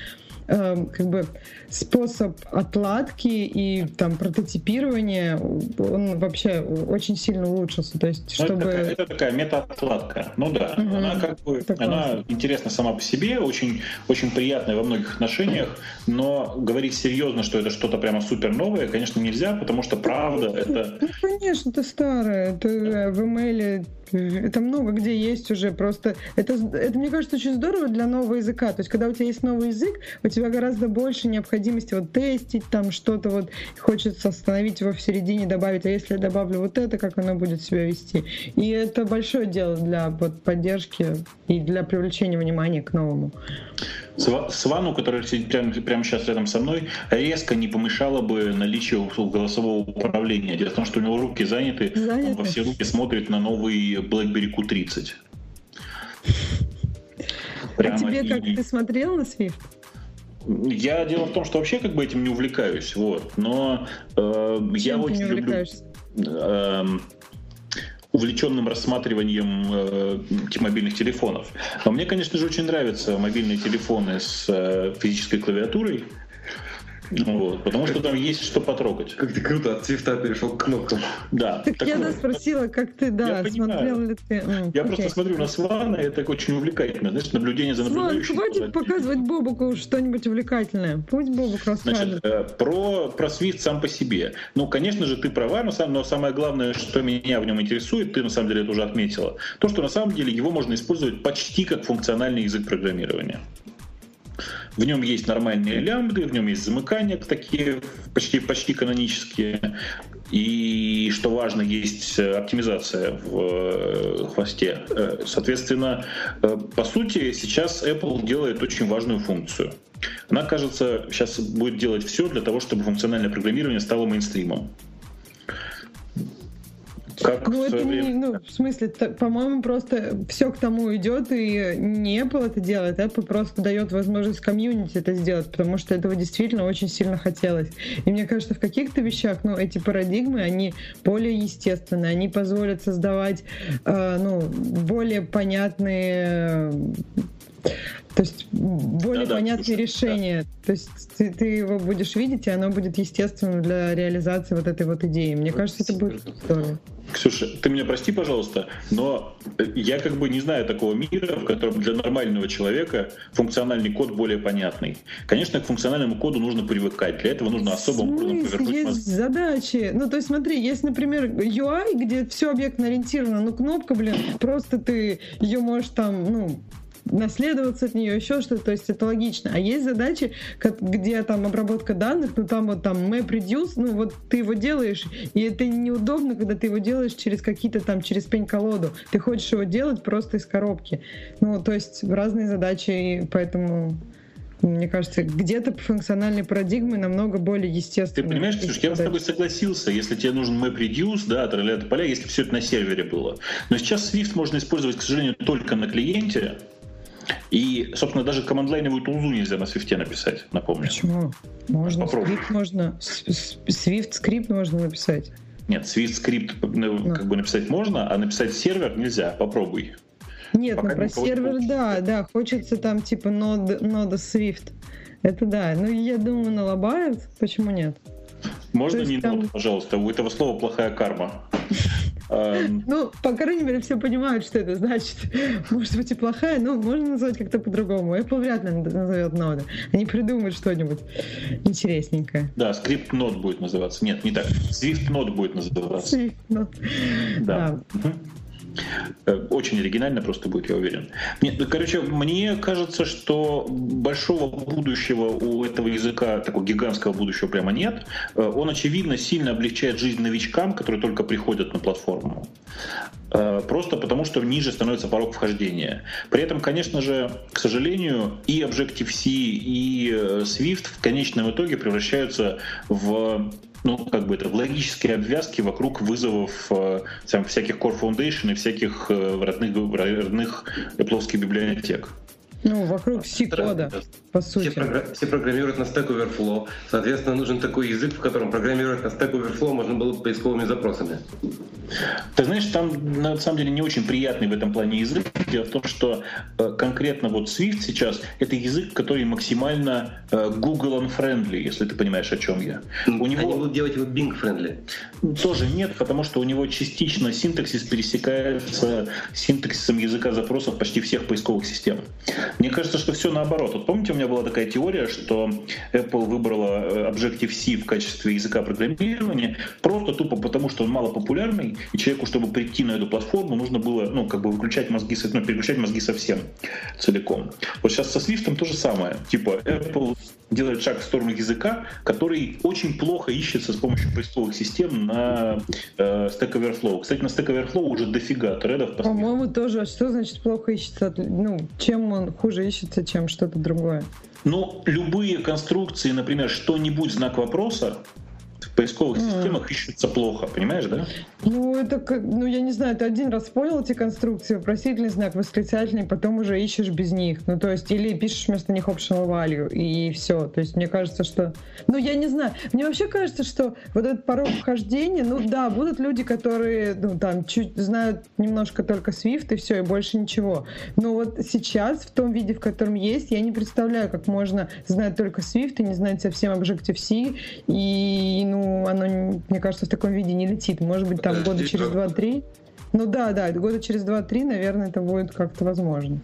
э, как бы способ отладки и там прототипирования, он вообще очень сильно улучшился. То есть, ну, чтобы... это, такая, это такая мета-отладка. Ну да, угу. она как бы это она классно. интересна сама по себе, очень, очень приятная во многих отношениях, но говорить серьезно, что это что-то прямо супер новое, конечно, нельзя, потому что правда это... Ну, конечно, это старое. Это в email это много где есть уже просто. Это, это, мне кажется, очень здорово для нового языка. То есть, когда у тебя есть новый язык, у тебя гораздо больше необходимости вот тестить там что-то вот, хочется остановить его в середине, добавить, а если я добавлю вот это, как оно будет себя вести. И это большое дело для вот, поддержки и для привлечения внимания к новому. Свану, который сидит прямо, прямо сейчас рядом со мной, резко не помешало бы наличие голосового управления. Дело в том, что у него руки заняты, заняты. он во все руки смотрит на новый BlackBerry Q30. Прямо а тебе как, и... ты смотрел на Swift? Я дело в том, что вообще как бы этим не увлекаюсь, вот. Но э, я очень люблю э, увлеченным рассматриванием э, мобильных телефонов. Но мне, конечно же, очень нравятся мобильные телефоны с э, физической клавиатурой. Вот, потому что там есть что потрогать. Как ты круто от цвета перешел к кнопкам. Да. Так я нас спросила, как ты, да, смотрел ли ты. Mm, я okay. просто смотрю на Свана, и это очень увлекательно. Знаешь, наблюдение за наблюдающим. Сван, хватит показывать Бобуку что-нибудь увлекательное. Пусть Бобук расскажет. Значит, э, про, про Swift сам по себе. Ну, конечно же, ты права, но, сам, но самое главное, что меня в нем интересует, ты на самом деле это уже отметила, то, что на самом деле его можно использовать почти как функциональный язык программирования. В нем есть нормальные лямбды, в нем есть замыкания такие почти, почти канонические. И, что важно, есть оптимизация в э, хвосте. Э, соответственно, э, по сути, сейчас Apple делает очень важную функцию. Она, кажется, сейчас будет делать все для того, чтобы функциональное программирование стало мейнстримом. Как ну, это не, ну, в смысле, по-моему, просто все к тому идет, и не Apple это делает, Apple просто дает возможность комьюнити это сделать, потому что этого действительно очень сильно хотелось. И мне кажется, в каких-то вещах, ну, эти парадигмы, они более естественные, они позволят создавать, э, ну, более понятные то есть более да, понятные да, решения. Да. То есть ты, ты его будешь видеть, и оно будет естественным для реализации вот этой вот идеи. Мне кажется, это будет здорово. Ксюша, ты меня прости, пожалуйста, но я как бы не знаю такого мира, в котором для нормального человека функциональный код более понятный. Конечно, к функциональному коду нужно привыкать. Для этого нужно особо образом повернуть есть мозг. задачи. Ну, то есть смотри, есть, например, UI, где все объектно ориентировано, ну, кнопка, блин, просто ты ее можешь там, ну, наследоваться от нее, еще что-то, то есть это логично. А есть задачи, где там обработка данных, ну там вот там MapReduce, ну вот ты его делаешь, и это неудобно, когда ты его делаешь через какие-то там, через пень-колоду. Ты хочешь его делать просто из коробки. Ну, то есть разные задачи, и поэтому мне кажется, где-то функциональные парадигмы намного более естественные. Ты понимаешь, Ксюш, я бы с тобой согласился, если тебе нужен MapReduce, да, от поля, если все это на сервере было. Но сейчас Swift можно использовать, к сожалению, только на клиенте, и, собственно, даже командлайновую тулзу нельзя на свифте написать, напомню. Почему? Можно, скрипт можно, Swift скрипт можно написать. Нет, Swift скрипт ну, ну. как бы написать можно, а написать сервер нельзя. Попробуй. Нет, Пока ну про сервер, да, да, хочется там типа нода, нода Swift. Это да. Ну, я думаю, налобают. Почему нет? Можно не там... нод, пожалуйста? У этого слова плохая карма. Эм. Ну, по крайней мере, все понимают, что это значит. Может быть и плохая, но можно назвать как-то по-другому. Apple вряд ли назовет ноды. Они придумают что-нибудь интересненькое. Да, скрипт нод будет называться. Нет, не так. Swift нод будет называться. Swift нод. Да. да. Э, очень оригинально просто будет, я уверен. Ну, короче, мне кажется, что большого будущего у этого языка, такого гигантского будущего прямо нет. Э, он, очевидно, сильно облегчает жизнь новичкам, которые только приходят на платформу. Э, просто потому, что ниже становится порог вхождения. При этом, конечно же, к сожалению, и Objective-C, и Swift в конечном итоге превращаются в ну, как бы это в логические обвязки вокруг вызовов э, там, всяких Core Foundation и всяких э, родных, родных Apple библиотек. Ну, вокруг C-кода, по сути. Все, програ- все программируют на Stack Overflow. Соответственно, нужен такой язык, в котором программировать на Stack Overflow можно было бы поисковыми запросами. Ты знаешь, там на самом деле не очень приятный в этом плане язык. Дело в том, что э, конкретно вот Swift сейчас это язык, который максимально э, Google unfriendly, если ты понимаешь, о чем я. У него... Они будут делать его Bing friendly. Тоже нет, потому что у него частично синтаксис пересекается синтаксисом языка запросов почти всех поисковых систем. Мне кажется, что все наоборот. Вот помните, у меня была такая теория, что Apple выбрала э, Objective-C в качестве языка программирования просто тупо потому, что он мало популярный, и человеку, чтобы прийти на эту платформу, нужно было, ну, как бы выключать мозги, ну, переключать мозги совсем целиком. Вот сейчас со Swift то же самое. Типа Apple делает шаг в сторону языка, который очень плохо ищется с помощью поисковых систем на э, Stack Overflow. Кстати, на Stack Overflow уже дофига тредов. По-моему, тоже. А что значит плохо ищется? Ну, чем он хуже ищется, чем что-то другое? Ну, любые конструкции, например, что-нибудь знак вопроса, в поисковых mm. системах ищутся плохо, понимаешь, да? Ну, это как, ну, я не знаю, ты один раз понял эти конструкции, вопросительный знак, восклицательный, потом уже ищешь без них. Ну, то есть, или пишешь вместо них optional value, и все. То есть, мне кажется, что... Ну, я не знаю. Мне вообще кажется, что вот этот порог вхождения, ну, да, будут люди, которые, ну, там, чуть знают немножко только Swift, и все, и больше ничего. Но вот сейчас, в том виде, в котором есть, я не представляю, как можно знать только Swift и не знать совсем Objective-C, и, ну, оно, мне кажется, в таком виде не летит. Может быть, там года через 2-3. Ну да, да, года через 2-3, наверное, это будет как-то возможно.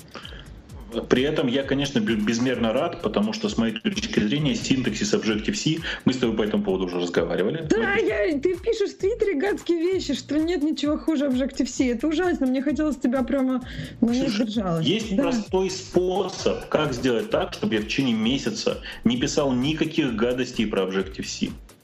При этом я, конечно, безмерно рад, потому что, с моей точки зрения, синтаксис Objective-C, мы с тобой по этому поводу уже разговаривали. Да, я, ты пишешь в Твиттере гадские вещи, что нет ничего хуже Objective-C. Это ужасно, мне хотелось тебя прямо, но не сдержалась. Есть да. простой способ, как сделать так, чтобы я в течение месяца не писал никаких гадостей про Objective-C.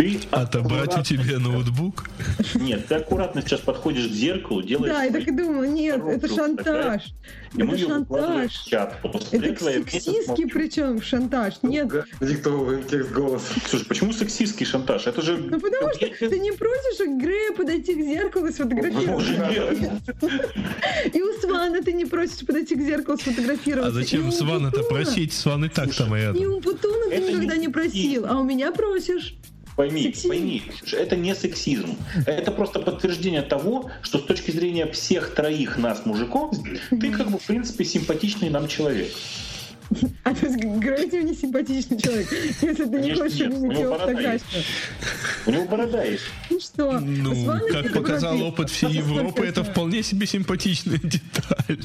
Ты Отобрать у тебя ноутбук? Нет, ты аккуратно сейчас подходишь к зеркалу, делаешь... Да, я так и думала, нет, это шантаж. Это шантаж. Чат. Это сексистский причем шантаж. Нет. Диктовываем текст голос. Слушай, почему сексистский шантаж? Это же... Ну потому что ты не просишь у Грея подойти к зеркалу и сфотографировать. И у Свана ты не просишь подойти к зеркалу сфотографировать. А зачем Сван это просить? Сван и так там и И у Путуна ты никогда не просил, а у меня просишь. Пойми, сексизм. пойми, это не сексизм. Это просто подтверждение того, что с точки зрения всех троих нас, мужиков, ты как бы, в принципе, симпатичный нам человек. А то есть говорите, мне симпатичный человек, если ты не хочешь увидеть его фотографию. У него борода есть. Ну что? Ну, как показал опыт всей Европы, это вполне себе симпатичная деталь.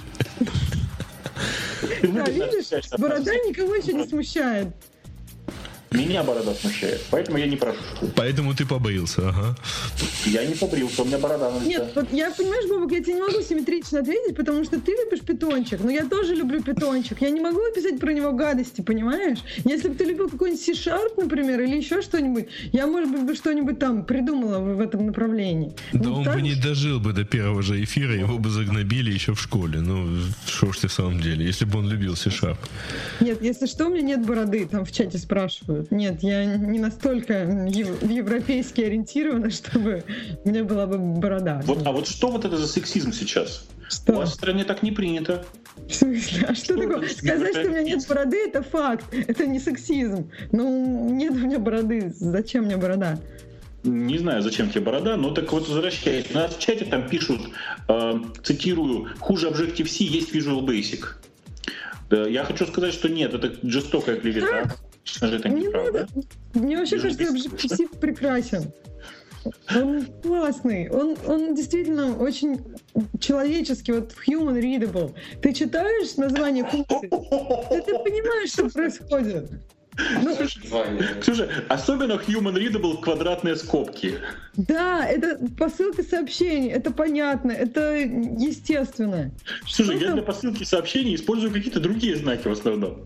Да, видишь, борода никого еще не смущает. Меня борода смущает, поэтому я не прошу. Поэтому ты побрился, ага. Я не побрился, у меня борода на лице. Нет, вот я, понимаешь, Бобок, я тебе не могу симметрично ответить, потому что ты любишь питончик, но я тоже люблю питончик. Я не могу написать про него гадости, понимаешь? Если бы ты любил какой-нибудь C-Sharp, например, или еще что-нибудь, я, может быть, бы что-нибудь там придумала в этом направлении. Да ну, он так... бы не дожил бы до первого же эфира, его бы загнобили еще в школе. Ну, что ж ты в самом деле, если бы он любил C-Sharp. Нет, если что, у меня нет бороды, там в чате спрашивают. Нет, я не настолько европейски ориентирована, чтобы у меня была бы борода. Вот, а вот что вот это за сексизм сейчас? Что? У вас в стране так не принято. В смысле? А что, что такое? Сказать, что у меня нет бороды, это факт. Это не сексизм. Ну, нет у меня бороды. Зачем мне борода? Не знаю, зачем тебе борода, но так вот возвращаясь. На в чате там пишут, э, цитирую, хуже Objective-C есть Visual Basic. Да, я хочу сказать, что нет, это жестокая клевета. Что же это не неправда. Мне вообще кажется, Objective-C прекрасен. Он классный, он, он действительно очень человеческий, вот human readable. Ты читаешь название функции, ты понимаешь, что происходит. Ну, Ксюша, особенно human readable квадратные скобки. Да, это посылка сообщений, это понятно, это естественно. Слушай, я для посылки сообщений использую какие-то другие знаки в основном.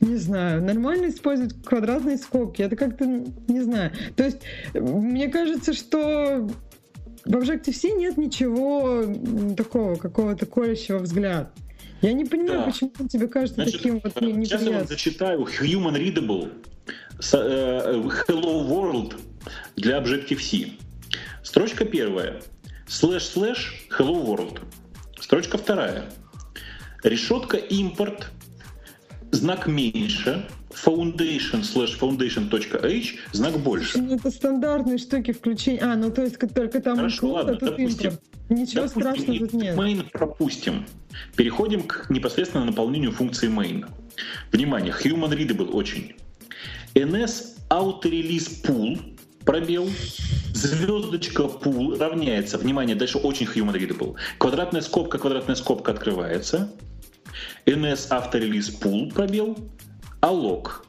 Не знаю, нормально использовать квадратные скобки. Это как-то, не знаю. То есть, мне кажется, что в Objective-C нет ничего такого, какого-то колющего взгляд. Я не понимаю, да. почему тебе кажется Значит, таким вот неприятным. Сейчас я вам зачитаю Human Readable э, Hello World для Objective-C. Строчка первая. Слэш-слэш Hello World Строчка вторая. Решетка импорт, знак меньше, foundation slash foundation.h, знак больше. Ну, это стандартные штуки включения. А, ну то есть только там Хорошо, ладно, а тут допустим, импорт. Ничего допустим, страшного тут нет. Main пропустим. Переходим к непосредственно наполнению функции main. Внимание, human readable очень. ns auto release pool пробел, звездочка pool равняется, внимание, дальше очень human readable, квадратная скобка, квадратная скобка открывается, ns release pool пробел, алог.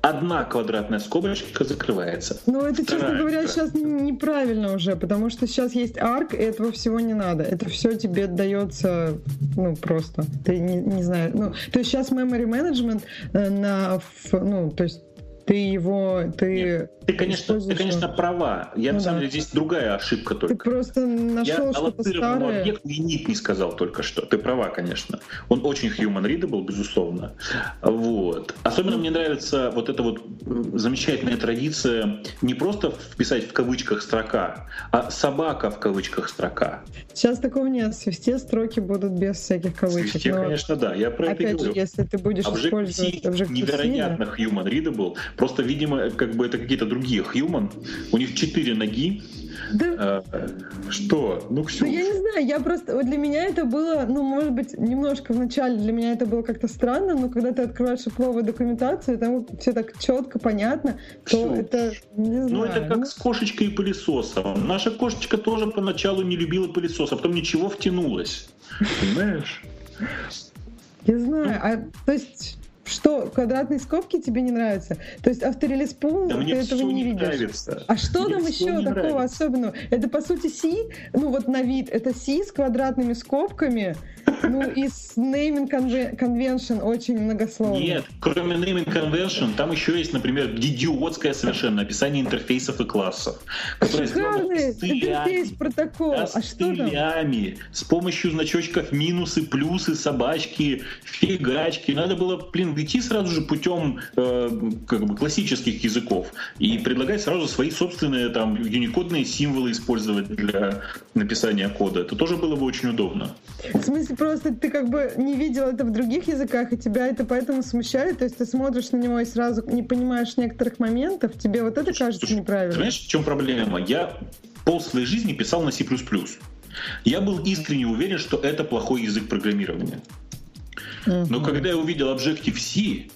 Одна квадратная скобочка закрывается. Ну, это, честно Вторая говоря, квадратная. сейчас неправильно уже, потому что сейчас есть арк, и этого всего не надо. Это все тебе дается, ну, просто. Ты не, не знаю. Ну, то есть сейчас memory management э, на, ну, то есть ты его, ты... Нет, Ты, конечно, ты, конечно, права. Я, Ну на самом да. деле, здесь другая ошибка Ты только. просто Я нашел что-то старое. объекту и ник не сказал только что. Ты права, конечно. Он очень human readable, безусловно. Вот. Особенно мне нравится вот эта вот замечательная традиция не просто вписать в кавычках строка, а собака в кавычках строка. Сейчас такого нет. В строки будут без всяких кавычек. Но конечно, да. Я про это опять же, говорю. если ты будешь использовать Objective-C Objective-C, невероятно human readable. Просто, видимо, как бы это какие-то другие human. У них четыре ноги. да, Э, Что? Ну, Ну, Ксюш. я не знаю, я просто... Вот для меня это было, ну, может быть, немножко в начале для меня это было как-то странно, но когда ты открываешь шифровую документацию, там все так четко, понятно, то Всё. это, не знаю. Ну, это как ну, с кошечкой и пылесосом. Наша кошечка тоже поначалу не любила пылесос, а потом ничего втянулась. Понимаешь? Я знаю. А, то есть, что, квадратные скобки тебе не нравятся? То есть авторелиз пул, Да ты этого не не видишь? нравится. А что Мне там еще такого нравится. особенного? Это по сути C, ну вот на вид, это C с квадратными скобками, ну и с naming conve- convention очень многословно. Нет, кроме naming convention, там еще есть, например, идиотское совершенно описание интерфейсов и классов, Шикарный интерфейс протокол. да, А что там? с помощью значочков минусы, плюсы, собачки, фигачки. Надо было, блин, идти сразу же путем э, как бы классических языков и предлагать сразу свои собственные там юникодные символы использовать для написания кода. Это тоже было бы очень удобно. В смысле, просто ты как бы не видел это в других языках, и тебя это поэтому смущает. То есть ты смотришь на него и сразу не понимаешь некоторых моментов. Тебе вот это кажется Слушай, неправильно. Понимаешь, в чем проблема? Я пол своей жизни писал на C++. Я был искренне уверен, что это плохой язык программирования. Но когда я увидел Objective-C,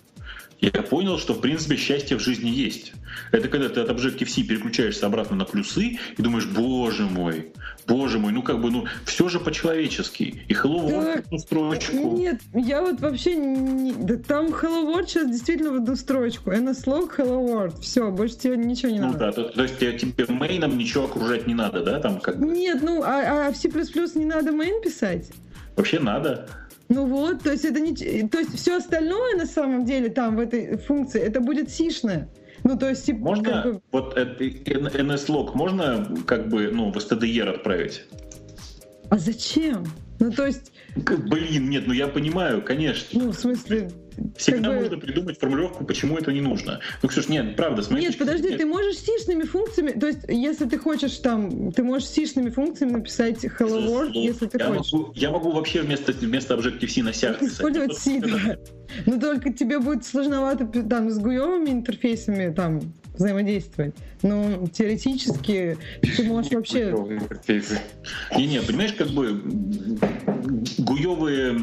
я понял, что в принципе счастье в жизни есть. Это когда ты от Objective-C переключаешься обратно на плюсы и думаешь, боже мой, боже мой, ну как бы, ну все же по-человечески. И Hello World Да. одну строчку. Нет, я вот вообще не... Да там Hello World сейчас действительно в одну строчку. NSLog Hello World. Все, больше тебе ничего не Ну надо. да, то, то есть тебе, тебе мейном ничего окружать не надо, да, там как бы. Нет, ну а, а в C++ не надо main писать? Вообще надо. Ну вот, то есть это не... То есть все остальное на самом деле там в этой функции, это будет сишное. Ну, то есть, типа, Можно как бы, вот NSLog можно как бы ну в STDR отправить? а зачем? Ну, то есть, Блин, нет, ну я понимаю, конечно. ну, в смысле, Всегда как бы- можно придумать формулировку, почему это не нужно. Ну, Ксюш, нет, правда, с моей Нет, подожди, зрения- ты можешь сишными функциями, то есть, если ты хочешь там, ты можешь сишными функциями написать Hello World, если ты я хочешь. Могу, я могу вообще вместо, вместо Objective-C на сях. Использовать C, да. Но только тебе будет сложновато там с гуевыми интерфейсами там взаимодействовать. Ну, теоретически ты можешь вообще... Не-не, понимаешь, как бы гуевые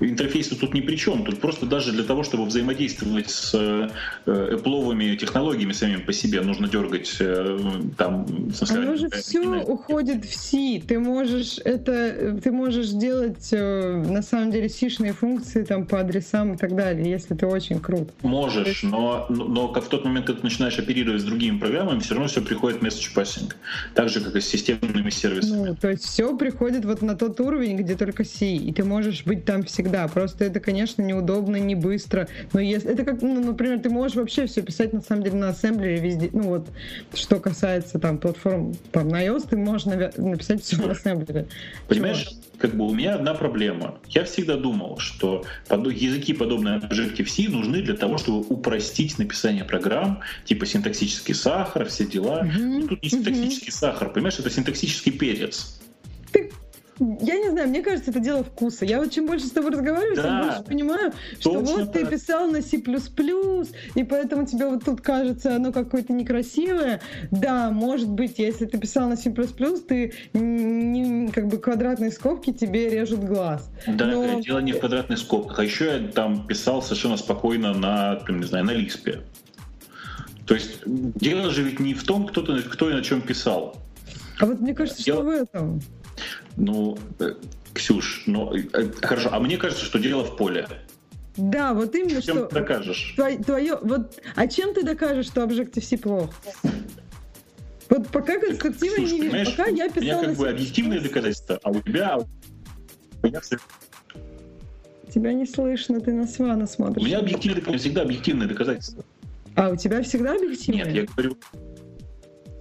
интерфейсы тут ни при чем. Тут просто даже для того, чтобы взаимодействовать с э, Apple технологиями самими по себе, нужно дергать э, там... в смысле, Оно же э, все именно- уходит в C. Ты можешь это, ты можешь делать э, на самом деле сишные функции там по адресам и так далее, если ты очень крут. Можешь, но, но как в тот момент, когда ты начинаешь оперировать с другими программами, все равно все приходит в message passing. Так же, как и с системными сервисами. Ну, то есть все приходит вот на тот уровень, где только C, и ты можешь быть там всегда. Просто это, конечно, неудобно, не быстро. Но если это как, ну, например, ты можешь вообще все писать на самом деле на ассемблере везде. Ну вот, что касается там платформ, там на iOS ты можешь написать все на ассемблере. Понимаешь, как бы у меня одна проблема. Я всегда думал, что языки, подобные Objective-C, нужны для того, чтобы упростить написание программ, типа синтаксический сахар, все дела. Ну, Тут не синтаксический сахар, понимаешь, это синтаксический перец. Я не знаю, мне кажется, это дело вкуса. Я вот чем больше с тобой разговариваю, да. тем больше понимаю, что вот так. ты писал на C++, и поэтому тебе вот тут кажется оно какое-то некрасивое. Да, может быть, если ты писал на C++, ты не, как бы квадратные скобки тебе режут глаз. Да, Но... дело не в квадратных скобках. А еще я там писал совершенно спокойно на, не знаю, на Лиспе. То есть дело же ведь не в том, кто, -то, кто и на чем писал. А вот мне кажется, дело... что в этом. Ну, э, Ксюш, ну, э, хорошо, а мне кажется, что дело в поле. Да, вот именно чем что... ты докажешь? Твое, твое, вот, а чем ты докажешь, что Objective-C плох? Вот пока конструктивно не вижу, пока я писал... У меня как бы объективные доказательства, а у тебя... Тебя не слышно, ты на Свана смотришь. У меня объективные, всегда объективные доказательства. А, у тебя всегда объективные? Нет, я говорю...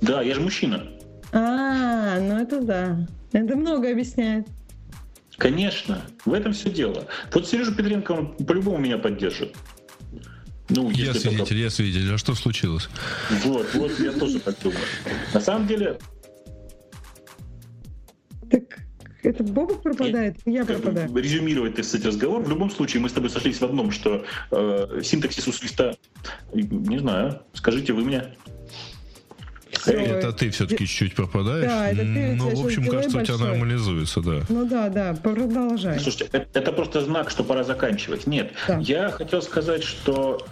Да, я же мужчина. А, ну это да. Это много объясняет. Конечно, в этом все дело. Вот Сережа Петренко, он по-любому меня поддержит. Ну, я свидетель, только... я свидетель. А что случилось? Вот, вот, я тоже так думаю. На самом деле... Так это Бобок пропадает, я, я пропадаю. Резюмировать, кстати, разговор. В любом случае, мы с тобой сошлись в одном, что э, синтаксис у свиста, не знаю, скажите вы мне. Все. Это ты все-таки чуть-чуть пропадаешь. Да, это ты. Ну, в общем, кажется, большой. у тебя нормализуется, да. Ну да, да, продолжай. Слушайте, это, это просто знак, что пора заканчивать. Нет, да. я хотел сказать, что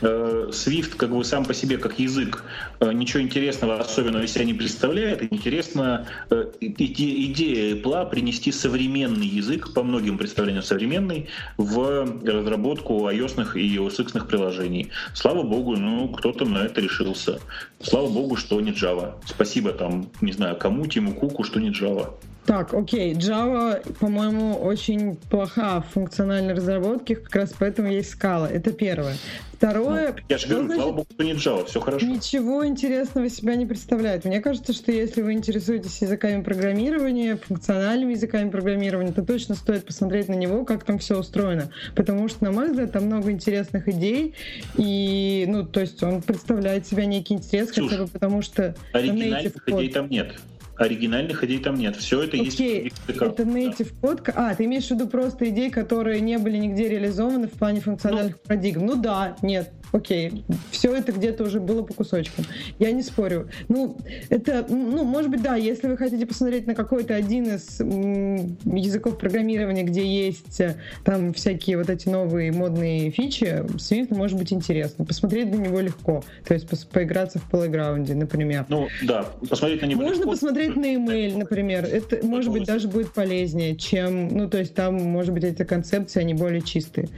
э, Swift как бы сам по себе как язык э, ничего интересного особенного из себя не представляет. Интересно э, иде, идея Apple принести современный язык, по многим представлениям современный, в разработку iOS и OS приложений. Слава богу, ну кто-то на это решился. Слава богу, что не Java. Спасибо там, не знаю, кому, Тиму Куку, что не Java. Так, окей, Java, по-моему, очень плоха в функциональной разработке, как раз поэтому есть скала. Это первое. Второе... Ну, я же говорю, значит, слава богу, что не Java, все хорошо. Ничего интересного себя не представляет. Мне кажется, что если вы интересуетесь языками программирования, функциональными языками программирования, то точно стоит посмотреть на него, как там все устроено. Потому что, на мой взгляд, там много интересных идей, и, ну, то есть он представляет себя некий интерес, Слушай, хотя бы потому что... Оригинальных идей там нет оригинальных идей там нет. Все это okay. есть Это native код. А, ты имеешь в виду просто идеи, которые не были нигде реализованы в плане функциональных ну, парадигм? Ну да, нет окей, все это где-то уже было по кусочкам. Я не спорю. Ну, это, ну, может быть, да, если вы хотите посмотреть на какой-то один из языков программирования, где есть э, там всякие вот эти новые модные фичи, Swift может быть интересно. Посмотреть на него легко. То есть по поиграться в Playground, например. Ну, да, посмотреть на него Можно легко. посмотреть на email, например. Это, может быть, даже будет полезнее, чем, ну, то есть там, может быть, эти концепции, они более чистые.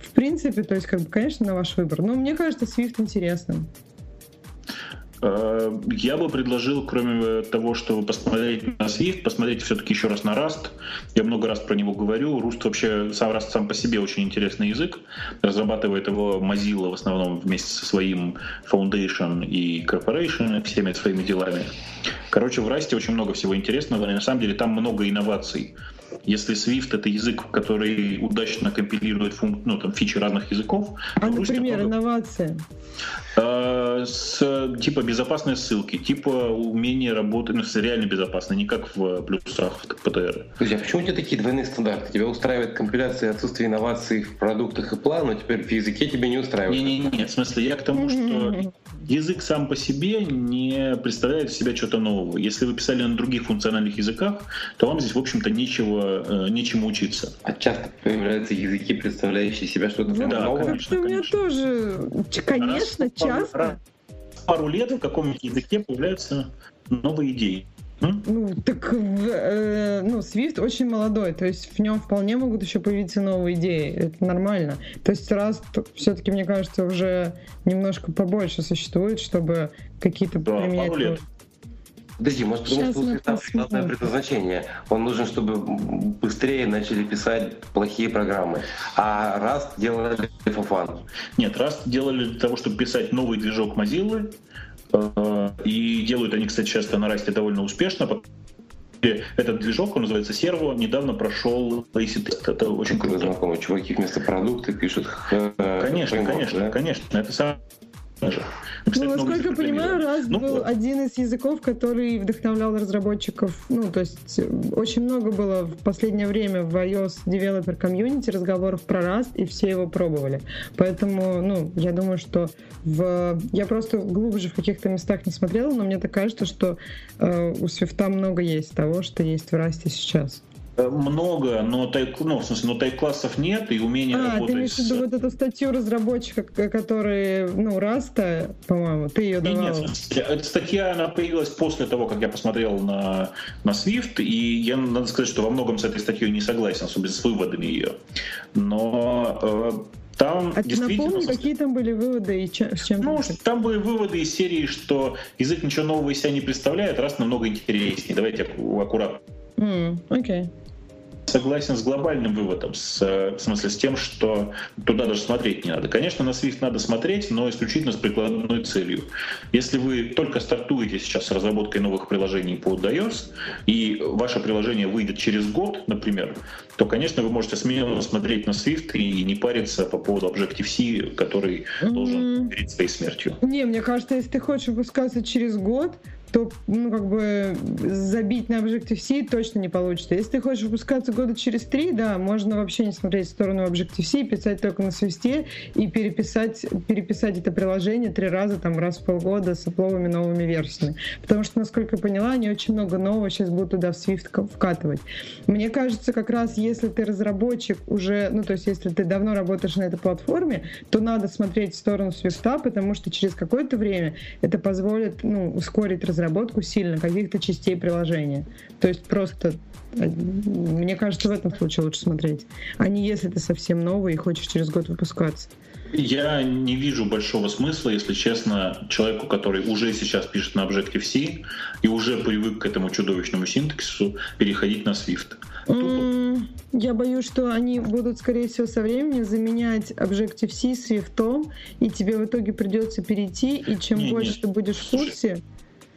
В принципе, то есть, как бы, конечно, на ваш выбор. Но мне кажется, Swift интересным. Э, я бы предложил, кроме того, чтобы посмотреть на Swift, посмотреть все-таки еще раз на Rust. Я много раз про него говорю. Rust вообще сам Rust сам по себе очень интересный язык. Разрабатывает его Mozilla в основном вместе со своим Foundation и Corporation, всеми своими делами. Короче, в Rust очень много всего интересного, и на самом деле там много инноваций. Если Swift это язык, который удачно компилирует функ... ну, там, фичи разных языков. А, например, много... инновация? Э, с типа безопасной ссылки, типа умение работать, ну, реально безопасно, не как в плюсах в ПТР. Друзья, а почему у тебя такие двойные стандарты? Тебя устраивает компиляция отсутствие инноваций в продуктах и план, но теперь в языке тебе не устраивает? Не-не-не, в смысле, я к тому, что язык сам по себе не представляет из себя что-то нового. Если вы писали на других функциональных языках, то вам здесь, в общем-то, нечего, э, нечему учиться. А часто появляются языки, представляющие себя что-то ну, да, новое? Конечно, у меня тоже, конечно, раз, часто. Пару, пару лет в каком-нибудь языке появляются новые идеи. Ну, так, э, ну, Swift очень молодой, то есть в нем вполне могут еще появиться новые идеи, это нормально. То есть раз все-таки, мне кажется, уже немножко побольше существует, чтобы какие-то да, применять... Пару лет. Подожди, может, потому что у Свифта разное предназначение. Он нужен, чтобы быстрее начали писать плохие программы. А Rust делали for fun. Нет, Rust делали для того, чтобы писать новый движок Mozilla, Э, и делают они, кстати, часто на расте довольно успешно. Этот движок, он называется Servo, недавно прошел AC тест. Это очень круто. Знакомые чуваки вместо продукта пишут. Конечно, конечно, да? конечно. Это сам же. Ну, насколько я понимаю, Rust ну, был один из языков, который вдохновлял разработчиков. Ну, то есть э, очень много было в последнее время в iOS Developer Community разговоров про Rust, и все его пробовали. Поэтому, ну, я думаю, что в... Я просто глубже в каких-то местах не смотрела, но мне так кажется, что э, у Свифта много есть того, что есть в Rust сейчас. Э, много, но тайп, ну, в смысле, но тайп-классов нет, и умение а, работать ты имеешь в виду вот эту статью разработчика, который, ну, Раста, по-моему, ты ее давал? Нет, нет, эта статья, она появилась после того, как я посмотрел на, на Swift, и я, надо сказать, что во многом с этой статьей не согласен, особенно с выводами ее. Но э, там а ты напомни, какие там были выводы и чем, с чем? Ну, там были выводы из серии, что язык ничего нового из себя не представляет, раз намного интереснее. Давайте аккуратно. Mm, окей. Okay согласен с глобальным выводом, с, в смысле с тем, что туда даже смотреть не надо. Конечно, на Swift надо смотреть, но исключительно с прикладной целью. Если вы только стартуете сейчас с разработкой новых приложений под iOS, и ваше приложение выйдет через год, например, то, конечно, вы можете смело смотреть на Swift и не париться по поводу Objective-C, который должен перед своей смертью. Не, мне кажется, если ты хочешь выпускаться через год, то, ну, как бы, забить на Objective-C точно не получится. Если ты хочешь выпускаться года через три, да, можно вообще не смотреть в сторону Objective-C, писать только на свисте и переписать, переписать это приложение три раза, там, раз в полгода с новыми новыми версиями. Потому что, насколько я поняла, они очень много нового сейчас будут туда в Swift вкатывать. Мне кажется, как раз если ты разработчик уже, ну, то есть если ты давно работаешь на этой платформе, то надо смотреть в сторону Swift, потому что через какое-то время это позволит, ну, ускорить разработку разработку сильно каких-то частей приложения. То есть просто, мне кажется, в этом случае лучше смотреть, а не если ты совсем новый и хочешь через год выпускаться. Я не вижу большого смысла, если честно, человеку, который уже сейчас пишет на Objective-C и уже привык к этому чудовищному синтаксису, переходить на Swift. Mm, я боюсь, что они будут, скорее всего, со временем заменять Objective-C Swift, и тебе в итоге придется перейти, и чем не, больше нет. ты будешь в курсе... Слушай,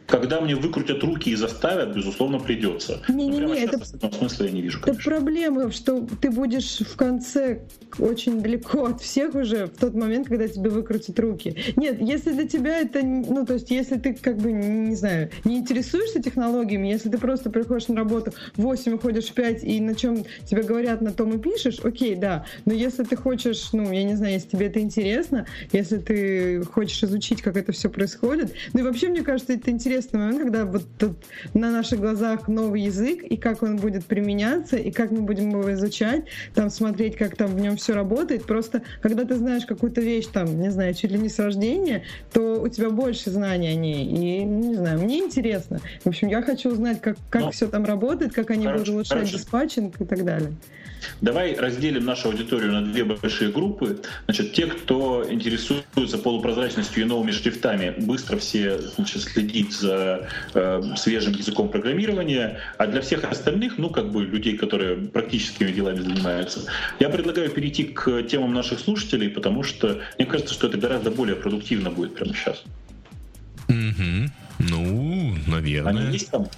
когда мне выкрутят руки и заставят, безусловно, придется. Не-не-не, это... В этом смысле я не вижу. Это проблема, что ты будешь в конце очень далеко от всех уже в тот момент, когда тебе выкрутят руки. Нет, если для тебя это, ну, то есть, если ты, как бы, не знаю, не интересуешься технологиями, если ты просто приходишь на работу в 8, уходишь в 5, и на чем тебе говорят, на том и пишешь, окей, да. Но если ты хочешь, ну, я не знаю, если тебе это интересно, если ты хочешь изучить, как это все происходит, ну и вообще, мне кажется, это интересно интересный момент, когда вот тут на наших глазах новый язык, и как он будет применяться, и как мы будем его изучать, там смотреть, как там в нем все работает. Просто, когда ты знаешь какую-то вещь, там, не знаю, чуть ли не с рождения, то у тебя больше знаний о ней. И, не знаю, мне интересно. В общем, я хочу узнать, как, как ну, все там работает, как они будут улучшать диспатчинг и так далее. Давай разделим нашу аудиторию на две большие группы. Значит, те, кто интересуется полупрозрачностью и новыми шрифтами, быстро все значит, следить за э, свежим языком программирования, а для всех остальных, ну, как бы людей, которые практическими делами занимаются, я предлагаю перейти к темам наших слушателей, потому что мне кажется, что это гораздо более продуктивно будет прямо сейчас. Mm-hmm. Ну, наверное. Они есть там?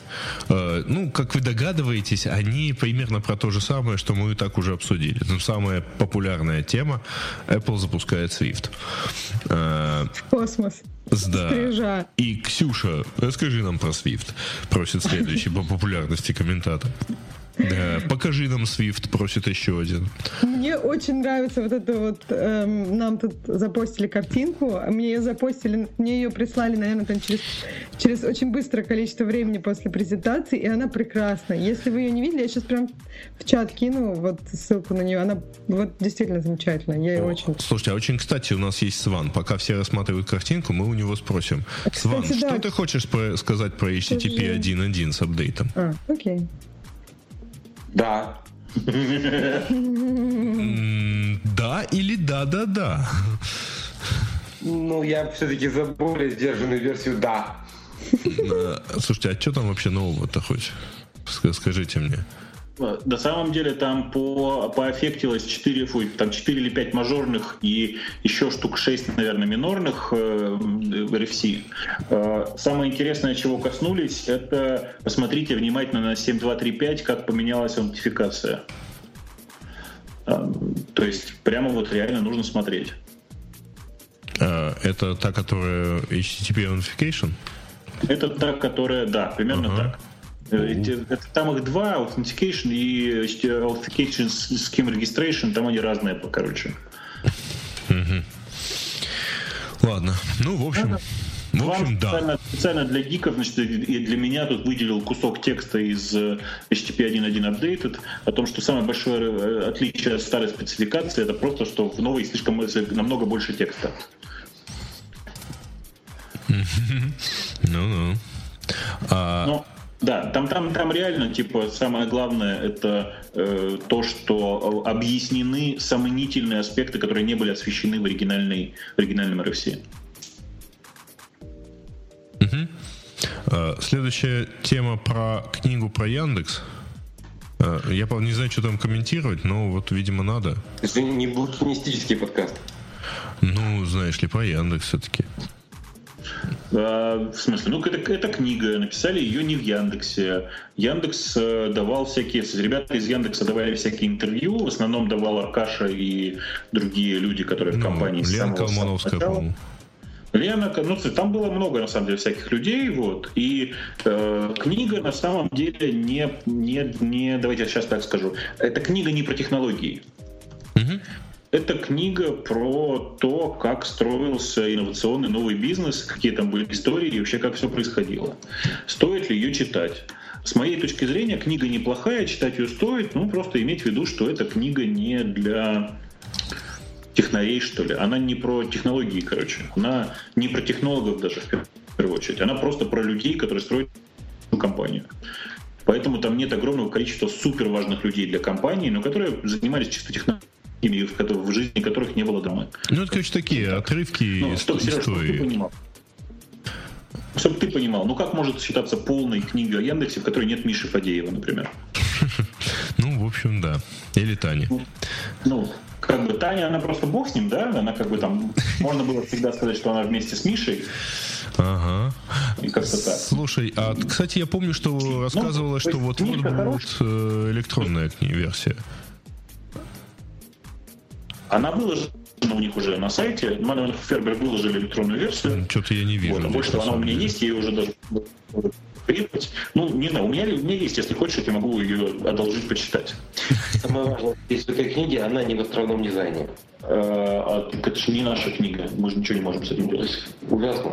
Э, ну, как вы догадываетесь, они примерно про то же самое, что мы и так уже обсудили. Ну, самая популярная тема Apple запускает Swift. Э, Космос. Да. Стрижа. И Ксюша, расскажи нам про Swift, просит следующий по популярности комментатор. Да, покажи нам Swift, просит еще один. Мне очень нравится вот это вот, эм, нам тут запостили картинку, мне ее запостили, мне ее прислали, наверное, там через, через очень быстрое количество времени после презентации, и она прекрасна. Если вы ее не видели, я сейчас прям в чат кину вот ссылку на нее, она вот действительно замечательная, я ее О, очень... Слушайте, а очень кстати, у нас есть Сван, пока все рассматривают картинку, мы у него спросим. Кстати, Сван, да. что ты хочешь про- сказать про HTTP 1.1 с апдейтом? А, окей. Да. Да или да-да-да? Ну, я все-таки за более сдержанную версию «да». Э, слушайте, а что там вообще нового-то хоть? Скажите мне. На самом деле там по, поэффектилось 4, фу, там 4 или 5 мажорных и еще штук 6, наверное, минорных э, RFC. Э, самое интересное, чего коснулись, это посмотрите внимательно на 7.2.3.5, как поменялась аутентификация. Э, то есть прямо вот реально нужно смотреть. Э, это та, которая HTTP Unification? Это та, которая, да, примерно ага. так. Э, эти, это, там их два, Authentication и Authentication Scheme Registration, там они разные, короче. Ладно, ну, в общем... В общем, Вам да. Специально, специально для гиков, значит, и для меня тут выделил кусок текста из э, HTTP 1.1 Updated о том, что самое большое э, отличие от старой спецификации это просто, что в новой слишком намного больше текста. Ну-ну. А... Да, там, там, там реально, типа, самое главное это э, то, что объяснены сомнительные аспекты, которые не были освещены в, оригинальной, в оригинальном RFC. Угу. Следующая тема про книгу про Яндекс. А, я, правда, не знаю, что там комментировать, но вот, видимо, надо. Это не букинистический подкаст. Ну, знаешь ли, про Яндекс все-таки. А, в смысле, ну это, это книга, написали ее не в Яндексе. Яндекс э, давал всякие, ребята из Яндекса давали всякие интервью, в основном давал Аркаша и другие люди, которые в ну, компании. Лена Колмановская, по-моему. Лена, ну, там было много, на самом деле, всяких людей, вот, и э, книга, на самом деле, не, не, не, давайте я сейчас так скажу, это книга не про технологии. Угу. Это книга про то, как строился инновационный новый бизнес, какие там были истории и вообще как все происходило. Стоит ли ее читать? С моей точки зрения, книга неплохая, читать ее стоит, ну просто иметь в виду, что эта книга не для технарей, что ли. Она не про технологии, короче. Она не про технологов даже в первую очередь. Она просто про людей, которые строят компанию. Поэтому там нет огромного количества супер важных людей для компании, но которые занимались чисто технологиями в жизни которых не было драмы. Ну, это, короче, такие отрывки ну, стоп, Сереж, чтобы ты понимал. Чтобы ты понимал, ну как может считаться полной книгой о Яндексе, в которой нет Миши Фадеева, например? Ну, в общем, да. Или Тани. Ну, ну, как бы Таня, она просто бог с ним, да? Она как бы там... Можно было всегда сказать, что она вместе с Мишей. Ага. И как-то так. Слушай, а, кстати, я помню, что ну, рассказывала, ну, что вот вот будет э, электронная версия. Она выложена у них уже на сайте. Manuel Фербер выложили электронную версию. Что-то я не вижу. Вот, больше того, она у меня есть, я ее уже даже приехать. Ну, не знаю, у меня, у меня есть, если хочешь, я могу ее одолжить, почитать. Самое важное из этой книги, она не в островном дизайне. А, а это же не наша книга, мы же ничего не можем с этим делать. Ужасно.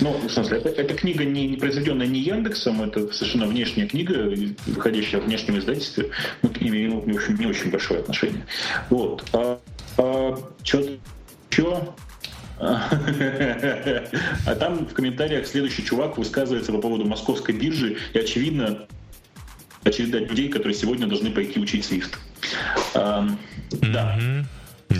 Ну, в смысле, это, эта книга не, не произведенная не Яндексом, это совершенно внешняя книга, выходящая в внешнем издательстве. Мы к ним имеем, в общем, не очень большое отношение. Вот. А, а, что еще? А там в комментариях следующий чувак высказывается по поводу московской биржи, и очевидно, очевидно людей, которые сегодня должны пойти учить Swift. Да.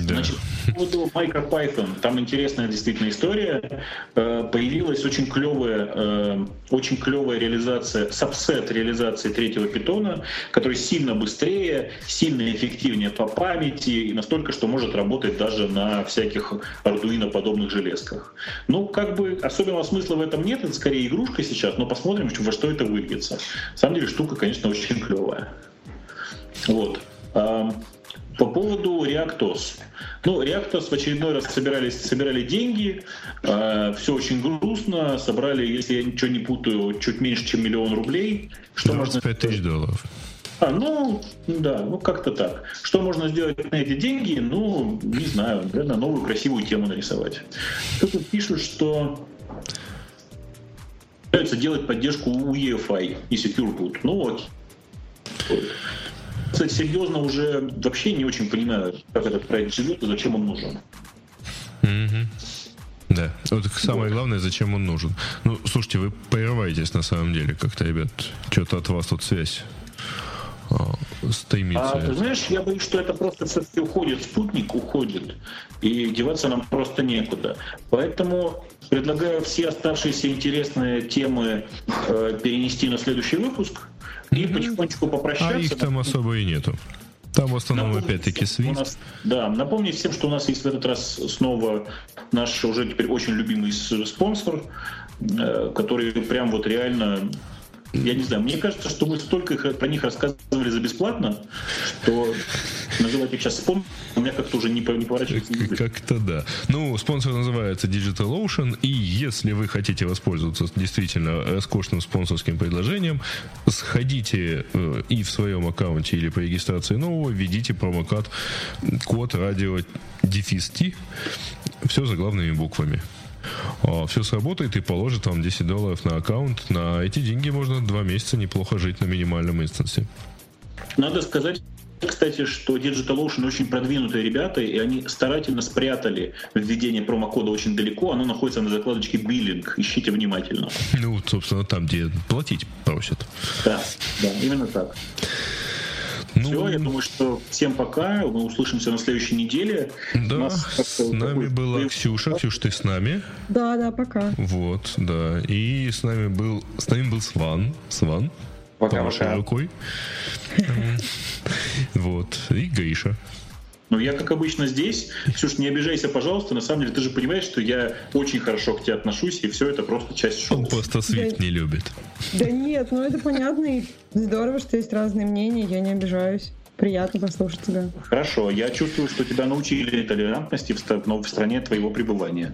Да. Значит, по поводу MicroPython, там интересная действительно история. Э, появилась очень клевая, э, очень клевая реализация, сабсет реализации третьего питона, который сильно быстрее, сильно эффективнее по памяти и настолько, что может работать даже на всяких Arduino подобных железках. Ну, как бы особенного смысла в этом нет, это скорее игрушка сейчас, но посмотрим, во что это выльется. На самом деле штука, конечно, очень клевая. Вот. По поводу ReactOS. Ну, ReactOS в очередной раз собирались, собирали деньги, э, все очень грустно, собрали, если я ничего не путаю, чуть меньше, чем миллион рублей. Что 25 можно... тысяч долларов. А, ну, да, ну как-то так. Что можно сделать на эти деньги? Ну, не знаю, наверное, новую красивую тему нарисовать. Тут пишут, что пытаются делать поддержку UEFI и Secure Boot. Ну, окей кстати, серьезно уже вообще не очень понимаю, как этот проект живет и зачем он нужен. Mm-hmm. Да, вот самое главное, зачем он нужен. Ну, слушайте, вы прерываетесь на самом деле как-то, ребят. Что-то от вас тут связь а, стремится. А, ты знаешь, я боюсь, что это просто все-таки уходит, спутник уходит, и деваться нам просто некуда. Поэтому предлагаю все оставшиеся интересные темы э, перенести на следующий выпуск и потихонечку попрощаться. А их там особо и нету. Там в основном опять-таки Swift. Нас, да, напомнить всем, что у нас есть в этот раз снова наш уже теперь очень любимый спонсор, э, который прям вот реально я не знаю, мне кажется, что мы столько про них рассказывали за бесплатно, что называть их сейчас спонсором, у меня как-то уже не, не поворачивается Как-то да. Ну, спонсор называется DigitalOcean, и если вы хотите воспользоваться действительно роскошным спонсорским предложением, сходите э, и в своем аккаунте или по регистрации нового введите промокод код радио дефис все за главными буквами. Все сработает и положит вам 10 долларов на аккаунт. На эти деньги можно два месяца неплохо жить на минимальном инстансе. Надо сказать, кстати, что DigitalOcean очень продвинутые ребята, и они старательно спрятали введение промокода очень далеко. Оно находится на закладочке биллинг. Ищите внимательно. Ну, собственно, там, где платить просят. Да, да, именно так. Ну, Все, я думаю, что всем пока. Мы услышимся на следующей неделе. Да, с нами была Ксюша. Ксюша, ты с нами? Да, да, пока. Вот, да. И с нами был, с нами был Сван. Сван. Пока, пока. рукой. Вот. И Гриша. Ну, я, как обычно, здесь. Ксюш, не обижайся, пожалуйста. На самом деле, ты же понимаешь, что я очень хорошо к тебе отношусь, и все это просто часть шоу. Он просто Свифт да, не любит. Да нет, ну это понятно, и здорово, что есть разные мнения, я не обижаюсь. Приятно послушать тебя. Хорошо, я чувствую, что тебя научили толерантности в, в стране твоего пребывания.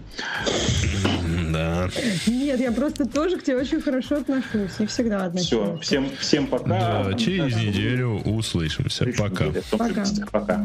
Да. Нет, я просто тоже к тебе очень хорошо отношусь и всегда отношусь. Все, всем, всем пока. Да, через неделю услышимся. Пока. Пока. Пока.